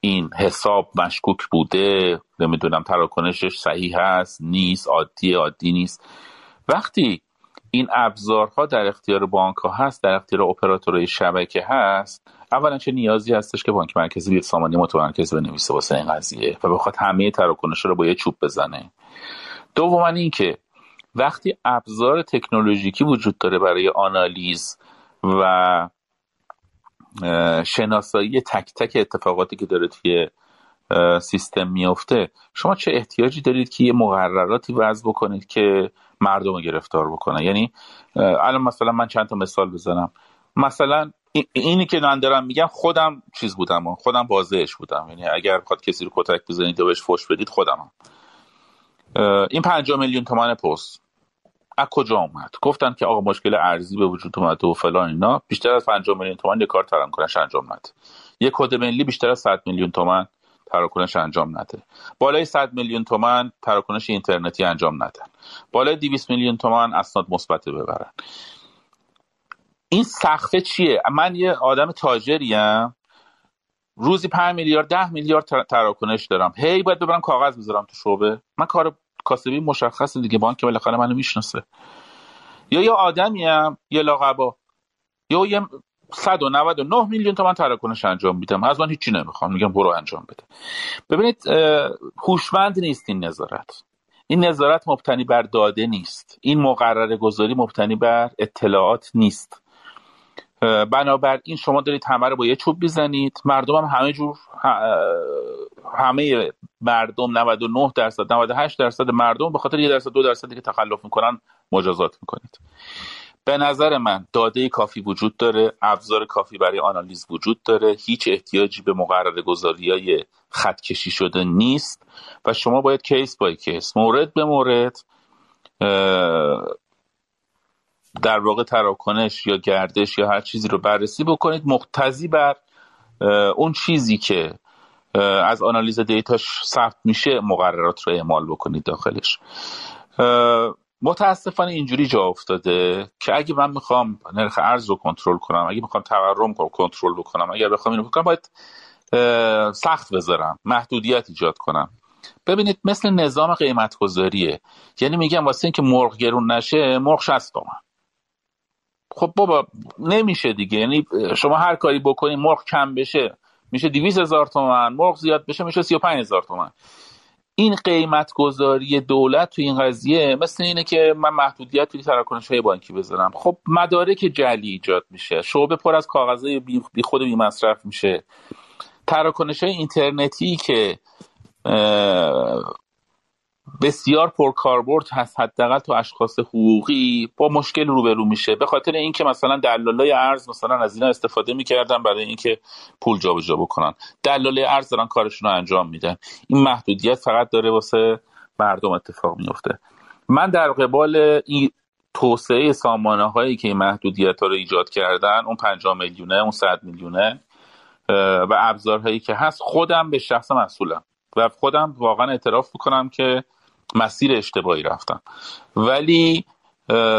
این حساب مشکوک بوده. نمی‌دونم تراکنشش صحیح هست نیست عادی عادی نیست. وقتی این ابزارها در اختیار بانک ها هست در اختیار اپراتورهای شبکه هست. اولا چه نیازی هستش که بانک مرکزی بیاد سامانه متمرکز بنویسه واسه این قضیه و بخواد همه تراکنش رو با یه چوب بزنه. دوما اینکه وقتی ابزار تکنولوژیکی وجود داره برای آنالیز و شناسایی تک تک اتفاقاتی که داره توی سیستم میفته شما چه احتیاجی دارید که یه مقرراتی وضع بکنید که مردم رو گرفتار بکنه. یعنی الان مثلا من چند تا مثال بزنم. مثلا اینی که من دارم میگم خودم چیز بودم خودم بازهش بودم. یعنی اگر بخواد کسی رو کتک بزنید و بهش فش بدید خودم این پنجاه میلیون تومن پست. از کجا اومد؟ گفتن که آقا مشکل ارزی به وجود اومده و فلان اینا. بیشتر از 5 میلیون تومان یه کار تراکنش انجام نده. یه کد ملی بیشتر از 100 میلیون تومان تراکنش انجام نده. بالای 100 میلیون تومان تراکنش اینترنتی انجام ندن. بالای 200 میلیون تومان اسناد مثبت ببرن. این سخته چیه؟ من یه آدم تاجریم. روزی 5 میلیارد ده میلیارد تراکنش دارم. هی باید ببرم کاغذ بذارم تو شعبه. من کار کاسبی مشخصه دیگه. بانک بالاخره منو می‌شناسه. یا یه آدمیم یه لاقبا یا یه 199 میلیون تومن تراکنش انجام میدم. از من هیچی نمی‌خوام میگم برو انجام بده. ببینید هوشمند نیست این نظارت. این نظارت مبتنی بر داده نیست. این مقرر گذاری مبتنی بر اطلاعات نیست. بنابراین شما دارید همه رو با یه چوب بیزنید مردم هم همه جور همه مردم 99 درصد 98 درصد مردم به خاطر یه درصد دو درصدی که تخلف می‌کنن مجازات می‌کنید. به نظر من داده کافی وجود داره ابزار کافی برای آنالیز وجود داره. هیچ احتیاجی به مقرر گذاری های خط کشی شده نیست و شما باید case by case مورد به مورد در واقع تراکنش یا گردش یا هر چیزی رو بررسی بکنید. مقتضی بر اون چیزی که از آنالیز دیتاش ثبت میشه مقررات رو اعمال بکنید داخلش. متاسفانه اینجوری جا افتاده که اگه من می‌خوام نرخ ارز رو کنترل کنم اگه می‌خوام تورم کنترل بکنم اگر بخوام اینو بکنم باید سخت بذارم محدودیت ایجاد کنم. ببینید مثل نظام قیمت گذاریه یعنی میگم واسه اینکه مرغ گرون نشه مرغ 60 تومن. خب بابا نمیشه دیگه. یعنی شما هر کاری بکنی مرغ کم بشه میشه 200 هزار تومن مرغ زیاد بشه میشه 35 هزار تومن. این قیمت گذاری دولت تو این قضیه مثل اینه که من محدودیت توی تراکنش های بانکی بذارم. خب مدارک جلی ایجاد میشه. شعبه پر از کاغذهای بی خود بی مصرف میشه. تراکنش های اینترنتی که بسیار پرکاربرد هست حداقل تو اشخاص حقوقی با مشکل روبرو میشه. به خاطر اینکه مثلا دلالای ارز مثلا از اینا استفاده می‌کردن برای اینکه پول جابجا بکنن. دلالای ارز دارن کارشون رو انجام میدن. این محدودیت فقط داره واسه مردم اتفاق میفته من در قبال این توسعه سامانه هایی که این محدودیت ها رو ایجاد کردن اون 5 میلیونه اون 100 میلیونه و ابزارهایی که هست خودم به شخص مسئولم. و خودم واقعا اعتراف می‌کنم که مسیر اشتباهی رفتم. ولی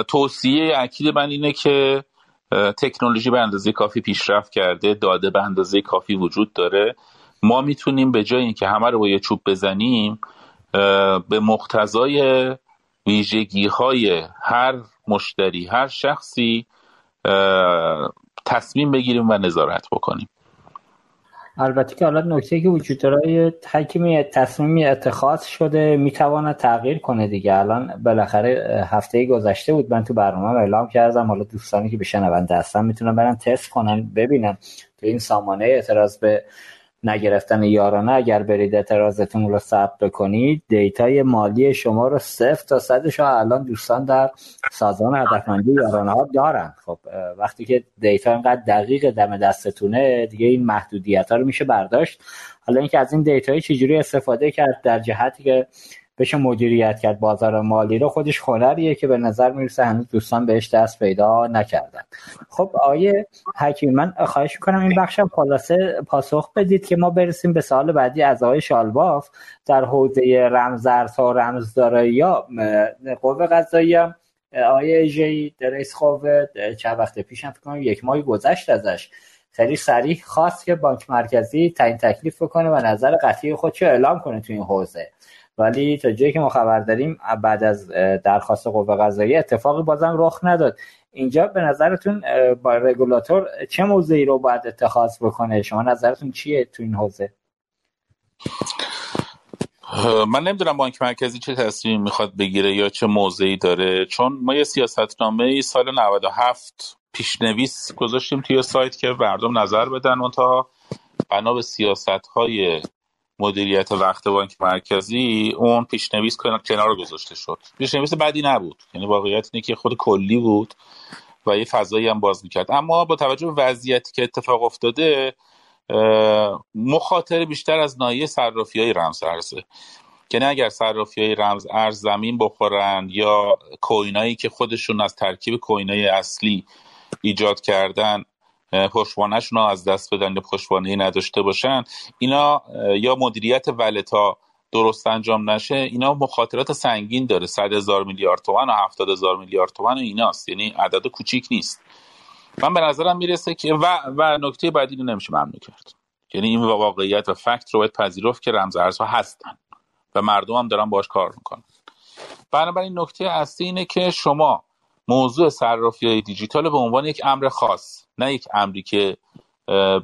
توصیه اکید من اینه که تکنولوژی به اندازه کافی پیشرفت کرده داده به اندازه کافی وجود داره. ما می‌تونیم به جای اینکه همه رو با یه چوب بزنیم به مقتضای ویژگی های هر مشتری هر شخصی تصمیم بگیریم و نظارت بکنیم. البته که حالا نکته که وجود داره حکیمی تصمیمی اتخاذ شده می‌تواند تغییر کنه دیگه. الان بالاخره هفته گذشته بود من تو برنامه اعلام کردم. حالا دوستانی که به شنونده هستن می‌تونن برن تست کنن ببینن. تو این سامانه اعتراض به نگرفتن یارانه اگر برید اعتراضتون رو ثبت بکنید دیتای مالی شما رو صفر تا صدش الان دوستان در سازمان هدفمندی یارانه ها دارن. خب وقتی که دیتا اینقدر دقیق دم دستتونه دیگه این محدودیت ها رو میشه برداشت. حالا اینکه از این دیتای چجوری استفاده کرد در جهتی که بشه مدیریت کرد بازار مالی رو. خودش هنریه که به نظر می‌رسه هنوز دوستان بهش دست پیدا نکردن. خب آقای حکیمی من خواهش می‌کنم این بخشم خلاصه پاسخ بدید که ما برسیم به سال بعدی از آقای شالباف. در حوزه رمزارز و رمزدارایی یا قوه قضایی آیه جی رئیس قوه چند وقت پیش هم کنم یک ماه گذشت ازش. خیلی سریع خواست که بانک مرکزی تعیین تکلیف بکنه و نظر قطعی خودش اعلام کنه تو این حوزه. ولی تا جایی که ما خبر داریم بعد از درخواست قوه قضاییه اتفاقی بازم رخ نداد. اینجا به نظرتون با رگولاتور چه موضعی رو باید اتخاذ بکنه؟ شما نظرتون چیه تو این حوزه؟ من نمی‌دونم بانک مرکزی چه تصمیمی می‌خواد بگیره یا چه موضعی داره. چون ما یه سیاستنامه سال 97 پیشنویس گذاشتیم توی سایت که مردم نظر بدن منتها بنا به سیاست های مدیریت وقت بانک مرکزی اون پیشنویس کنار گذاشته شد. پیشنویس بدی نبود. یعنی واقعیت اینه که خود کلی بود و یه فضایی هم باز می‌کرد. اما با توجه به وضعیتی که اتفاق افتاده مخاطر بیشتر از نایه صرافی های رمز ارزه. که اگر صرافی های رمز ارز زمین بخورند یا کوینایی که خودشون از ترکیب کوینای اصلی ایجاد کردن پشتوانهشون رو از دست بدن یا پشتوانه نداشته باشن. اینا یا مدیریت ولتا درست انجام نشه اینا مخاطرات سنگین داره. صد هزار میلیارد تومن و هفتاد هزار میلیارد تومن و ایناست. یعنی عدد کوچیک نیست. من به نظرم می‌رسه که و, و نکته بعدی رو نمیشه ممنوع کرد. یعنی این واقعیت و فکت رو باید پذیرفت که رمز ارزها هستن و مردم هم دارن باش کار می‌کنن. بنابراین نکته اصلی اینه که شما موضوع صرافی دیجیتال به عنوان یک امر خاص نه یک امری که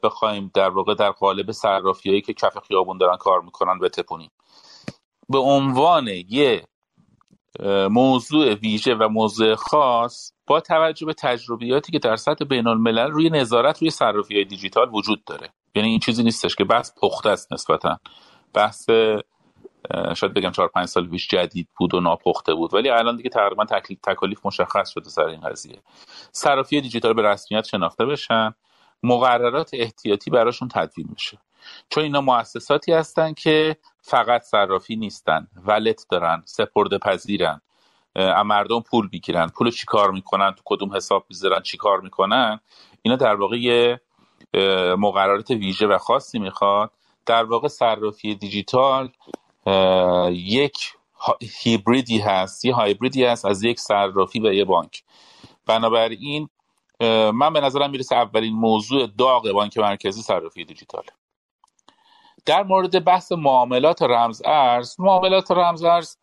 بخوایم در واقع در قالب صرافی که کف خیابون دارن کار می‌کنن بتپونیم. به عنوان یه موضوع ویژه و موضوع خاص با توجه به تجربیاتی که در سطح بین الملل روی نظارت روی صرافی های دیجیتال وجود داره. یعنی این چیزی نیستش که بحث پخته است نسبتا. بحث شاید بگم چهار پنج سال پیش جدید بود و ناپخته بود. ولی الان دیگه تقریبا تکلیف تکالیف مشخص شده سر این قضیه. صرافی دیجیتال به رسمیت شناخته بشن. مقررات احتیاطی براشون تدوین میشه چون اینا مؤسساتی هستن که فقط صرافی نیستن. ولت دارن سپرده پذیرن. مردم پول می‌گیرن. پول چی کار می‌کنن؟ تو کدوم حساب می‌ذارن؟ چی کار می‌کنن؟ اینا در واقع مقررات ویژه و خاصی می‌خواد. در واقع صرافی دیجیتال یک هیبریدی هست یه هایبریدی هست از یک صرافی و یه بانک. بنابراین من به نظرم می‌رسه اولین موضوع داغ بانک مرکزی صرافی دیجیتال. در مورد بحث معاملات رمز ارز معاملات رمز ارز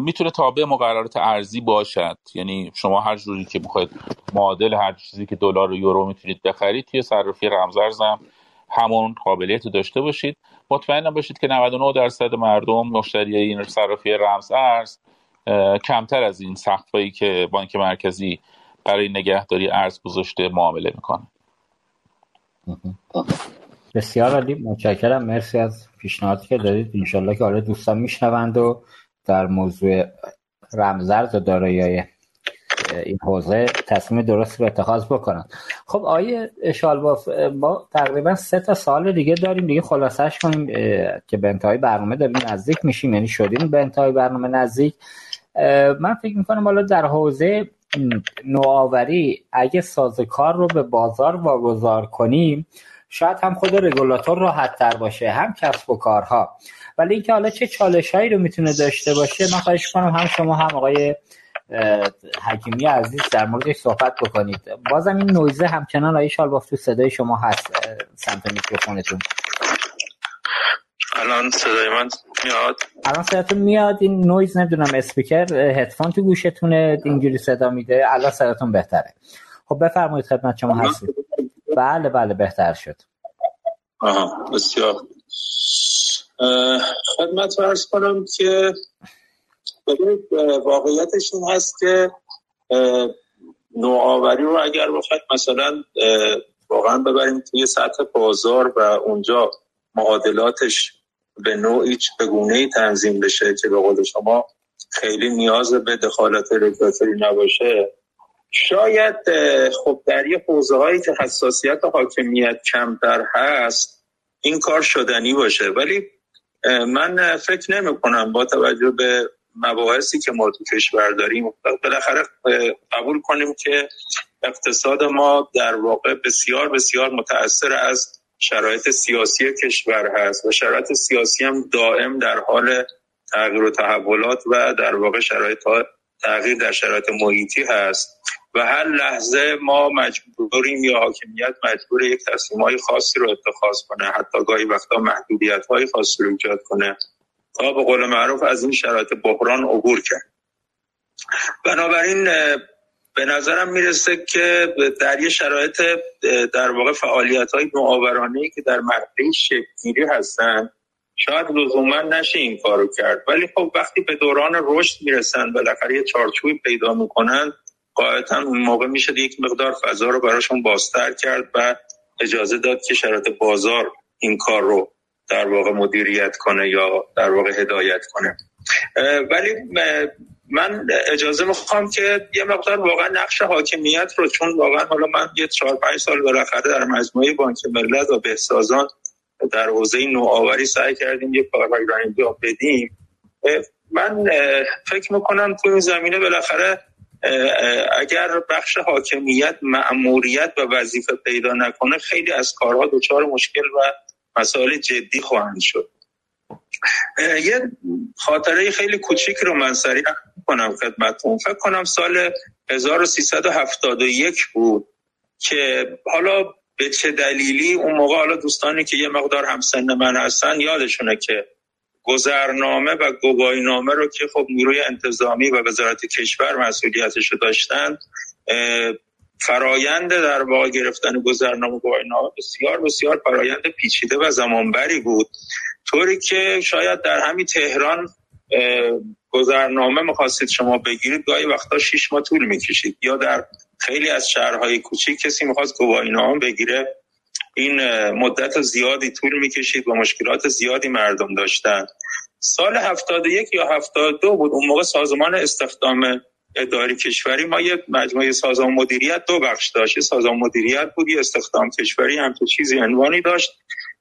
می‌تونه تابع مقررات ارزی باشد. یعنی شما هر جوری که می‌خواید معادل هر چیزی که دلار و یورو می‌تونید بخرید توی صرافی رمز ارز هم همون قابلیت داشته باشید. مطمئن باشید که 99 درصد مردم مشتری این صرافی رمز ارز کمتر از این سقفایی که بانک مرکزی برای نگهداری ارز گذاشته معامله می‌کنه. بسیار عالی. متشکرم. مرسی از پیشنهادی که دادید. انشالله که آره دوستان میشنوند و در موضوع رمزرز و دارایی این حوزه تصمیم درست رو اتخاذ بکنن. خب آیه شالباف ما تقریبا سه تا سال دیگه داریم دیگه خلاصش کنیم که به انتهای برنامه داریم نزدیک میشیم یعنی شدیم به انتهای برنامه نزدیک. من فکر می‌کنم حالا در حوزه نوآوری اگه سازکار رو به بازار واگذار کنیم شاید هم خود رگولاتور راحت تر باشه هم کسب و کارها. ولی اینکه حالا چه چالش هایی رو می‌تونه داشته باشه من خواهش کنم هم شما هم آقای حکیمی عزیز در موردش صحبت بکنید. بازم این نویزه همچنان آقای شالباف تو صدای شما هست سمت میکروفونتون. الان صدای من میاد؟ الان صداتون میاد. این نویز نمی‌دونم اسپیکر هدفون تو گوشتونه اینجوری صدا میده. الان صداتون بهتره. خب بفرمایید خدمت شما هستید. بله بله بهتر شد. آها بسیار. خدمت فرض کنم که واقعیتش این هست که نوآوری رو اگر بخواید مثلا واقعا ببریم توی سطح بازار و اونجا معادلاتش به نوعی به گونه تنظیم بشه که به قول شما خیلی نیاز به دخالت رگولاتوری نباشه شاید خب در یه حوزه هایی که حساسیت حاکمیت کمتر هست این کار شدنی باشه. ولی من فکر نمی کنم با توجه به مباحثی که ما تو کشور داریم بالاخره قبول کنیم که اقتصاد ما در واقع بسیار بسیار متاثر از شرایط سیاسی کشور هست و شرایط سیاسی هم دائم در حال تغییر و تحولات و در واقع شرایط تغییر در شرایط محیطی هست و هر لحظه ما مجبوریم یا حاکمیت مجبور یک تصمیم های خاصی رو اتخاذ کنه حتی گاهی وقتا محدودیت های خاصی رو ایجاد کنه. تا به قول معروف از این شرایط بحران عبور کرد. بنابراین به نظرم می‌رسه که در یه شرایط در واقع فعالیت های نوآورانه که در مرحله شکلگیری هستن شاید لزوما نشه این کارو کرد. ولی خب وقتی به دوران رشد می‌رسن بالاخره یه چارچوبی پیدا می‌کنن قاعدتا اون موقع میشه یک مقدار فضا رو براشون بازتر کرد و اجازه داد که شرایط بازار این کار رو در واقع مدیریت کنه یا در واقع هدایت کنه. ولی من اجازه می‌خوام که یه مقدار واقعا نقش حاکمیت رو چون واقعا حالا من یه چهار پنج سال بالاخره در مجموعه بانک ملت و بهسازان در حوزه نوآوری سعی کردیم یه انجام بدیم. من فکر می‌کنم تو این زمینه بالاخره اگر بخش حاکمیت معموریت و وظیفه پیدا نکنه خیلی از کارها دچار مشکل و مسائل جدی خواهند شد. یه خاطره خیلی کوچیک رو من سریع کنم خدمتتون. فکر کنم سال 1371 بود که حالا به چه دلیلی اون موقع حالا دوستانی که یه مقدار همسن من هستن یادشونه که گذرنامه و نامه رو که خب نیروی انتظامی و وزارت کشور مسئولیتش رو داشتن فرایند در واقع گرفتن گذرنامه و نامه بسیار بسیار فرایند پیچیده و زمانبری بود. طوری که شاید در همین تهران گذرنامه می‌خواستید شما بگیرید گاهی وقتا شیش ماه طول می‌کشید. یا در خیلی از شهرهای کوچیک کسی می‌خواست گواهینامه بگیره. این مدت زیادی طول می‌کشید و مشکلات زیادی مردم داشتن. سال 71 یا 72 بود اون موقع سازمان استخدام اداری کشوری. ما یک مجموعه سازمان مدیریت دو بخش داشت. سازمان مدیریت بود یه استخدام کشوری هم تو چیزی عنوانی داشت.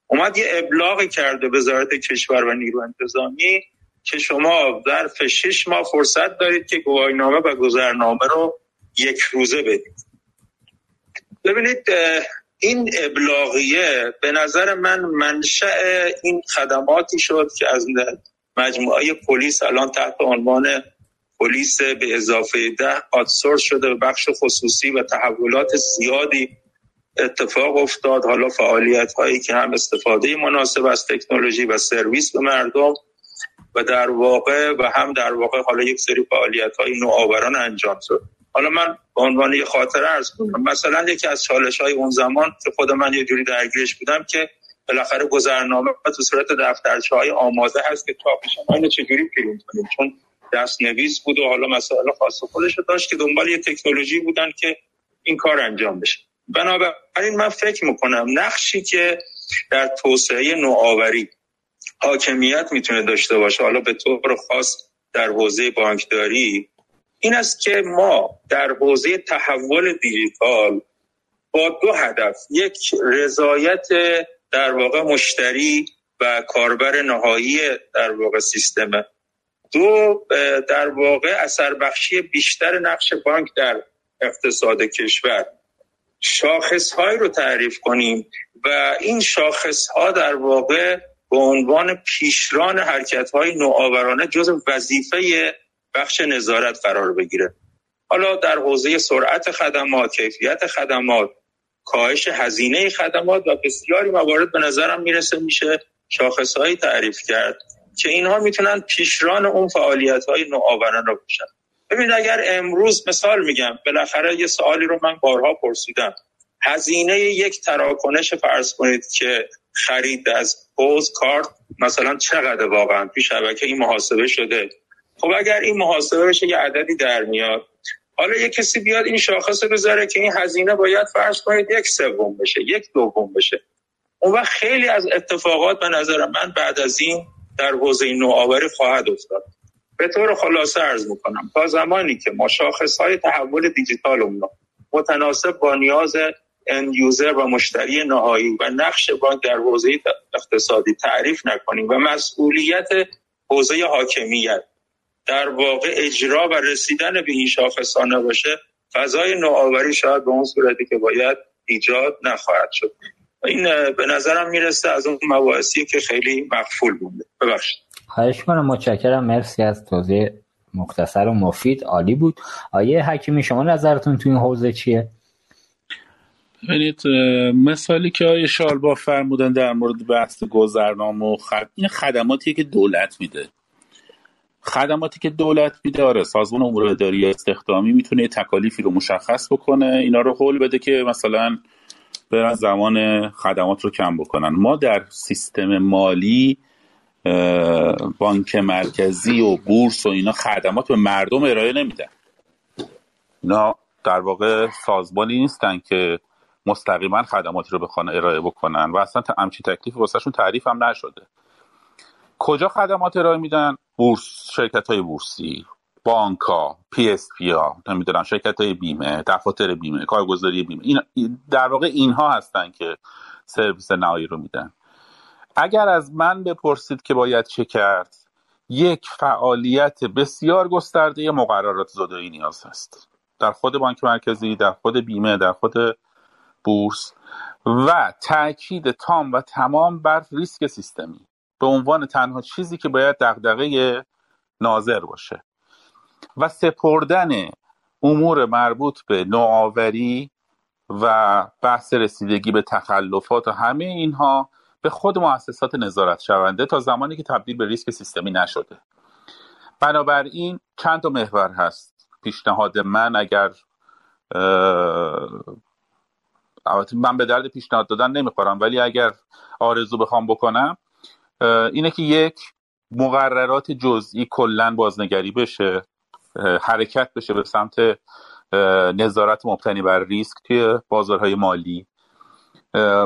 اومد یه ابلاغی کرده وزارت کشور و نیرو انتظامی که شما در شش ماه فرصت دارید که گواهینامه و گذرنامه رو یک روزه بدید. ببینید این ابلاغیه به نظر من منشأ این خدماتی شد که از مجموعه پلیس الان تحت عنوان پلیس به اضافه ده آتسورس شده به بخش خصوصی و تحولات زیادی اتفاق افتاد. حالا فعالیت هایی که هم استفاده مناسب از تکنولوژی و سرویس به مردم و در واقع و هم در واقع حالا یک سری فعالیت های نوآوران انجام شد. حالا من به عنوان یه خاطره ارز کنم. مثلا یکی از چالش های اون زمان که خود من یه جوری درگیرش بودم که بالاخره گذرنامه تو صورت دفترچه های آماده هست که چاپش ما اینو چجوری پرینت کنیم. چون دست نویس بود و حالا مسائل خاص خودش داشت که دنبال یه تکنولوژی بودن که این کار انجام بشه. بنابراین من فکر می‌کنم نقشی که در توسعه نوآوری حاکمیت می‌تونه داشته باشه حالا به طور خاص در حوزه بانکداری این است که ما در حوزه تحول دیجیتال با دو هدف یک رضایت در واقع مشتری و کاربر نهایی در واقع سیستم دو در واقع اثر بخشی بیشتر نقش بانک در اقتصاد کشور. شاخص های رو تعریف کنیم و این شاخص ها در واقع به عنوان پیشران حرکت های نوآورانه جز وظیفه بخش نظارت قرار بگیره. حالا در حوزه سرعت خدمات کیفیت خدمات کاهش هزینه خدمات و بسیاری موارد به نظرم می‌رسه میشه شاخصهایی تعریف کرد. که اینها می‌تونن پیشران اون فعالیت های نوآورانه باشن. ببینید اگر امروز مثال میگم بالاخره یه سوالی رو من بارها پرسیدم. هزینه یک تراکنش فرض کنید که خرید از پوز کارت مثلا چقدر واقعا توی شبکه این محاسبه شده؟ خب اگر این محاسبه بشه یه عددی در میاد. حالا یه کسی بیاد این شاخص بذاره که این هزینه باید فرض کنید یک سوم بشه یک دوم بشه. اون وقت خیلی از اتفاقات به نظر من بعد از این در حوزه نوآوری خواهد افتاد. به طور خلاصه ارز می‌کنم تا زمانی که ما شاخص های تحول دیجیتال رو متناسب با نیاز اند یوزر و مشتری نهایی و نقش بانک در حوزه اقتصادی تعریف نکنیم و مسئولیت حوزه حاکمیت در واقع اجرا و رسیدن به این شاخص نباشه فضای نوآوری شاید به اون صورتی که باید ایجاد نخواهد شد. این به نظرم می‌رسه از اون مباحثی که خیلی مقفول بوده. ببخشید. خواهش کنم متشکرم. مرسی از توضیح مختصر و مفید. عالی بود. آیه حکیمی شما نظرتون تو این حوزه چیه؟ ببینید مثالی که آیه شالبا فرمودن در مورد بحث گذرنامه و خد... این خدماتی که دولت میده. خدماتی که دولت میده آره سازمان امور اداری استخدامی می‌تونه تکالیفی رو مشخص بکنه اینا رو حل بده که مثلا برن زمان خدمات رو کم بکنن. ما در سیستم مالی بانک مرکزی و بورس و اینا خدمات به مردم ارائه نمیدن. اینا در واقع سازمانی نیستن که مستقیما خدماتی رو بخوان ارائه بکنن و اصلا همچین تکلیف واسهشون تعریف هم نشده. کجا خدمات ارائه میدن؟ بورس شرکت های بورسی. بانک ها پی اس پی ها نمی‌دونم شرکت های بیمه دفاتر بیمه کارگزاری بیمه این در واقع اینها هستن که سرویس نهایی رو میدن. اگر از من بپرسید که باید چه کرد یک فعالیت بسیار گسترده مقررات زدایی نیاز هست. در خود بانک مرکزی در خود بیمه در خود بورس و تاکید تام و تمام بر ریسک سیستمی. به عنوان تنها چیزی که باید دغدغه ناظر باشه. و سپردن امور مربوط به نوآوری و بحث رسیدگی به تخلفات و همه اینها به خود مؤسسات نظارت شونده تا زمانی که تبدیل به ریسک سیستمی نشده. بنابراین چند تا محور هست. پیشنهاد من اگر من به درد پیشنهاد دادن نمی‌خورم ولی اگر آرزو بخوام بکنم اینه که یک مقررات جزئی کلا بازنگری بشه. حرکت بشه به سمت نظارت مبتنی بر ریسک توی بازارهای مالی.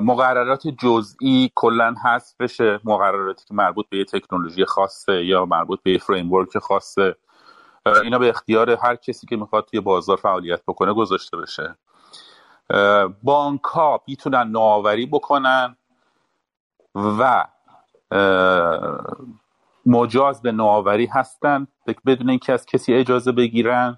مقررات جزئی کلا هست بشه. مقرراتی که مربوط به یه تکنولوژی خاصه یا مربوط به یه framework خاصه. اینا به اختیار هر کسی که می‌خواد توی بازار فعالیت بکنه گذاشته بشه. بانک ها می‌تونن نوآوری بکنن و مجاز به نوآوری هستن بدون اینکه از کسی اجازه بگیرن.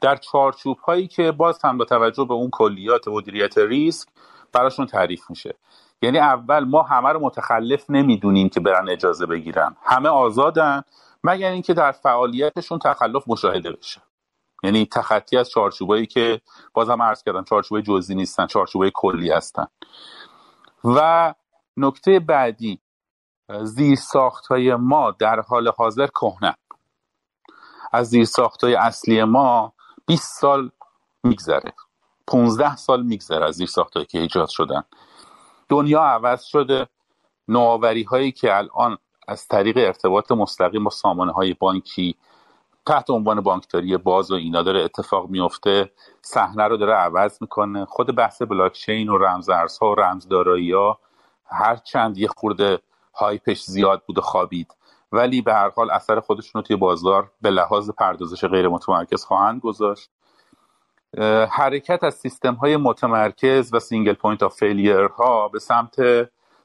در چارچوب هایی که باز هم با توجه به اون کلیات مدیریت ریسک براشون تعریف میشه. یعنی اول ما همه رو متخلف نمی‌دونیم که برن اجازه بگیرن. همه آزادن مگر اینکه در فعالیتشون تخلف مشاهده بشه. یعنی تخطی از چارچوبایی که بازم عرض کردم چارچوبای جزئی نیستن چارچوبای کلی هستن. و نکته بعدی زیر ساخت های ما در حال حاضر کهنه. از زیر ساخت های اصلی ما 20 سال میگذره. 15 سال میگذره از زیر ساخت که ایجاد شدن. دنیا عوض شده. نوآوری هایی که الان از طریق ارتباط مستقیم با سامانه های بانکی تحت عنوان بانکداری باز و اینا داره اتفاق میفته صحنه رو داره عوض می‌کنه. خود بحث بلاکچین و رمزارزها و رمزدارایی ها هر چند یه خورده هایپش زیاد بود و خوابید. ولی به هر حال اثر خودشون رو توی بازار به لحاظ پردازش غیر متمرکز خواهند گذاشت. حرکت از سیستم های متمرکز و single point of failure ها به سمت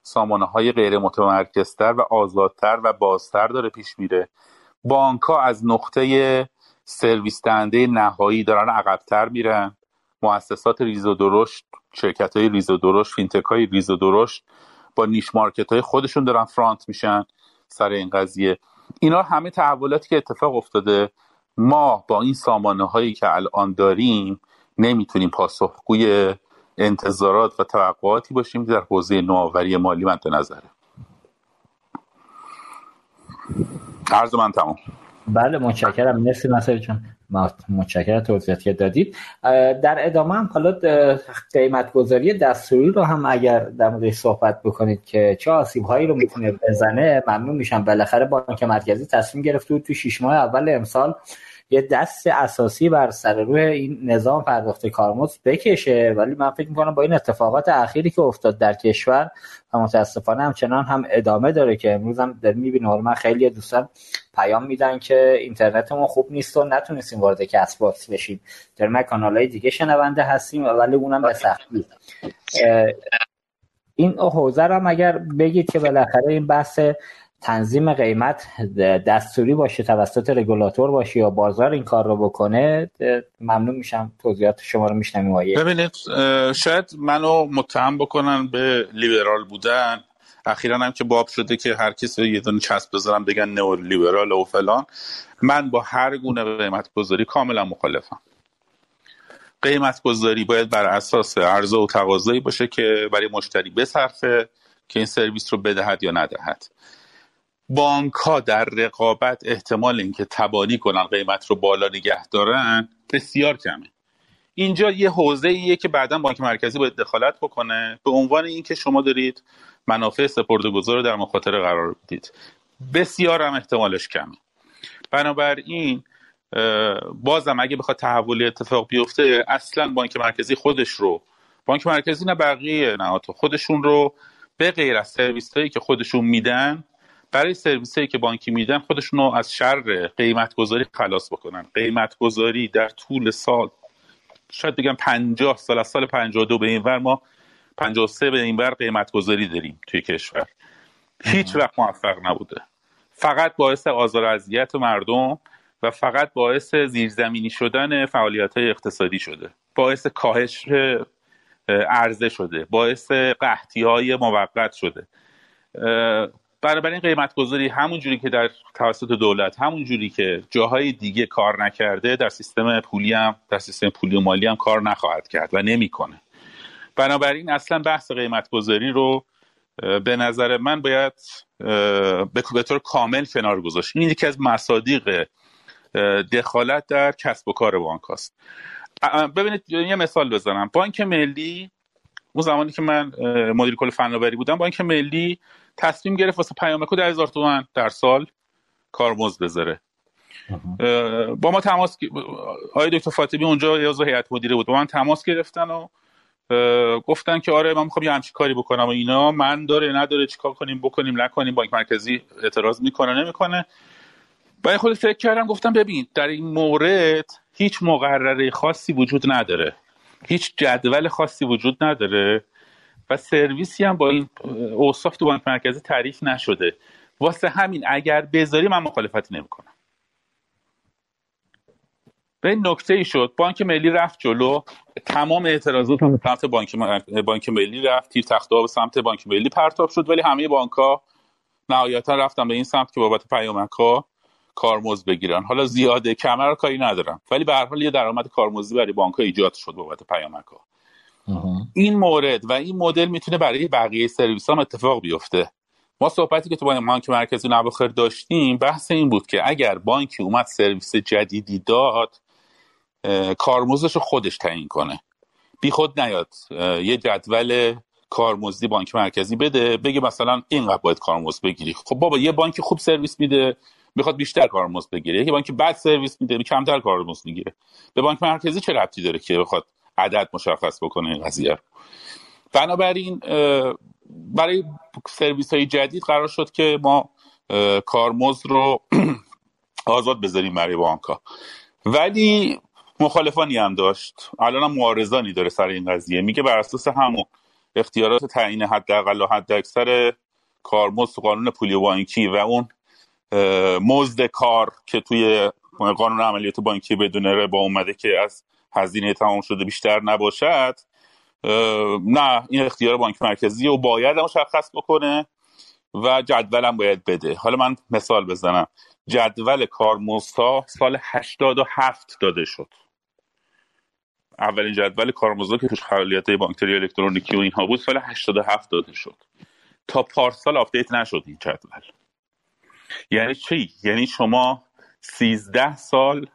سامانه های غیر متمرکزتر و آزادتر و بازتر داره پیش میره. بانک ها از نقطه سرویس دهنده نهایی دارن عقبتر میرن. مؤسسات ریز و درشت شرکت های ریز و درشت فینتک های ریز و درشت با نیش مارکت های خودشون دارن فرانت میشن سر این قضیه. اینا همه تحولاتی که اتفاق افتاده ما با این سامانه هایی که الان داریم نمی‌تونیم پاسخگوی انتظارات و توقعاتی باشیم در حوزه نوآوری مالی مد نظره عرض من تمام. بله متشکرم. مرسی نصر جان. متشکرم توضیحاتی که دادید. در ادامه هم حالا قیمت گذاری دستوری رو هم اگر در موردش صحبت بکنید که چه آسیب هایی رو می‌تونه بزنه ممنون میشم. بالاخره بانک مرکزی تصمیم گرفته بود تو شش ماه اول امسال یه دست اساسی بر سر و روی این نظام پرداخت کارمزد بکشه. ولی من فکر می‌کنم با این اتفاقات اخیری که افتاد در کشور و متاسفانه همچنان هم ادامه داره که امروز هم در می‌بینه. من خیلی دوستان پیام میدن که اینترنتمون خوب نیست و نتونستیم وارد کسب‌باکس بشیم. در ما کانال های دیگه شنونده هستیم ولی اونم به سختی این حوزه رو اگر بگید که بالاخره این بحث تنظیم قیمت دستوری باشه توسط رگولاتور باشه یا بازار این کار رو بکنه ممنون میشم. توضیحات شما رو میشنم ببینید شاید منو متهم بکنن به لیبرال بودن. اخیرا هم که باب شده که هر کسی یه دونه چسب بذارم بگن نئو لیبرال و فلان. من با هر گونه قیمت گذاری کاملا مخالفم. قیمت گذاری باید بر اساس عرضه و تقاضایی باشه که برای مشتری بصرفه که این سرویس رو بدهد یا ندهد. بانک ها در رقابت احتمال اینکه تبانی کنن قیمت رو بالا نگه دارن بسیار کمه. اینجا یه حوزه ایه که بعدا بانک مرکزی باید دخالت بکنه. به عنوان اینکه شما دارید منافع سپردهگذار رو در مخاطره قرار بدید بسیار هم احتمالش کمه. بنابراین بازم اگه بخواد تحولی اتفاق بیفته اصلا بانک مرکزی خودش رو بانک مرکزی نه بقیه نهادها خودشون رو به غیر از سرویس هایی که خودشون میدن برای سرویس هایی که بانکی میدن خودشون رو از شر قیمت گذاری خلاص بکنن. قیمت گذاری در طول سال شاید بگم 50 سال از سال 52 به این ور ما 53 به این ور قیمت گذاری داریم توی کشور. هیچ وقت موفق نبوده. فقط باعث آزار اذیت مردم و فقط باعث زیرزمینی شدن فعالیت های اقتصادی شده. باعث کاهش عرضه شده. باعث قحطی های موقت شده. این قیمت گذاری همون جوری که در توسط دولت همون جوری که جاهای دیگه کار نکرده در سیستم پولی هم در سیستم پولی و مالی هم کار نخواهد کرد و نمی‌کنه. بنابراین اصلا بحث قیمت گذاری رو به نظر من باید به طور کامل کنار گذاشت. این یکی از مصادیق دخالت در کسب و کار بانک هست ببینید یه مثال بزنم. بانک ملی اون زمانی که من مدیر کل فناوری بودم بانک ملی تصمیم گرفت واسه پیامکو در هزار تومن در سال کارمزد بذاره. با ما تماس آقای دکتر فاطمی اونجا یه هیئت مدیره بود با من تماس گرفتن و گفتن که آره من می‌خوام یه همچی کاری بکنم و اینا. من داره نداره چیکار کنیم بکنیم نکنیم بانک مرکزی اعتراض می‌کنه نمی‌کنه. با خود فکر کردم گفتم ببین در این مورد هیچ مقرره خاصی وجود نداره. هیچ جدول خاصی وجود نداره و سرویسی هم با این اوصاف تو بانک مرکزی تعریف نشده. واسه همین اگر بذاری من مخالفتی نمی‌کنم. به نکته ای شد. بانک ملی رفت جلو. تمام اعتراضات به سمت بانک, بانک ملی رفت. تیر تخته به سمت بانک ملی پرتاب شد. ولی همه بانک ها نهایتا رفتن به این سمت که بابت پیامک ها کارمزد بگیرن. حالا زیاده کمر کاری ندارم ولی به هر حال یه درآمد کارمزدی برای بانک ها ایجاد شد بابت پیامک ها این مورد و این مدل می‌تونه برای بقیه سرویس هم اتفاق بیفته. ما صحبتی که تو با بانک مرکزی نواخر داشتیم بحث این بود که اگر بانکی اومد سرویس جدیدی داد کارمزدش رو خودش تعیین کنه. بی خود نیاد. یه جدول کارمزدی بانک مرکزی بده بگه مثلا اینقدر باید کارمزد بگیری. خب بابا یه بانک خوب سرویس میده می‌خواد بیشتر کارمزد بگیره. یه بانک بد سرویس میده کمتر کارمزد می‌گیره. به بانک مرکزی چه ربطی داره که بخواد عدد مشخص بکنه این قضیه رو؟ بنابراین برای سرویس های جدید قرار شد که ما کارمزد رو آزاد بذاریم برای بانک ها ولی مخالفانی هم داشت. الان هم معارضانی داره سر این قضیه. میگه بر اساس همون اختیارات تعیین حداقل و حد اکثر کارمزد قانون پولی بانکی و اون مزد کار که توی قانون عملیات بانکی بدون ربا اومده که از هزینه تمام شده بیشتر نباشد نه این اختیار بانک مرکزی و باید مشخص بکنه و جدولم باید بده. حالا من مثال بزنم. جدول کارمزدها سال 87 داده شد. اولین جدول کارمزدها که توش فعالیت بانکداری الکترونیکی و اینها بود سال 87 داده شد. تا پارسال update نشد این جدول. یعنی چی؟ یعنی شما 13 سال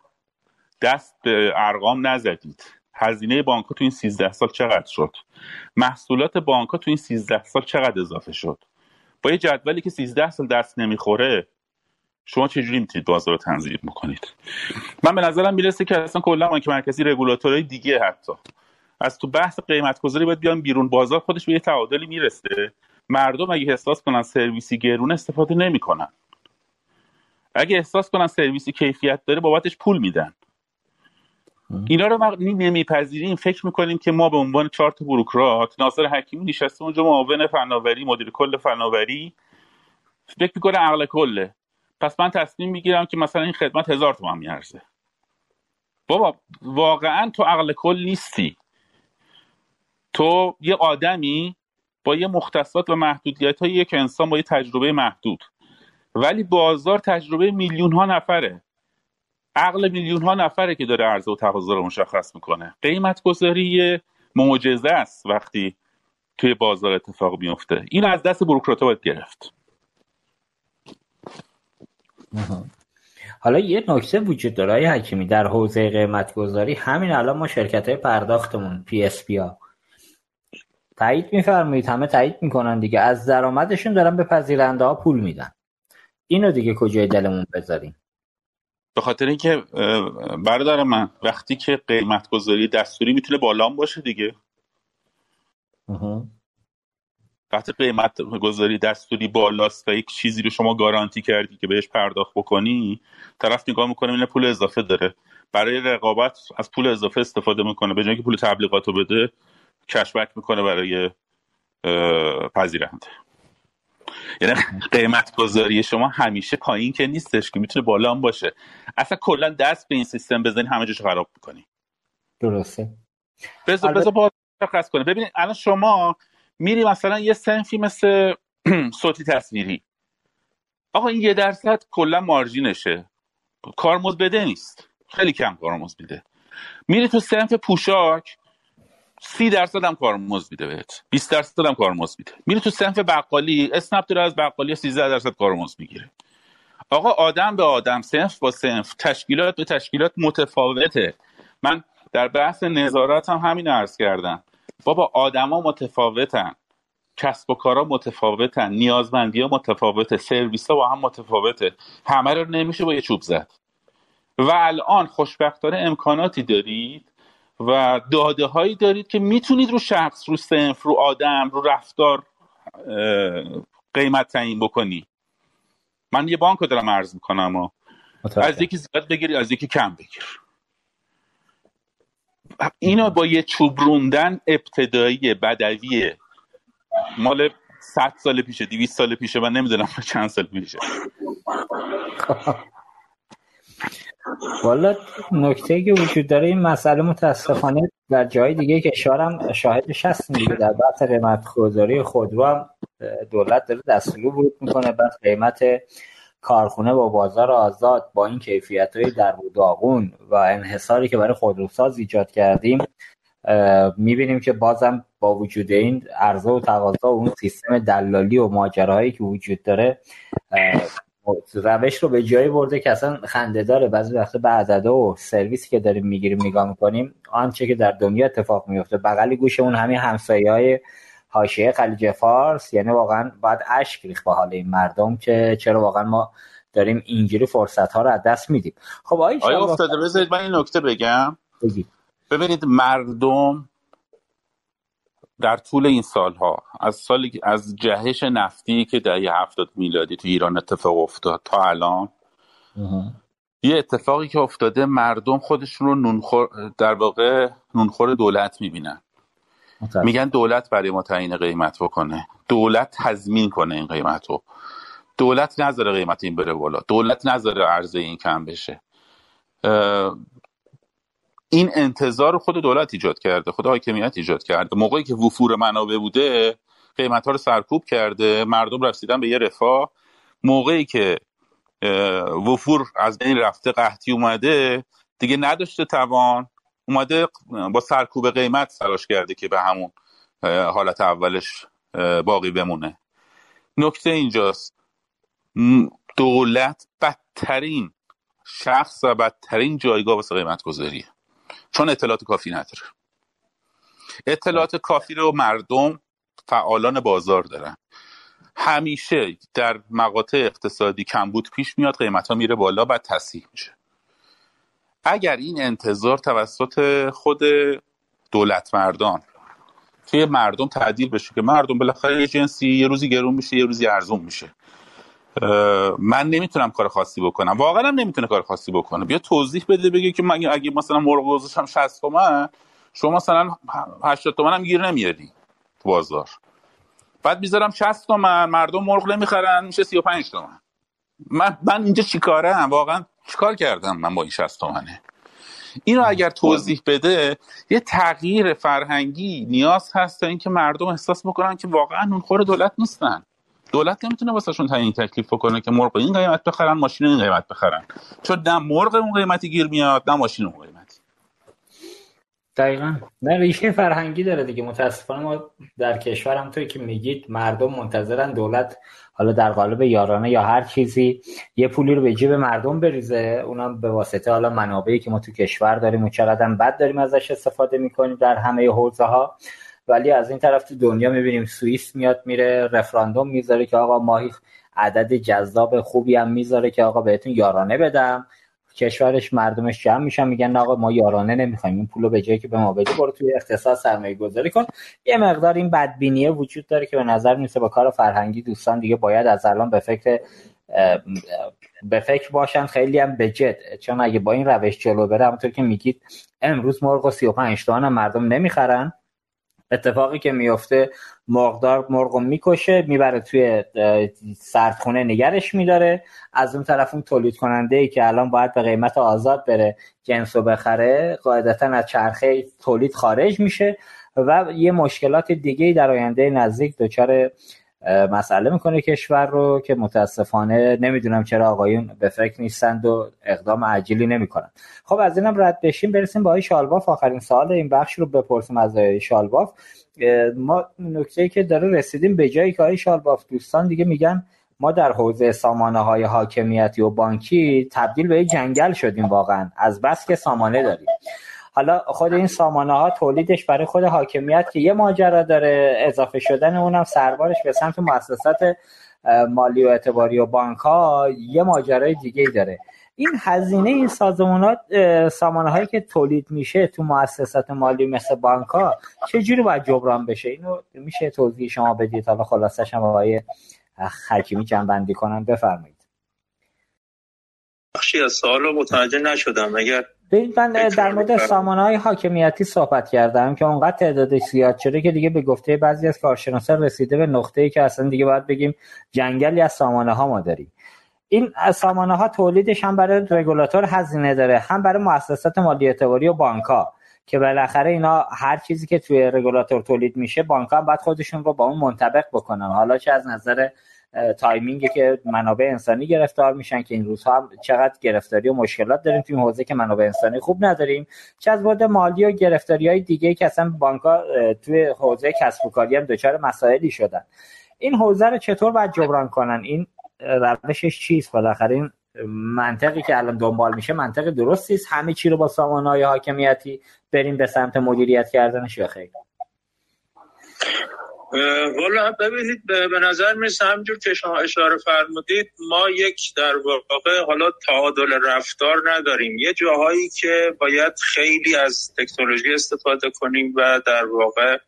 دست به ارقام نزدید. هزینه بانک تو این 13 سال چقدر شد؟ محصولات بانک تو این 13 سال چقدر اضافه شد؟ با یه جدولی که 13 سال دست نمی‌خوره شما چجوری می‌تونید بازار رو تنظیم بکنید؟ من به نظرم می‌رسه که اصلا کلا بانک مرکزی رگولاتورهای دیگه حتی. از تو بحث قیمت گذاری باید بیان بیرون. بازار خودش به یه تعادلی می‌رسه. مردم اگه احساس کنن سرویسی گرون استفاده نمی‌کنن. اگه احساس کنن سرویسی کیفیت داره بابتش پول میدن. اینا رو ما نمیپذیریم. فکر می‌کنیم که ما به عنوان چهار تا بروکرات ناصر حکیمی نشسته اونجا معاون فناوری مدیر کل فناوری فکر می‌کنه عقل کله. پس من تصمیم می‌گیرم که مثلا این خدمت هزار تومن میارزه. بابا واقعا تو عقل کل نیستی. تو یه آدمی با یه مختصات و محدودیت های یک انسان با یه تجربه محدود. ولی بازار تجربه میلیون ها نفره. عقل میلیون ها نفره که داره عرضه و تقاضا رو مشخص می‌کنه. قیمت گذاری معجزه است وقتی توی بازار اتفاق میفته این از دست بوروکرات‌ها باید گرفت. حالا یه نکته وجود داره آقای حکیمی در حوزه قیمت گذاری همین الان ما شرکت های پرداختمون پی اس پی ها. تایید میفرمایید همه تایید می‌کنن دیگه. از درآمدشون دارن به پذیرنده ها پول میدن. اینو دیگه کجای دلمون بذاریم؟ به خاطر اینکه برادر من وقتی که قیمت گذاری دستوری می‌تونه بالا هم باشه دیگه. وقتی قیمت گذاری دستوری بالاست و یک چیزی رو شما گارانتی کردی که بهش پرداخت بکنی طرف نگاه می‌کنه این پول اضافه داره. برای رقابت از پول اضافه استفاده می‌کنه. به جای که پول تبلیغات رو بده کشبک می‌کنه برای پذیرنده. یعنی قیمت گذاری شما همیشه پایین که نیستش که می‌تونه بالا هم باشه. اصلا کلا دست به این سیستم بزنی همه جاشو خراب می‌کنی. درسته. بذار بذار با کنه ببینید الان شما میری مثلا یه سنفی مثل صوتی تصویری. آقا این یه درصد کلا مارجینشه. کارمز بده نیست. خیلی کم کارمز میده. میری تو سنف پوشاک سی درصد هم کارمز میده بهت. 20 درصد هم کارمز میده. میری تو سنف بقالی اسنپ داره از بقالی 13 درصد کارمز می‌گیره. آقا آدم به آدم سنف با سنف تشکیلات به تشکیلات متفاوته. من در بحث نظارت هم همین عرض کردم. بابا آدما متفاوتن. کسب و کارا متفاوتن. نیازمندی ها متفاوته. سرویس ها با هم متفاوته. همه رو نمیشه با یه چوب زد. و الان خوشبختانه امکاناتی دارید و داده هایی دارید که می‌تونید رو شخص رو سنف رو آدم رو رفتار قیمت تعیین بکنی. من یه بانک رو دارم عرض می‌کنم و از یکی زیاد بگیری از یکی کم بگیر. اینو با یه چوب روندن ابتدایی بدوی مال 100 سال پیشه 200 سال پیشه من نمی‌دونم چند سال پیشه والا نکته که وجود داره این مسئله متاسفانه در جای دیگه کشورم شاهدش هستیم دیگه در بحث قیمت خودداری خودرو هم دولت داره دستور ورود می‌کنه بعد قیمت کارخونه با بازار آزاد با این کیفیت های در داغون و انحصاری که برای خودروساز ایجاد کردیم می‌بینیم که بازم با وجود این عرضه و تقاضا و اون سیستم دلالی و ماجراهایی که وجود داره روش رو به جایی برده که اصلا خنده داره. بعضی وقتا به عدده و سرویسی که داریم می‌گیریم نگاه می‌کنیم آنچه که در دنیا اتفاق میفته بغل گوش اون همین همسایه حاشیه خلیج فارس یعنی واقعا باید اشک ریخت با حال این مردم که چرا واقعا ما داریم اینجوری فرصت ها رو از دست میدیم. خب آیا افتاده بذارید من این نکته بگم. ببینید مردم در طول این سالها از سالی از جهش نفتی که در هفتاد میلادی تو ایران اتفاق افتاد تا الان یه اتفاقی که افتاده مردم خودشون رو نونخور در واقع نونخور دولت می‌بینن. میگن دولت برای ما تعیین قیمت بکنه. دولت تضمین کنه این قیمت رو دولت نذاره قیمت این بره بالا. دولت نذاره عرضه این کم بشه. این انتظار خود دولت ایجاد کرده خود حاکمیت ایجاد کرده. موقعی که وفور منابع بوده قیمت ها رو سرکوب کرده مردم رسیدن به یه رفاه. موقعی که وفور از این رفته قحطی اومده دیگه نداشته توان. اومده با سرکوب قیمت سراش کرده که به همون حالت اولش باقی بمونه. نکته اینجاست. دولت بدترین شخص و بدترین جایگاه واسه قیمت گذاریه چون اطلاعات کافی نداره. اطلاعات کافی رو مردم فعالان بازار دارن. همیشه در مقاطع اقتصادی کمبود پیش میاد قیمت ها میره بالا بعد تصحیح میشه. اگر این انتظار توسط خود دولت مردان توی مردم تعدیل بشه که مردم بالاخره یه جنسی یه روزی گرون میشه یه روزی ارزون میشه. من نمی‌تونم کار خاصی بکنم. واقعا هم نمی‌تونه کار خاصی بکنه. بیا توضیح بده بگه که من اگه مثلا مرغ گذاشتم 60 تومن شما مثلا 80 تومن هم گیر نمیاری تو بازار. بعد می‌ذارم 60 تومن مردم مرغ نمی‌خرن میشه 35 تومن. من من اینجا چیکارم واقعا چیکار کردم من با این 60 تومنه؟ اینو اگر توضیح بده یه تغییر فرهنگی نیاز هست تا اینکه مردم احساس بکنن که واقعا اون خور دولت نیستن. دولت نمی‌تونه واسهشون تعیین تکلیف بکنه که مرغ این قیمت بخرن ماشین این قیمت بخرن. چون نه مرغ اون قیمتی گیر میاد نه ماشین اون قیمتی دقیقا. نه ریشه فرهنگی داره دیگه. متاسفانه ما در کشور توی که میگید مردم منتظرن دولت حالا در قالب یارانه یا هر چیزی یه پولی رو به جیب مردم بریزه. اونم به واسطه حالا منابعی که ما تو کشور داریم و چقدر بد داریم ازش استفاده می‌کنیم در همه حوزه ها ولی از این طرف تو دنیا می‌بینیم سوئیس میاد میره رفراندوم می‌ذاره که آقا ماهی عدد جذاب خوبی هم می‌ذاره که آقا بهتون یارانه بدم. کشورش مردمش جمع میشن میگن آقا ما یارانه نمی‌خوایم این پولو به جایی که به ما بده برو توی اقتصاد سرمایه گذاری کن. یه مقدار این بدبینیه وجود داره که به نظر میسه با کار فرهنگی دوستان دیگه باید از الان به فکر به فکر باشن. خیلی هم به جد چون اگه با این روش جلو بره همونطور که میگید امروز مرغ و 35 تومن مردم نمی‌خرن. اتفاقی که میفته مرغدار مرغ می‌کشه می‌بره توی سردخونه نگرش میداره. از اون طرف اون تولید کننده ای که الان باید به قیمت آزاد بره جنس رو بخره قاعدتا از چرخه تولید خارج میشه و یه مشکلات دیگه در آینده نزدیک دچار مسئله می‌کنه کشور رو که متاسفانه نمی‌دونم چرا آقایون به فکر نیستند و اقدام عجیلی نمی‌کنن خب از اینم رد بشیم برسیم با آقای شالباف. آخرین سال این بخش رو بپرسیم از آقای شالباف. ما نکته که داره رسیدیم به جایی که آقای شالباف دوستان دیگه میگن ما در حوزه سامانه های حاکمیتی و بانکی تبدیل به جنگل شدیم واقعا. از بس که سامانه داریم. حالا خود این سامانه ها تولیدش برای خود حاکمیت که یه ماجرا داره اضافه شدن اونم سربارش به سمت مؤسسات مالی و اعتباری و بانک ها یه ماجرای دیگه داره. این هزینه این سازمانات سامانه هایی که تولید میشه تو مؤسسات مالی مثل بانک ها چه باید جبران بشه؟ اینو میشه توضیح شما بدید. حالا خلاصش هم آقای حکیمی جنبندی کنن بفرمایید. بخشی از سوال متوجه نشدم. اگر من در مورد سامانه های حاکمیتی صحبت کردم که اونقدر تعدادش زیاد شده که دیگه به گفته بعضی از کارشناسان رسیده به نقطه ای که اصلا دیگه باید بگیم جنگلی از سامانه ها ما داریم. این سامانه ها تولیدش هم برای رگولاتور هزینه داره هم برای مؤسسات مالی اعتباری و بانک ها که بالاخره اینا هر چیزی که توی رگولاتور تولید میشه بانک ها باید خودشون رو با اون منطبق بکنن. حالا چه از نظر timing ی که منابع انسانی گرفتار میشن که این روزها هم چقدر گرفتاری و مشکلات داریم توی حوزه‌ای که منابع انسانی خوب نداریم. چه از بعد مالی و گرفتاری های دیگه که اصلا بانک توی حوزه کسب و کاری هم دچار مسائلی شدن. این حوزه رو چطور باید جبران کنن؟ این روشش چیست؟ بالاخره این منطقی که الان دنبال میشه منطق درستی است. همه چی رو با سامانه حاکمیتی بریم به سمت مدیریت کردنش یا خیر؟ والا ببینید به نظر می‌رسه همجور که شما اشاره فرمودید ما یک در واقع حالا تعادل رفتار نداریم. یه جاهایی که باید خیلی از تکنولوژی استفاده کنیم و در واقع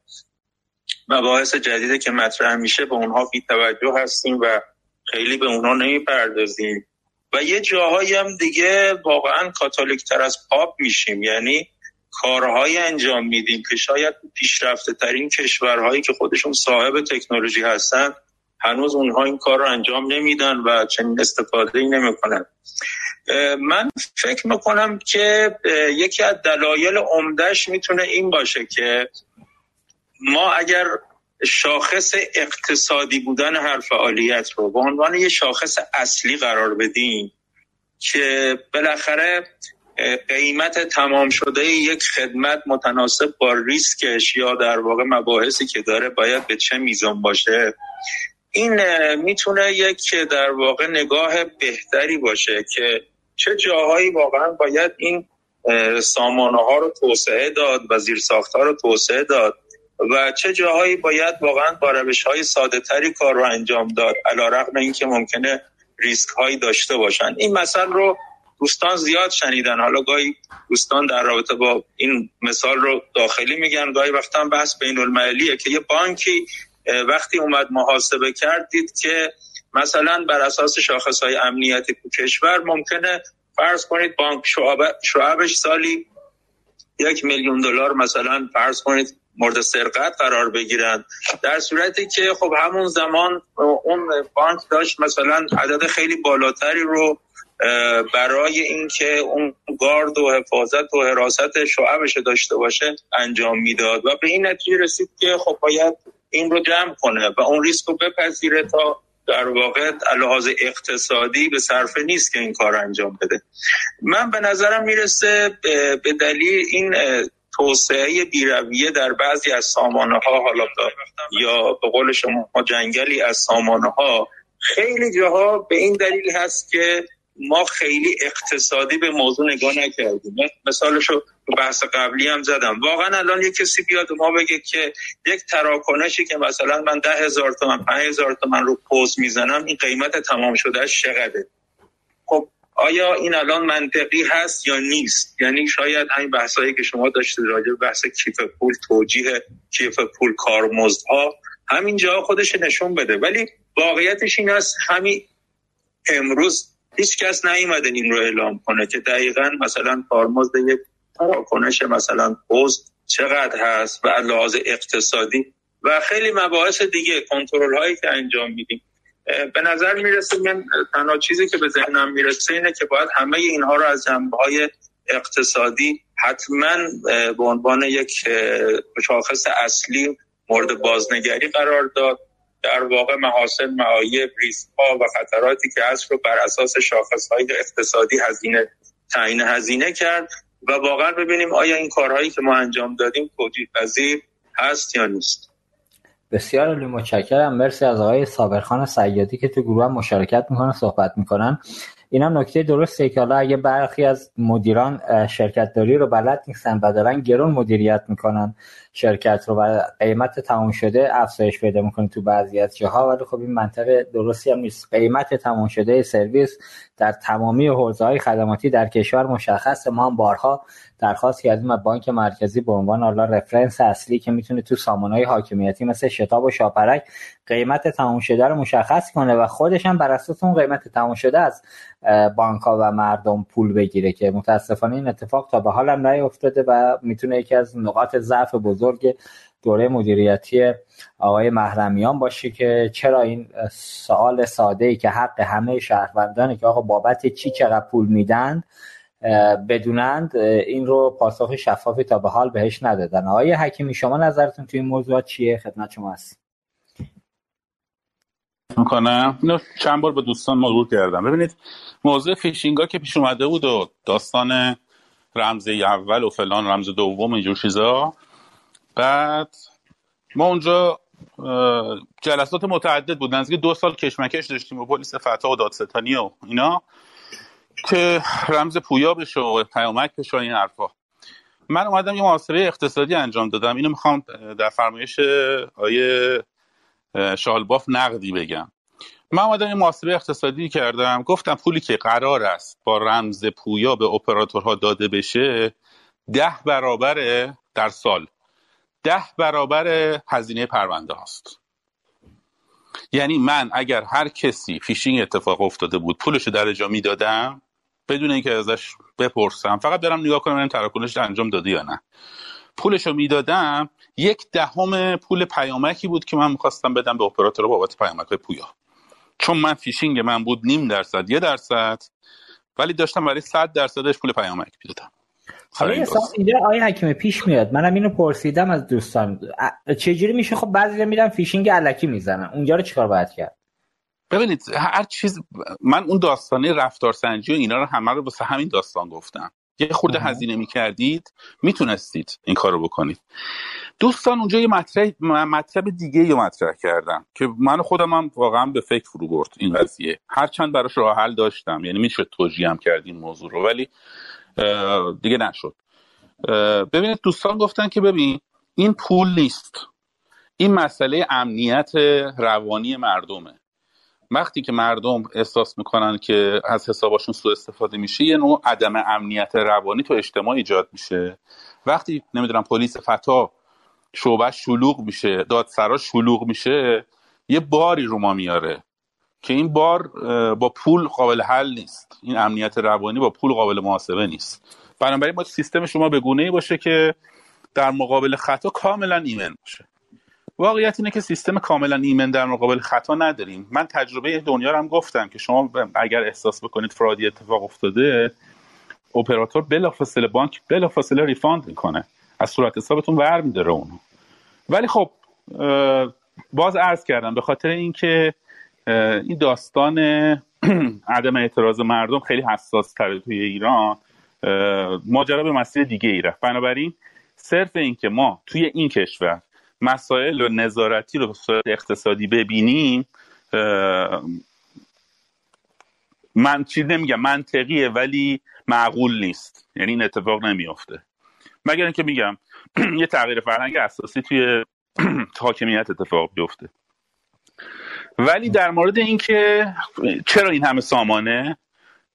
مباحث جدیده که مطرح میشه به اونها بی توجه هستیم و خیلی به اونها نمی‌پردازیم. و یه جاهایی هم دیگه واقعا کاتولیک تر از پاپ میشیم. یعنی کارهایی انجام میدیم که شاید پیشرفته ترین کشورهایی که خودشون صاحب تکنولوژی هستن هنوز اونها این کار رو انجام نمیدن و چنین استفاده ای نمی‌کنن من فکر می‌کنم که یکی از دلایل عمدهش می‌تونه این باشه که ما اگر شاخص اقتصادی بودن هر فعالیت رو به عنوان یه شاخص اصلی قرار بدیم که بالاخره قیمت تمام شده یک خدمت متناسب با ریسکش یا در واقع مباحثی که داره باید به چه میزان باشه؟ این می‌تونه یک در واقع نگاه بهتری باشه که چه جاهایی واقعا باید این سامانه ها رو توسعه داد و زیر ها رو توسعه داد و چه جاهایی باید واقعا با روش های ساده تری کار رو انجام داد علا رقم اینکه ممکنه ریسک هایی داشته باشن. این مثال رو دوستان زیاد شنیدن. حالا گاهی دوستان در رابطه با این مثال رو داخلی میگن گاهی وقتا بحث بین المللیه که یه بانکی وقتی اومد محاسبه کرد دید که مثلا بر اساس شاخص های امنیتی کشور ممکنه فرض کنید بانک شعبش سالی یک میلیون دلار مثلا فرض کنید مورد سرقت قرار بگیرند در صورتی که خب همون زمان اون بانک داشت مثلا عدد خیلی بالاتری رو برای اینکه اون گارد و حفاظت و حراست شعبش داشته باشه انجام می‌داد و به این نتیجه رسید که خب باید این رو جمع کنه و اون ریسک رو بپذیره تا در واقع لحاظ اقتصادی به صرفه نیست که این کار انجام بده. من به نظرم می‌رسه به دلیل این توسعه بیرویه در بعضی از سامانه ها حالا یا به قول شما جنگلی از سامانه ها خیلی جاها به این دلیل هست که ما خیلی اقتصادی به موضوع نگاه نکردیم. مثالشو بحث قبلی هم زدم. واقعا الان یک کسی بیاد ما بگه که یک تراکنشی که مثلا من ده هزار تومن پنج هزار تومن رو پوز می‌زنم این قیمت تمام شده چقدره؟ خب آیا این الان منطقی هست یا نیست؟ یعنی شاید همین بحثایی که شما داشتید راجع به بحث کیف پول توجیه کیف پول کارمزدها همین جا خودش نشون بده. ولی واقعیتش این است همین امروز هیچ کس نیومده این رو اعلام کنه که دقیقا مثلا کارمزد یک تراکنش مثلا پست چقدر هست و لحاظ اقتصادی و خیلی مباحث دیگه کنترل هایی که انجام میدیم. به نظر می‌رسه من تنها چیزی که به ذهنم می‌رسه اینه که باید همه اینها رو از جنبه های اقتصادی حتما به عنوان یک شاخص اصلی مورد بازنگری قرار داد. در واقع محاسن معایب ریسک و خطراتی که هست رو بر اساس شاخص های اقتصادی هزینه تعیین هزینه کرد و واقعا ببینیم آیا این کارهایی که ما انجام دادیم توجیه پذیر هست یا نیست. بسیار عالی متشکرم. مرسی از آقای صابرخان سیادی که تو گروه هم مشارکت می‌کنن صحبت می‌کنن. این هم نکته درسته که حالا اگه برخی از مدیران شرکت داری رو بلد نیستن و دارن گرون مدیریت می‌کنن. شرکت رو و قیمت تمام شده افزایش پیدا می‌کنه تو بعضی از جاها. ولی خب این منطقه درستی هم نیست. قیمت تمام شده سرویس در تمامی حوزه های خدماتی در کشور مشخص. ما هم بارها درخواست کردیم از بانک مرکزی به عنوان حالا رفرنس اصلی که می‌تونه تو سامانهای حاکمیتی مثل شتاب و شاپرک قیمت تمام شده رو مشخص کنه و خودش هم بر اساس اون قیمت تمام شده از بانک ها و مردم پول بگیره که متاسفانه این اتفاق تا به حال هم نیفتاده و می‌تونه یکی از نقاط ضعف بزرگ دوره مدیریتی آقای محرمیان باشه که چرا این سوال ساده ای که حق همه شهروندانه که آقا بابت چی چقدر پول میدن بدونند این رو پاسخ شفافی تا به حال بهش ندادن. آقای حکیمی شما نظرتون توی این موضوع چیه؟ خدمت شما هست می‌کنم. اینو چند بار به دوستان مرور کردم. ببینید موضوع فیشینگ که پیش اومده بود و داستان رمز اول و فلان رمز دوم اینجور چیزا بعد ما اونجا جلسات متعدد بود نزدیک دو سال کشمکش داشتیم با پلیس فتا و دادستانی و اینا که رمز پویا بشه و پیامک بشه این حرفا. من اومدم یه محاسبه اقتصادی انجام دادم. اینو می‌خوام در فرمایش آیه شالباف نقدی بگم. من اومدم یه محاسبه اقتصادی کردم. گفتم پولی که قرار است با رمز پویا به اپراتورها داده بشه ده برابر در سال. ده برابر هزینه پرونده هاست. یعنی من اگر هر کسی فیشینگ اتفاق افتاده بود پولش در جا می‌دادم بدون اینکه ازش بپرسم فقط برم نگاه کنم این تراکنش انجام داده یا نه. پولش رو می‌دادم یک دهم پول پیامکی بود که من می‌خواستم بدم به اپراتور بابت پیامک پویا. چون من فیشینگ من بود نیم درصد یه درصد ولی داشتم برای صد درصدش پول پیامک می‌دادم. حالا اینجا آقای حکیمی پیش میاد. منم اینو پرسیدم از دوستان. چجوری میشه؟ خب بعضی میرن فیشینگ علکی می‌زنن. اونجا رو چیکار باید کرد؟ ببینید هر چیز من اون داستانه رفتار سنجی و اینا رو همه رو واسه همین داستان گفتم. یه خورده هزینه می‌کردید می‌تونستید این کار رو بکنید. دوستان اونجا یه مطلب مطلب دیگه رو مطرح کردم که من خودم هم واقعا به فکر فرو برد این قضیه. هرچند براش راه حل داشتم یعنی میشه توجیه هم کرد این موضوع رو. ولی دیگه نشد. ببینید دوستان گفتن که ببین این پول نیست. این مسئله امنیت روانی مردمه. وقتی که مردم احساس می‌کنن که از حساباشون سوء استفاده میشه یه نوع عدم امنیت روانی تو اجتماع ایجاد میشه. وقتی نمی‌دونم پلیس فتا شعبه شلوغ میشه دادسرا شلوغ میشه یه باری رو ما میاره. که این بار با پول قابل حل نیست. این امنیت روانی با پول قابل محاسبه نیست. بنابراین با سیستم شما به گونه ای باشه که در مقابل خطا کاملا ایمن باشه. واقعیت اینه که سیستم کاملا ایمن در مقابل خطا نداریم. من تجربه دنیا رو هم گفتم که شما اگر احساس بکنید fraud ی اتفاق افتاده اپراتور بلافاصله بانک بلافاصله refund می‌کنه. از صورت حسابتون ور میداره اونو. ولی خب باز عرض کردم به خاطر اینکه این داستان عدم اعتراض مردم خیلی حساس تره توی ایران. ماجرا به مسیر دیگه ای رفت. بنابراین صرف اینکه ما توی این کشور مسائل و نظارتی رو به صورت اقتصادی ببینیم من چی نمیگم منطقیه ولی معقول نیست. یعنی این اتفاق نمیافته. مگر اینکه میگم یه تغییر فرهنگ اساسی توی حاکمیت اتفاق بیفته. ولی در مورد اینکه چرا این همه سامانه؟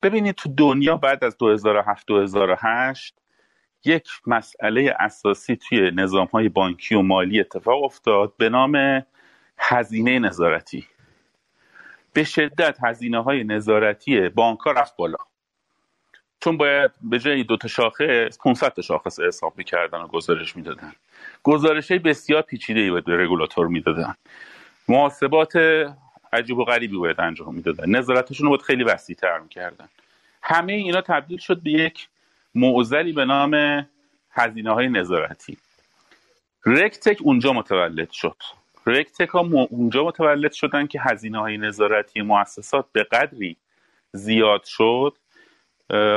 ببینید تو دنیا بعد از 2007 2008 یک مسئله اساسی توی نظام های بانکی و مالی اتفاق افتاد به نام هزینه نظارتی. به شدت هزینه های نظارتی بانک ها رفت بالا. چون باید به جای دو تا شاخص 500 تا شاخص حساب می‌کردن و گزارش می‌دادن. گزارش های بسیار پیچیده ای به رگولاتور می‌دادن. محاسبات عجیب و غریبی باید انجام می‌دادن. نظارتشون رو باید خیلی وسیع تر می‌کردن. همه اینا تبدیل شد به یک معضلی به نام هزینه های نظارتی. رکتک اونجا متولد شد. رکتک ها اونجا متولد شدن که هزینه های نظارتی مؤسسات به قدری زیاد شد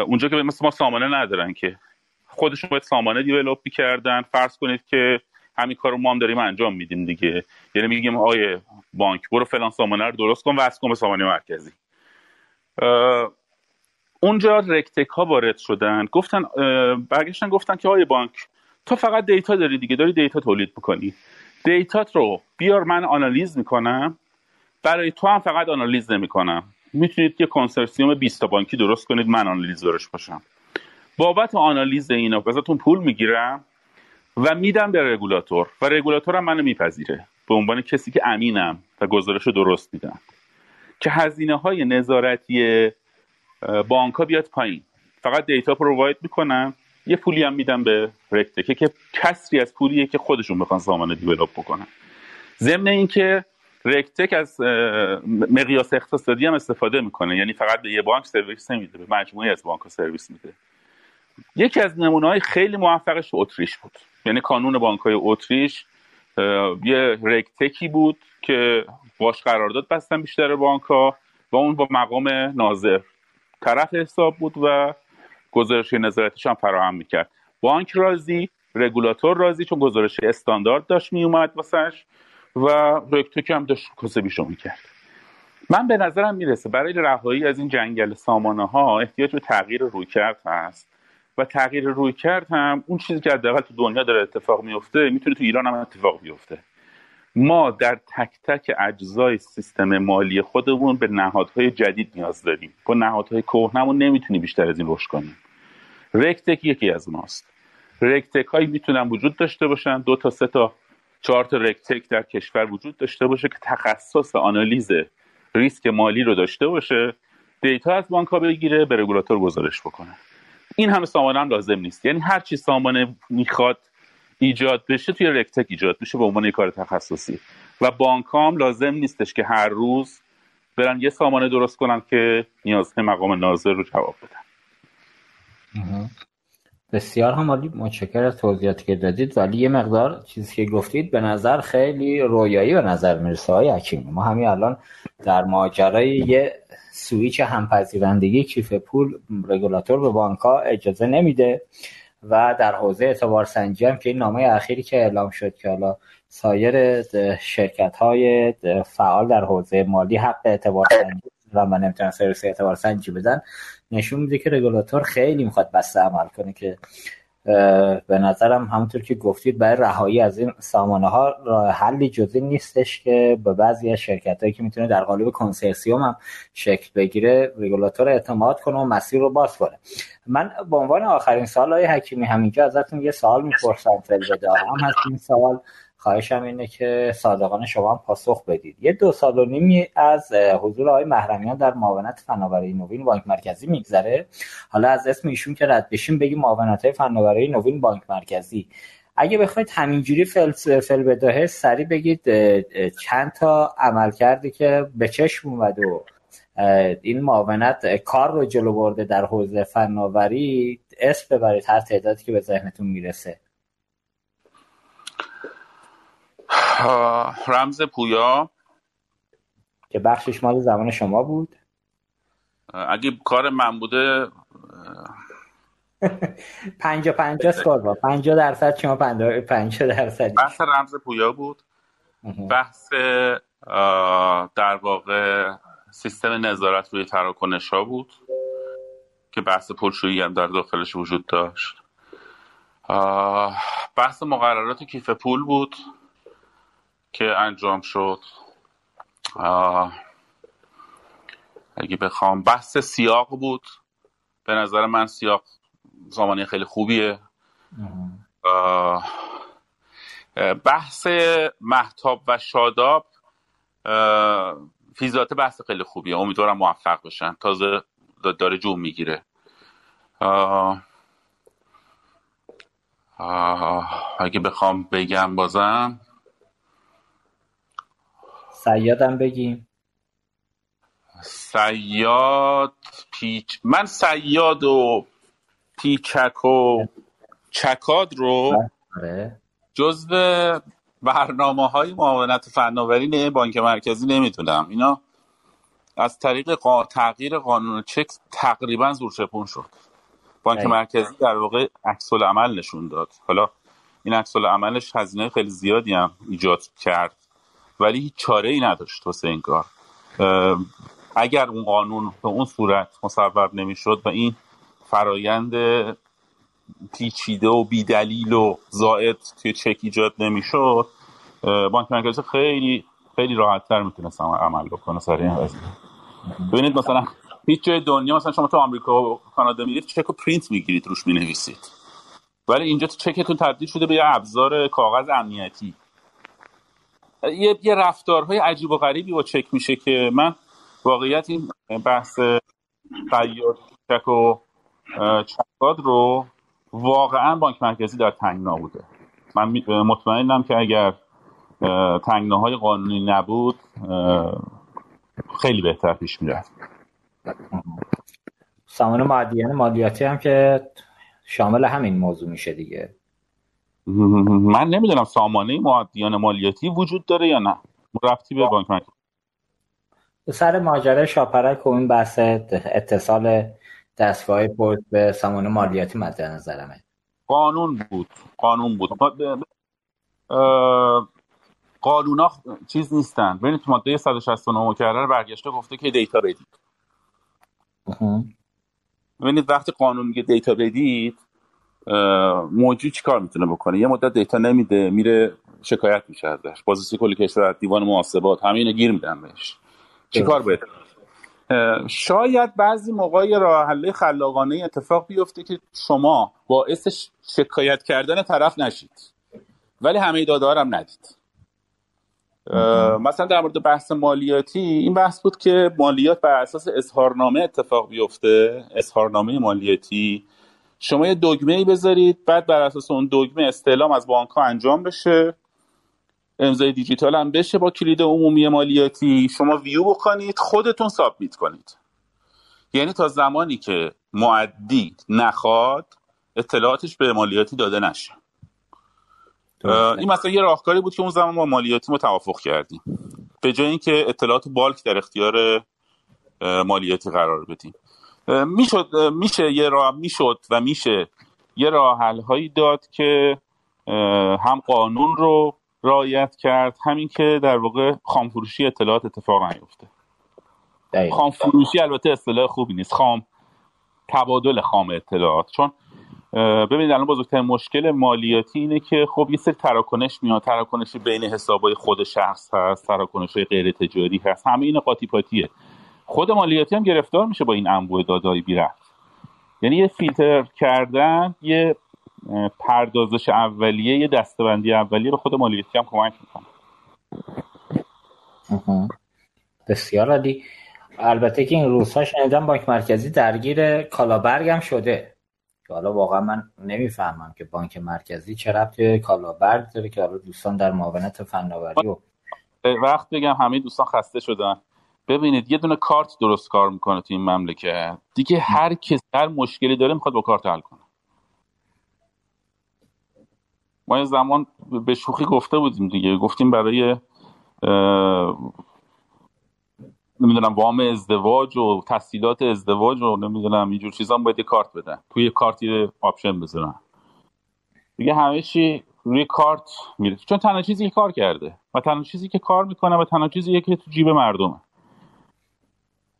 اونجا که مثل ما سامانه ندارن که. خودشون باید سامانه develop کردن فرض کنید که همین کار رو ما هم داریم انجام میدیم دیگه. یعنی میگیم آقای بانک برو فلان سامانه رو درست کن وصل کن به سامانه مرکزی. اونجا RegTech ها وارد شدن. گفتن برگشتن گفتن که آقای بانک تو فقط data داری دیگه داری data تولید می‌کنی. data ت رو بیار من آنالیز می‌کنم. برای تو هم فقط آنالیز نمی‌کنم. می‌تونید یه کنسرسیوم 20 بانکی درست کنید من آنالیز دارش باشم. بابت آنالیز اینا ازتون پول می‌گیرم. و میدم به رگولاتور. و رگولاتور هم منو میپذیره. به عنوان کسی که امینم و گزارش درست میدم. که هزینه های نظارتی بانک ها بیاد پایین. فقط data provide می‌کنم. یه پولی هم میدم به RegTech ه که کسری از پولیه که خودشون بخوان سامانه develop بکنن. ضمن اینکه رکتک از مقیاس اقتصادی هم استفاده می‌کنه. یعنی فقط به یه بانک سرویس نمیده به مجموعه از بانک سرویس میده. یکی از نمونه های خیلی موفقش اتریش بود. یعنی کانون بانک های اتریش یه رکتکی بود که باش قرارداد بستن بیشتر بانک ها و اون با مقام ناظر. طرف حساب بود و گزارش نظارتش هم فراهم می‌کرد. بانک راضی رگولاتور راضی چون گزارش استاندارد داشت میومد واسش و رکتک هم داشت کسبیشو می‌کرد. من به نظرم می‌رسه برای رهایی از این جنگل سامانه ها احتیاج به تغییر رویکرد هست. و تغییر روی کرد هم اون چیزی که حداقل تو دنیا داره اتفاق میفته می‌تونه تو ایران هم اتفاق بیفته. ما در تک تک اجزای سیستم مالی خودمون به نهادهای جدید نیاز داریم. با نهادهای کهنمون نمی‌تونیم بیشتر از این رشد کنیم. RegTech یکی از ماست. RegTech هایی می‌تونن وجود داشته باشن. دو تا سه تا چهار تا RegTech در کشور وجود داشته باشه که تخصص آنالیز ریسک مالی رو داشته باشه. data از بانک ها بگیره به رگولاتور گزارش بکنه. این همه سامانه هم لازم نیست. یعنی هر چی سامانه می‌خواد ایجاد بشه توی RegTech ایجاد بشه به عنوان کار تخصصی. و بانک هم لازم نیستش که هر روز برن یه سامانه درست کنن که نیازهای مقام ناظر رو جواب بدن. بسیار هم عالی متشکر از توضیحاتی که دادید. ولی یه مقدار چیزی که گفتید به نظر خیلی رویایی به نظر می‌رسه های حکیمی ما همین الان در ماجرای یه سویچ همپذیرندگی کیف پول رگولاتور به بانک ها اجازه نمیده و در حوزه اعتبار سنجی هم که این نامه اخیری که اعلام شد که حالا سایر شرکت های فعال در حوزه مالی حق اعتبار سنجی و من نمی‌تونن سرویس اعتبار سنجی بدن نشون میده که رگولاتور خیلی می‌خواد بسته عمل کنه که به نظرم همونطور که گفتید برای رهایی از این سامانه ها راه حلی جزی نیستش که به بعضی از شرکت هایی که می‌تونه در قالب کنسرسیوم هم شکل بگیره رگولاتور اعتماد کنه و مسیر رو باز کنه. من به عنوان آخرین سال های حکیمی همینجا ازتون یه سوال می‌پرسم فل هم هست این سوال. خواهشم اینه که صادقانه شما هم پاسخ بدید. یه دو سال و نیمی از حضور آقای محرمیان در معاونت فناوری نوین بانک مرکزی میگذره. حالا از اسم ایشون که رد بشیم بگیم معاونت فناوری نوین بانک مرکزی. اگه بخواید همینجوری فل, فل بداهه سریع بگید چند تا عمل کردی که به چشم اومد و این معاونت کار رو جلو برده در حوزه فناوری اسم ببرید هر تعدادی که به ذهنتون می‌رسه. رمز پویا. که بخشش مال زمان شما بود. اگه کار من بوده پنجا پنجا سکار با. پنجا درصد شما پنجا درصد. بحث رمز پویا بود. بحث در واقع سیستم نظارت روی تراکنش ها بود که بحث پولشویی هم در داخلش وجود داشت. بحث مقررات کیف پول بود. که انجام شد. اگه بخوام بحث سیاق بود. به نظر من سیاق زمانی خیلی خوبیه. بحث محتاب و شاداب فیزات بحث خیلی خوبیه. امیدوارم موفق بشن. تازه داره جون می‌گیره. اگه بخوام بگم بازم. سیادم بگیم. سیاد پیچ من سیاد و پیچک و چکاد رو آره. جزو برنامه های معاونت فناوری بانک مرکزی نمی‌تونم اینا از طریق قا... تغییر قانون چک تقریبا زورچپون شد. بانک. مرکزی در واقع عکس عمل نشون داد. حالا این عکس عملش هزینه خیلی زیادی هم ایجاد کرد. ولی هیچ چاره ای نداشت واسه این کار. اگر اون قانون به اون صورت مصوب نمی‌شد و این فرایند پیچیده و بیدلیل و زائد توی چک ایجاد نمی‌شد بانک مرکزی خیلی خیلی راحتتر می‌تونست عمل بکنه سر این ببینید مثلا هیچ جای دنیا مثلا شما تو آمریکا و کانادا میرید چک رو پرینت می‌گیرید روش می‌نویسید. ولی اینجا تو چکتون تبدیل شده به یه ابزار کاغذ امنیتی. یه, یه رفتارهای عجیب و غریبی با چک میشه که من واقعیت این بحث خیاط چک و چکاد رو واقعا بانک مرکزی در تنگنا بوده. من مطمئنم که اگر اه، تنگناهای قانونی نبود خیلی بهتر پیش می‌رفت. سامان معدیان مالیاتی هم که شامل همین موضوع میشه دیگه. من نمی‌دونم سامانه معدیان مالیاتی وجود داره یا نه. رفتی به بانک مرکزی سر ماجرای شاپرک و این بحث اتصال دستگاه پورت به سامانه مالیاتی مد نظرمه. قانون بود. قانون بود. قانونا چیز نیستن. ببینید تو ماده 169 مکرر برگشته گفته که دیتا بدید. ببینید وقتی قانون میگه دیتا بدید موجود چیکار می‌تونه بکنه؟ یه مدت دیتا نمیده میره شکایت میشه ازش. بازرسی کل کشور دیوان محاسبات همه اینو گیر میدن بهش. چیکار باید؟ شاید بعضی موقع راه حل خلاقانه اتفاق بیفته که شما باعث شکایت کردن طرف نشید. ولی همه داده هم ندید. مثلا در مورد بحث مالیاتی این بحث بود که مالیات بر اساس اظهارنامه اتفاق بیفته. اظهارنامه مالیاتی. شما یه دگمه ای بذارید بعد بر اساس اون دگمه استعلام از بانک ها انجام بشه. امضای دیجیتال هم بشه با کلید عمومی مالیاتی. شما ویو بکنید خودتون سابمیت کنید. یعنی تا زمانی که معدی نخواد اطلاعاتش به مالیاتی داده نشه. این مثلا یه راهکاری بود که اون زمان ما مالیاتی ما توافق کردیم. به جای اینکه اطلاعات بالک در اختیار مالیاتی قرار بدیم. می‌شد میشه یه راه می‌شد و میشه. یه راه حل هایی داد که هم قانون رو رعایت کرد همین که در واقع خامفروشی اطلاعات اتفاق نیفته. دقیقا. خام فروشی البته اصطلاح خوبی نیست. خام تبادل خام اطلاعات. چون ببینید الان بزرگترین مشکل مالیاتی اینه که خب یه سری تراکنش میاد. تراکنش بین حسابای خود شخص هست تراکنش های غیر تجاری هست. همه این قاطی پاتیه. خود مالیاتی هم گرفتار میشه با این انبوه دادایی بی یعنی یه فیلتر کردن یه پردازش اولیه یه دستبندی اولیه به خود مالیاتی هم کمک می‌کنه. بسیار عالی. البته که این روزها شنیدم بانک مرکزی درگیر کالابرگ هم شده. حالا واقعا من نمی‌فهمم که بانک مرکزی چه ربطی کالابرگ داره که حالا دوستان در معاونت فناوری و وقت بگم همه دوستان خسته شدن. ببینید یه دونه کارت درست کار می‌کنه تو این مملکت دیگه هر کس هر مشکلی داره می‌خواد با کارت حل کنه. ما یه زمان به شوخی گفته بودیم دیگه. گفتیم برای نمی‌دونم وام ازدواج و تسهیلات ازدواج و نمی‌دونم اینجور چیزا باید یه کارت بدن. توی یه کارتی option بذارن. دیگه همه چی روی کارت میره. چون تنها چیزی که کار کرده و تنها چیزی که کار می‌کنه و تنها چیزی که تو جیب مردمه.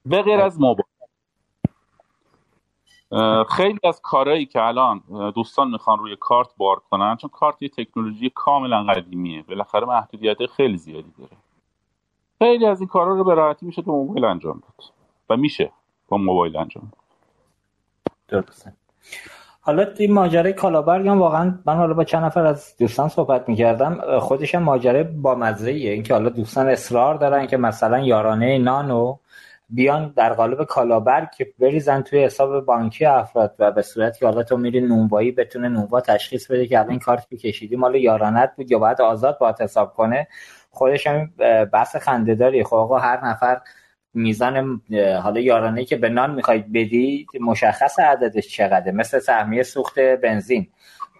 به غیر از موبایل. خیلی از کارهایی که الان دوستان می‌خوان روی کارت بار کنن چون کارت یه تکنولوژی کاملا قدیمیه. بالاخره محدودیت خیلی زیادی داره. خیلی از این کارا رو به راحتی میشه تو موبایل انجام داد. و میشه با موبایل انجام داد. حالا این ماجرای کالابرگ هم واقعا من حالا با چند نفر از دوستان صحبت می‌کردم. خودش هم ماجرای با مزه اینکه حالا دوستان اصرار دارن که مثلا یارانه نانو بیان در قالب کالابرگ بریزن توی حساب بانکی افراد و به صورت که حالا تو میری نونوایی بتونه نونوا تشخیص بده که الان کارت که کشیدی مال یارانت بود یا باید آزاد باید حساب کنه. خودش هم بحث خندهداری. خب آقا هر نفر میزان حالا یارانه که به نان می‌خواید بدید مشخص عددش چقدره. مثل سهمیه سوخت بنزین.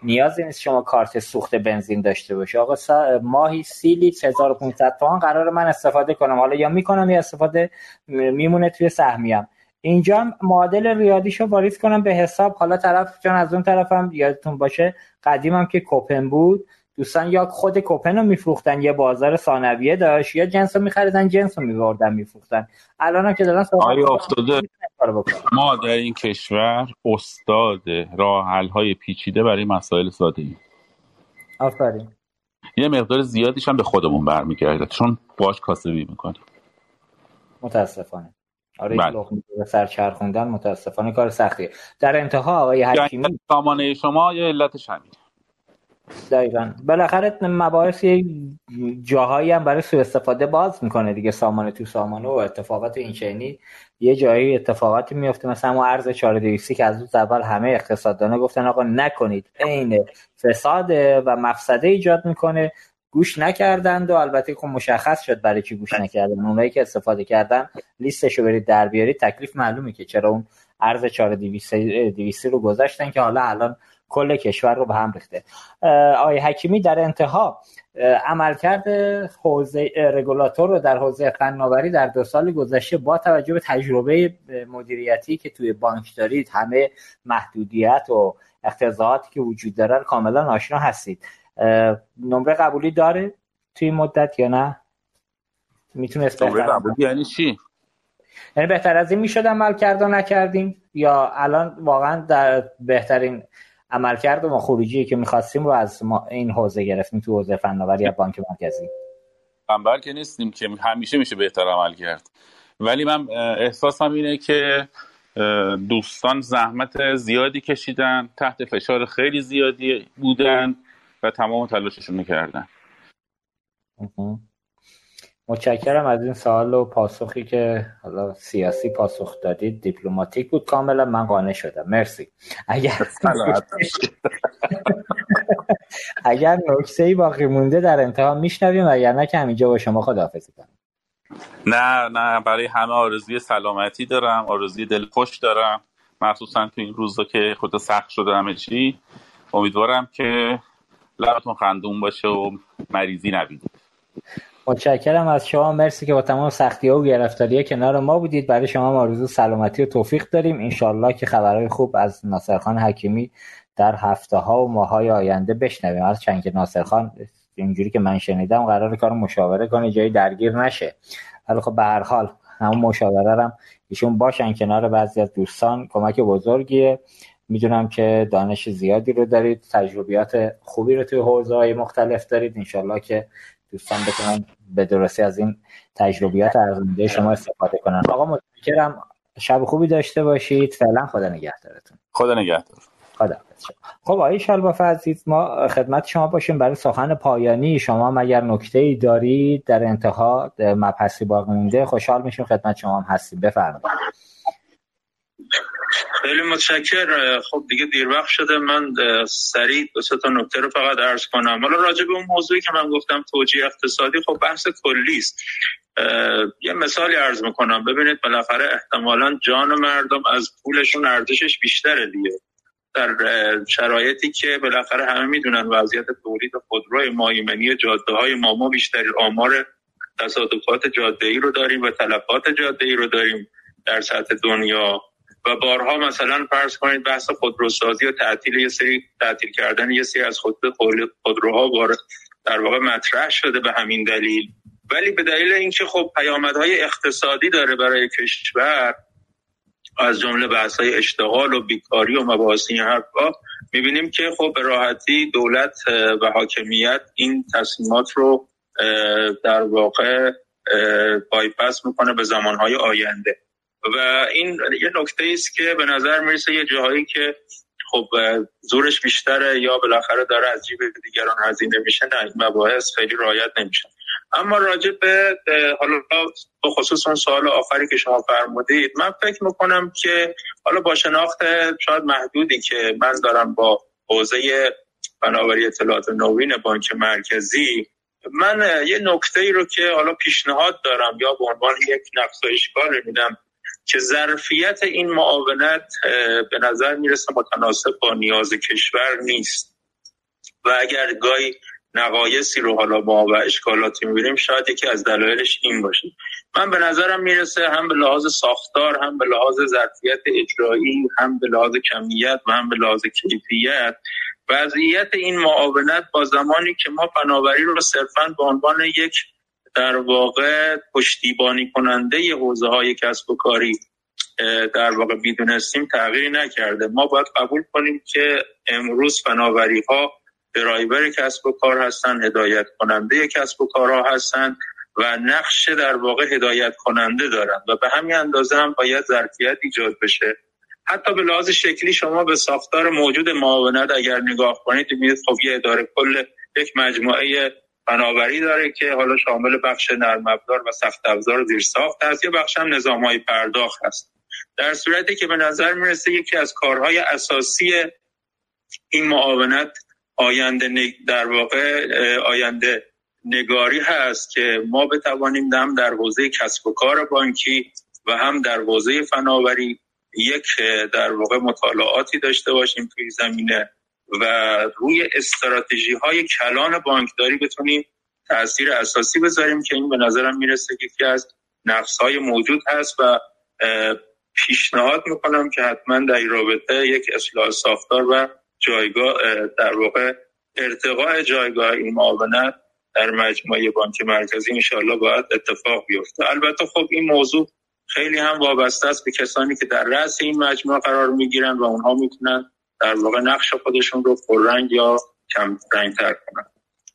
نیازی نیست شما کارت سوخت بنزین داشته باشه آقا ماهی سی لیتر 1500 تومان قرار من استفاده کنم. حالا یا می‌کنم یا استفاده میمونه توی سهمیم. اینجا هم معادل ریاضیشو واریز کنم به حساب. حالا طرف چون از اون طرفم یادتون باشه قدیمم که کوپن بود. دوستان یا خود کوپن رو میفروختن یه بازار ثانویه داشت یا جنس رو میخریدن جنس رو میبردن میفروختن. الان هم که دارن آیا افتاده ما در این کشور استاد راه های پیچیده برای مسائل ساده ای آفرین. یه مقدار زیادیش هم به خودمون برمیگرده چون باش کاسبی می‌کنیم. متاسفانه. آره بله. سر چرخوندن متاسفانه کار سختیه. در انتها آقای حکیمی. سامانه شما یه علتش همینه. دقیقا. بالاخره مباحث جاهایی هم برای سوء استفاده باز می‌کنه دیگه سامانه تو سامانه و اتفاقات این چنینی یه جایی اتفاقاتی میفته مثلا ما ارز 4200 که از روز اول همه اقتصاددانا گفتن آقا نکنید. عین فساد و مفسده ایجاد می‌کنه. گوش نکردند و البته خب مشخص شد برای چی گوش نکردن. اونایی که استفاده کردن لیستشو برید در بیارید. تکلیف معلومه که چرا اون ارز 4200 رو گذاشتن که حالا الان کل کشور رو به هم ریخته. آقای حکیمی در انتها عملکرد حوزه رگولاتور رو در حوزه فناوری در دو سال گذشته با توجه به تجربه مدیریتی که توی بانک دارید همه محدودیت و اختزاعاتی که وجود داره کاملا آشنا هستید. نمره قبولی داره توی مدت یا نه؟ می‌تونه نمره قبولی یعنی چی؟ یعنی بهتر از این می‌شد عمل کرد و نکردیم یا الان واقعا در بهترین عملکرد ما خروجی که می‌خواستیم رو از ما این حوزه گرفتیم تو حوزه فناوری یا بانک مرکزی. انبر که نیستیم که همیشه میشه بهتر عمل کرد. ولی من احساسم اینه که دوستان زحمت زیادی کشیدن تحت فشار خیلی زیادی بودن و تمام تلاششون کردن. متشکرم از این سوال و پاسخی که حالا سیاسی پاسخ دادید. دیپلماتیک بود کاملا. من قانع شدم. مرسی. اگر اگر نکته ای باقی مونده در انتها میشنویم. اگر نه که همینجا با شما خداحافظی کنم. نه نه. برای همه آرزوی سلامتی دارم. آرزوی دل خوش دارم. مخصوصا تو این روزا که خود سخت شده همه چی. امیدوارم که لبتون خندون باشه و مریضی نبینید. متشکرم از شما. مرسی که با تمام سختی و گرفتاری کنار ما بودید. برای شما آرزو سلامتی و توفیق داریم. انشالله که خبرهای خوب از ناصرخان حکیمی در هفته ها و ماه های آینده بشنویم. از چند که ناصرخان اینجوری که من شنیدم قرار کار مشاوره کنه جایی درگیر نشه. ولی خب به هر حال همون مشاوره هم ایشون باشن کنار بعضی از دوستان. کمک بزرگیه. می‌دونم که دانش زیادی رو دارید. تجربیات خوبی رو توی حوزه های مختلف دارید. انشالله که دوستان بتونن به درستی از این تجربیات ارزنده شما استفاده کنن. آقا متشکرم. شب خوبی داشته باشید. فعلا خدا نگهدارتون. خدا نگهدار. خدا خب آقای شلباف عزیز ما خدمت شما باشیم برای سخن پایانی. شما مگر نکته ای دارید در انتها مبحثی باقی مونده خوشحال میشیم خدمت شما هم هستیم. بفرمایید. خیلی متشکر خب دیگه دیر وقت شده. من سریع دو تا نکته رو فقط عرض کنم. حالا راجع به اون موضوعی که من گفتم توجیه اقتصادی خب بحث کلی است. یه مثالی عرض می‌کنم. ببینید بالاخره احتمالا جان مردم از پولشون ارزشش بیشتره دیگه. در شرایطی که بالاخره همه می‌دونن وضعیت تولید خودروی ما ایمنی جاده های ما. ما بیشتری آمار تصادفات جاده ای رو داریم و تلفات جاده ای رو داریم در سطح دنیا. و بارها مثلا فرض کنید بحث خودروسازی و تعطیل یه سری تعطیل کردن یه سری از خود خودروها در واقع مطرح شده به همین دلیل. ولی به دلیل اینکه خب پیامدهای اقتصادی داره برای کشور از جمله بحث های اشتغال و بیکاری و مباحث این حرفا می‌بینیم که خب به راحتی دولت و حاکمیت این تصمیمات رو در واقع بایپس می‌کنه به زمانهای آینده. و این یه نکته است که به نظر می‌رسه یه جاهایی که خب زورش بیشتره یا بالاخره داره از جیب دیگران هزینه میشه نه این مباحث خیلی رایت نمیشه. اما راجع به حالا به خصوص اون سوال آخری که شما فرمودید من فکر می‌کنم که حالا با شناخت شاید محدودی که من دارم با حوزه فناوری اطلاعات نوین بانک مرکزی من یه نکته ای رو که حالا پیشنهاد دارم یا به عنوان یک نقصایشگاه میدم که ظرفیت این معاونت به نظر می‌رسه متناسب با نیاز کشور نیست. و اگر گاهی نقایصی رو حالا با و اشکالاتی می‌بینیم شاید یکی از دلایلش این باشه. من به نظرم می‌رسه هم به لحاظ ساختار هم به لحاظ ظرفیت اجرایی هم به لحاظ کمیت و هم به لحاظ کیفیت وضعیت این معاونت با زمانی که ما فناوری رو صرفا به عنوان یک در واقع پشتیبانی کننده حوزه های کسب و کاری در واقع می‌دونستیم تغییری نکرده. ما باید قبول کنیم که امروز فناوری ها درایور کسب و کار هستن هدایت کننده کسب و کارها هستن و نقش در واقع هدایت کننده دارن و به همین اندازه هم باید ظرفیت ایجاد بشه. حتی به لحاظ شکلی شما به ساختار موجود معاونت اگر نگاه کنید می‌بینید خب یه اداره کل یک مجموعه فناوری داره که حالا شامل بخش نرم افزار و سخت افزار زیر ساخت هست یه بخش هم نظام های پرداخت هست. در صورتی که به نظر می‌رسه یکی از کارهای اساسی این معاونت آینده در واقع آینده نگاری هست که ما بتوانیم هم در حوزه کسب و کار بانکی و هم در حوزه فناوری یک در واقع مطالعاتی داشته باشیم توی زمینه. و روی استراتژی های کلان بانکداری بتونیم تاثیر اساسی بذاریم که این به نظرم می‌رسه که یکی از نقص های موجود هست و پیشنهاد می‌کنم که حتما در این رابطه یک اصلاح ساختار و جایگاه در واقع ارتقاء جایگاه این معاونت در مجموعه بانک مرکزی انشاءالله باید اتفاق بیفته. البته خب این موضوع خیلی هم وابسته است به کسانی که در رأس این مجموعه قرار می‌گیرن و اونها می‌تونن در واقع نقش خودشون رو پررنگ یا کم رنگ تر کنن.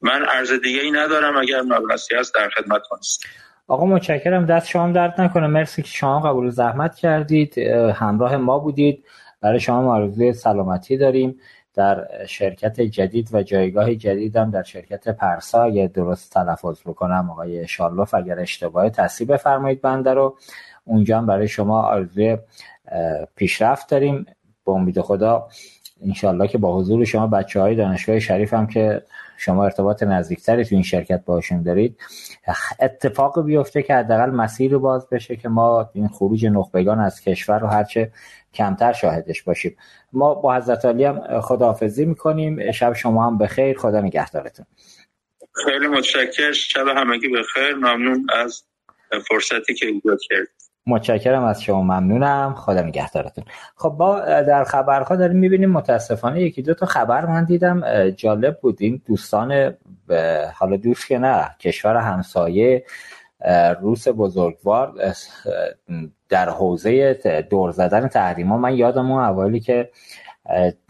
من عرض دیگه ای ندارم اگر مبحثی هست در خدمت هست آقا متشکرم. دست شما درد نکنه. مرسی که شما قبول زحمت کردید. همراه ما بودید. برای شما آرزوی سلامتی داریم. در شرکت جدید و جایگاه جدیدم در شرکت پرسا اگه درست تلفظ بکنم آقای شارلوف اگر اشتباه تصحیح بفرمایید بنده رو. اونجا هم برای شما آرزوی پیشرفت داریم. به امید خدا انشالله که با حضور شما بچه های دانشگاه شریف هم که شما ارتباط نزدیکتری تو این شرکت باشون دارید اتفاق بیفته که حداقل مسیر باز بشه که ما این خروج نخبگان از کشور رو هرچه کمتر شاهدش باشیم. ما با حضرت علی هم خداحافظی می‌کنیم. شب شما هم بخیر. خدا نگهدارتون. خیلی متشکر شب همگی بخیر. ممنون از فرصتی که ایجاد کرد متشکرم از شما ممنونم. خدا نگهدارتون. خب با در خبرها داریم می‌بینیم متاسفانه یکی دو تا خبر من دیدم جالب بود. این دوستان حالا دوست که نه کشور همسایه روس بزرگوار در حوزه دور زدن تحریما. من یادم اون اوایلی که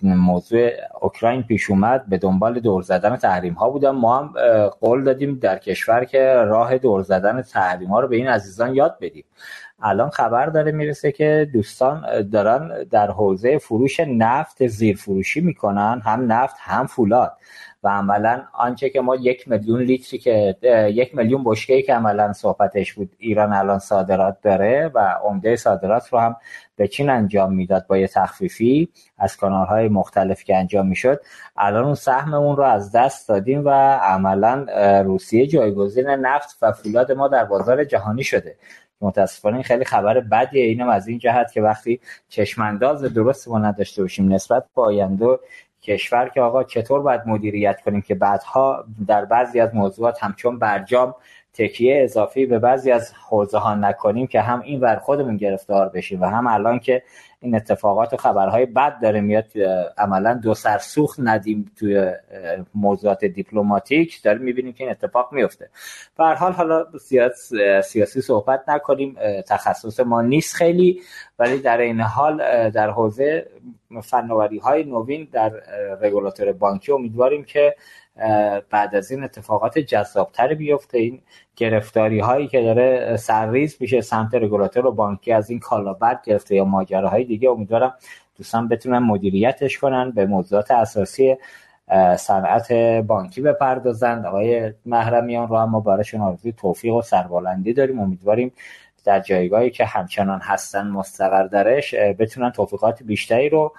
موضوع اوکراین پیش اومد به دنبال دور زدن تحریم ها بودم. ما هم قول دادیم در کشور که راه دور زدن تحریم ها رو به این عزیزان یاد بدیم. الان خبر داره می‌رسه که دوستان دارن در حوزه فروش نفت زیر فروشی می‌کنن هم نفت هم فولاد. و عملا آنچه که ما یک میلیون لیتری که یک میلیون بشکه که عملا صحبتش بود ایران الان صادرات داره و عمده صادرات رو هم به چین انجام می‌داد با یه تخفیفی از های مختلف که انجام می‌شد. الان اون سهممون رو از دست دادیم و عملا روسیه جایگزین نفت و فولاد ما در بازار جهانی شده. متاسفانه این خیلی خبر بدیه. اینم از این جهت که وقتی چشمانداز درست ما نداشته باشیم نسبت به آینده کشور که آقا چطور باید مدیریت کنیم که بعدها در بعضی از موضوعات همچون برجام تکیه اضافی به بعضی از حوزه ها نکنیم که هم این ور خودمون گرفتار بشیم و هم الان که این اتفاقات و خبرهای بد داره میاد عملا دو سرسوخ ندیم توی موضوعات دیپلماتیک داریم می‌بینیم که این اتفاق میفته به حال حالا سیاسی صحبت نکنیم. تخصص ما نیست خیلی ولی در این حال در حوزه فناوری های نوین در رگولاتور بانکی امیدواریم که بعد از این اتفاقات جذابتر بیفته. این گرفتاری هایی که داره سرریز میشه سمت رگولاتور و بانکی از این کالا بد گرفته یا ماجراهای دیگه. امیدوارم دوستان بتونن مدیریتش کنن به موضوعات اساسی صنعت بانکی بپردازند. آقای محرمیان رو هم ما براشون آرزوی توفیق و سربالندی داریم. امیدواریم در جایگاهی که همچنان هستن مستقر درش بتونن توفیقات بیشتری رو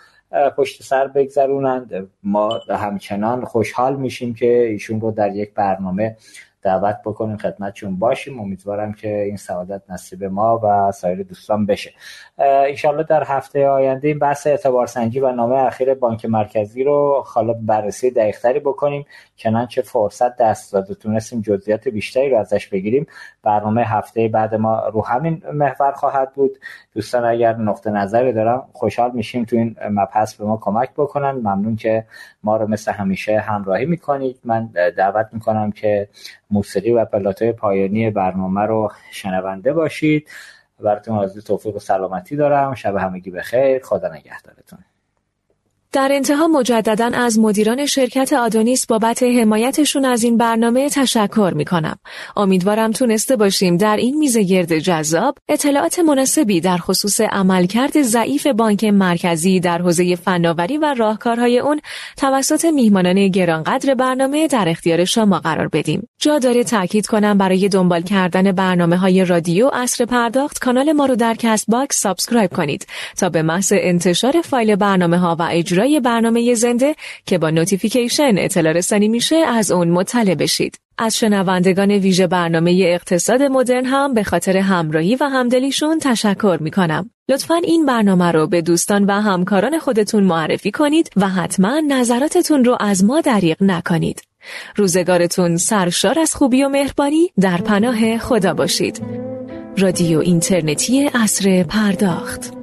پشت سر بگذرونند. ما همچنان خوشحال میشیم که ایشون رو در یک برنامه دعوت بکنیم خدمتشون باشیم. امیدوارم که این سعادت نصیب ما و سایر دوستان بشه. انشالله در هفته آینده این بحث اعتبار سنجی و نامه اخیر بانک مرکزی رو حالا بررسی دقیقتری بکنیم. چنانچه فرصت دست داد و تونستیم جزئیات بیشتری رو ازش بگیریم. برنامه هفته بعد ما رو همین محور خواهد بود. دوستان اگر نقطه نظری دارم خوشحال میشیم تو این مبحث به ما کمک بکنن. ممنون که ما رو مثل همیشه همراهی می‌کنید. من دعوت می‌کنم که موسیقی و پلاتای پایانی برنامه رو شنونده باشید. براتون آرزوی توفیق و سلامتی دارم. شب همگی بخیر. خدا نگهدارتون. در انتها مجددا از مدیران شرکت آدونیس بابت حمایتشون از این برنامه تشکر می کنم. امیدوارم تونسته باشیم در این میزگرد جذاب اطلاعات مناسبی در خصوص عملکرد ضعیف بانک مرکزی در حوزه فناوری و راهکارهای اون توسط میهمانان گرانقدر برنامه در اختیار شما قرار بدیم. جا داره تاکید کنم برای دنبال کردن برنامه های رادیو عصر پرداخت کانال ما رو در Castbox subscribe کنید تا به محض انتشار فایل برنامه ها و اجرا اجرای برنامه زنده که با notification اطلاع رسانی میشه از اون مطلع بشید. از شنوندگان ویژه برنامه اقتصاد مدرن هم به خاطر همراهی و همدلیشون تشکر می کنم. لطفا این برنامه رو به دوستان و همکاران خودتون معرفی کنید و حتما نظراتتون رو از ما دریغ نکنید. روزگارتون سرشار از خوبی و مهربانی در پناه خدا باشید. رادیو اینترنتی اصر پرداخت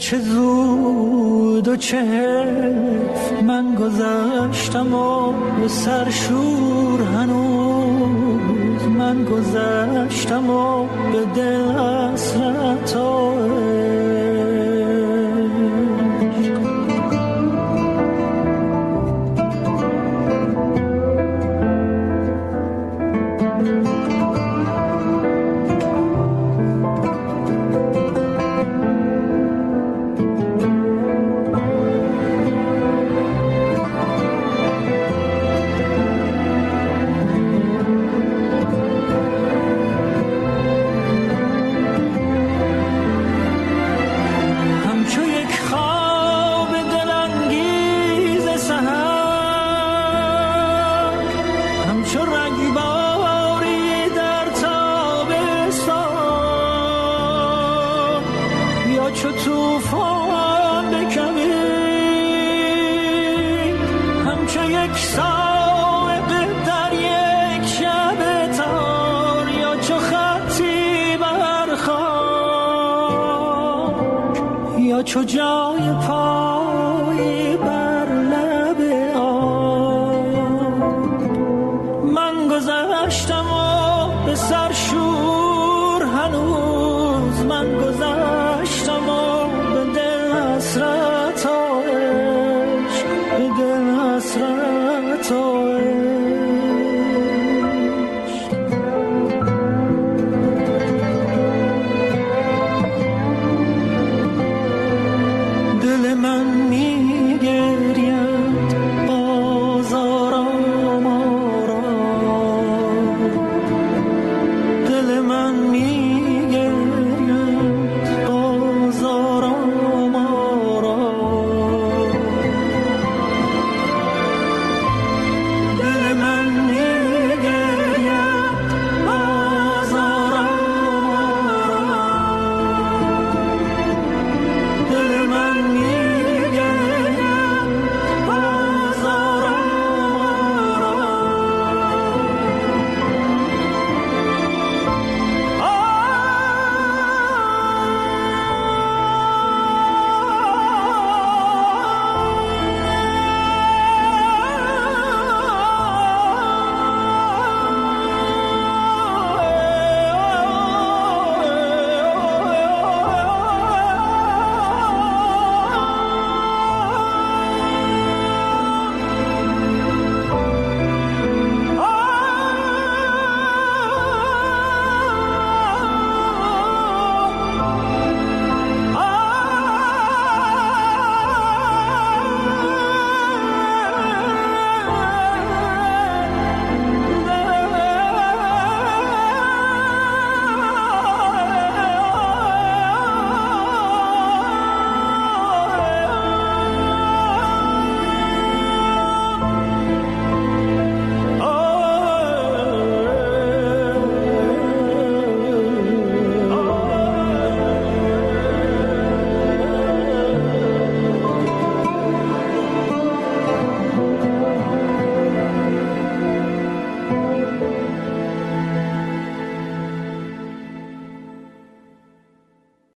چه زود و چه من گذشتم و سرشور هنوز. من گذشتم و به دل اصلت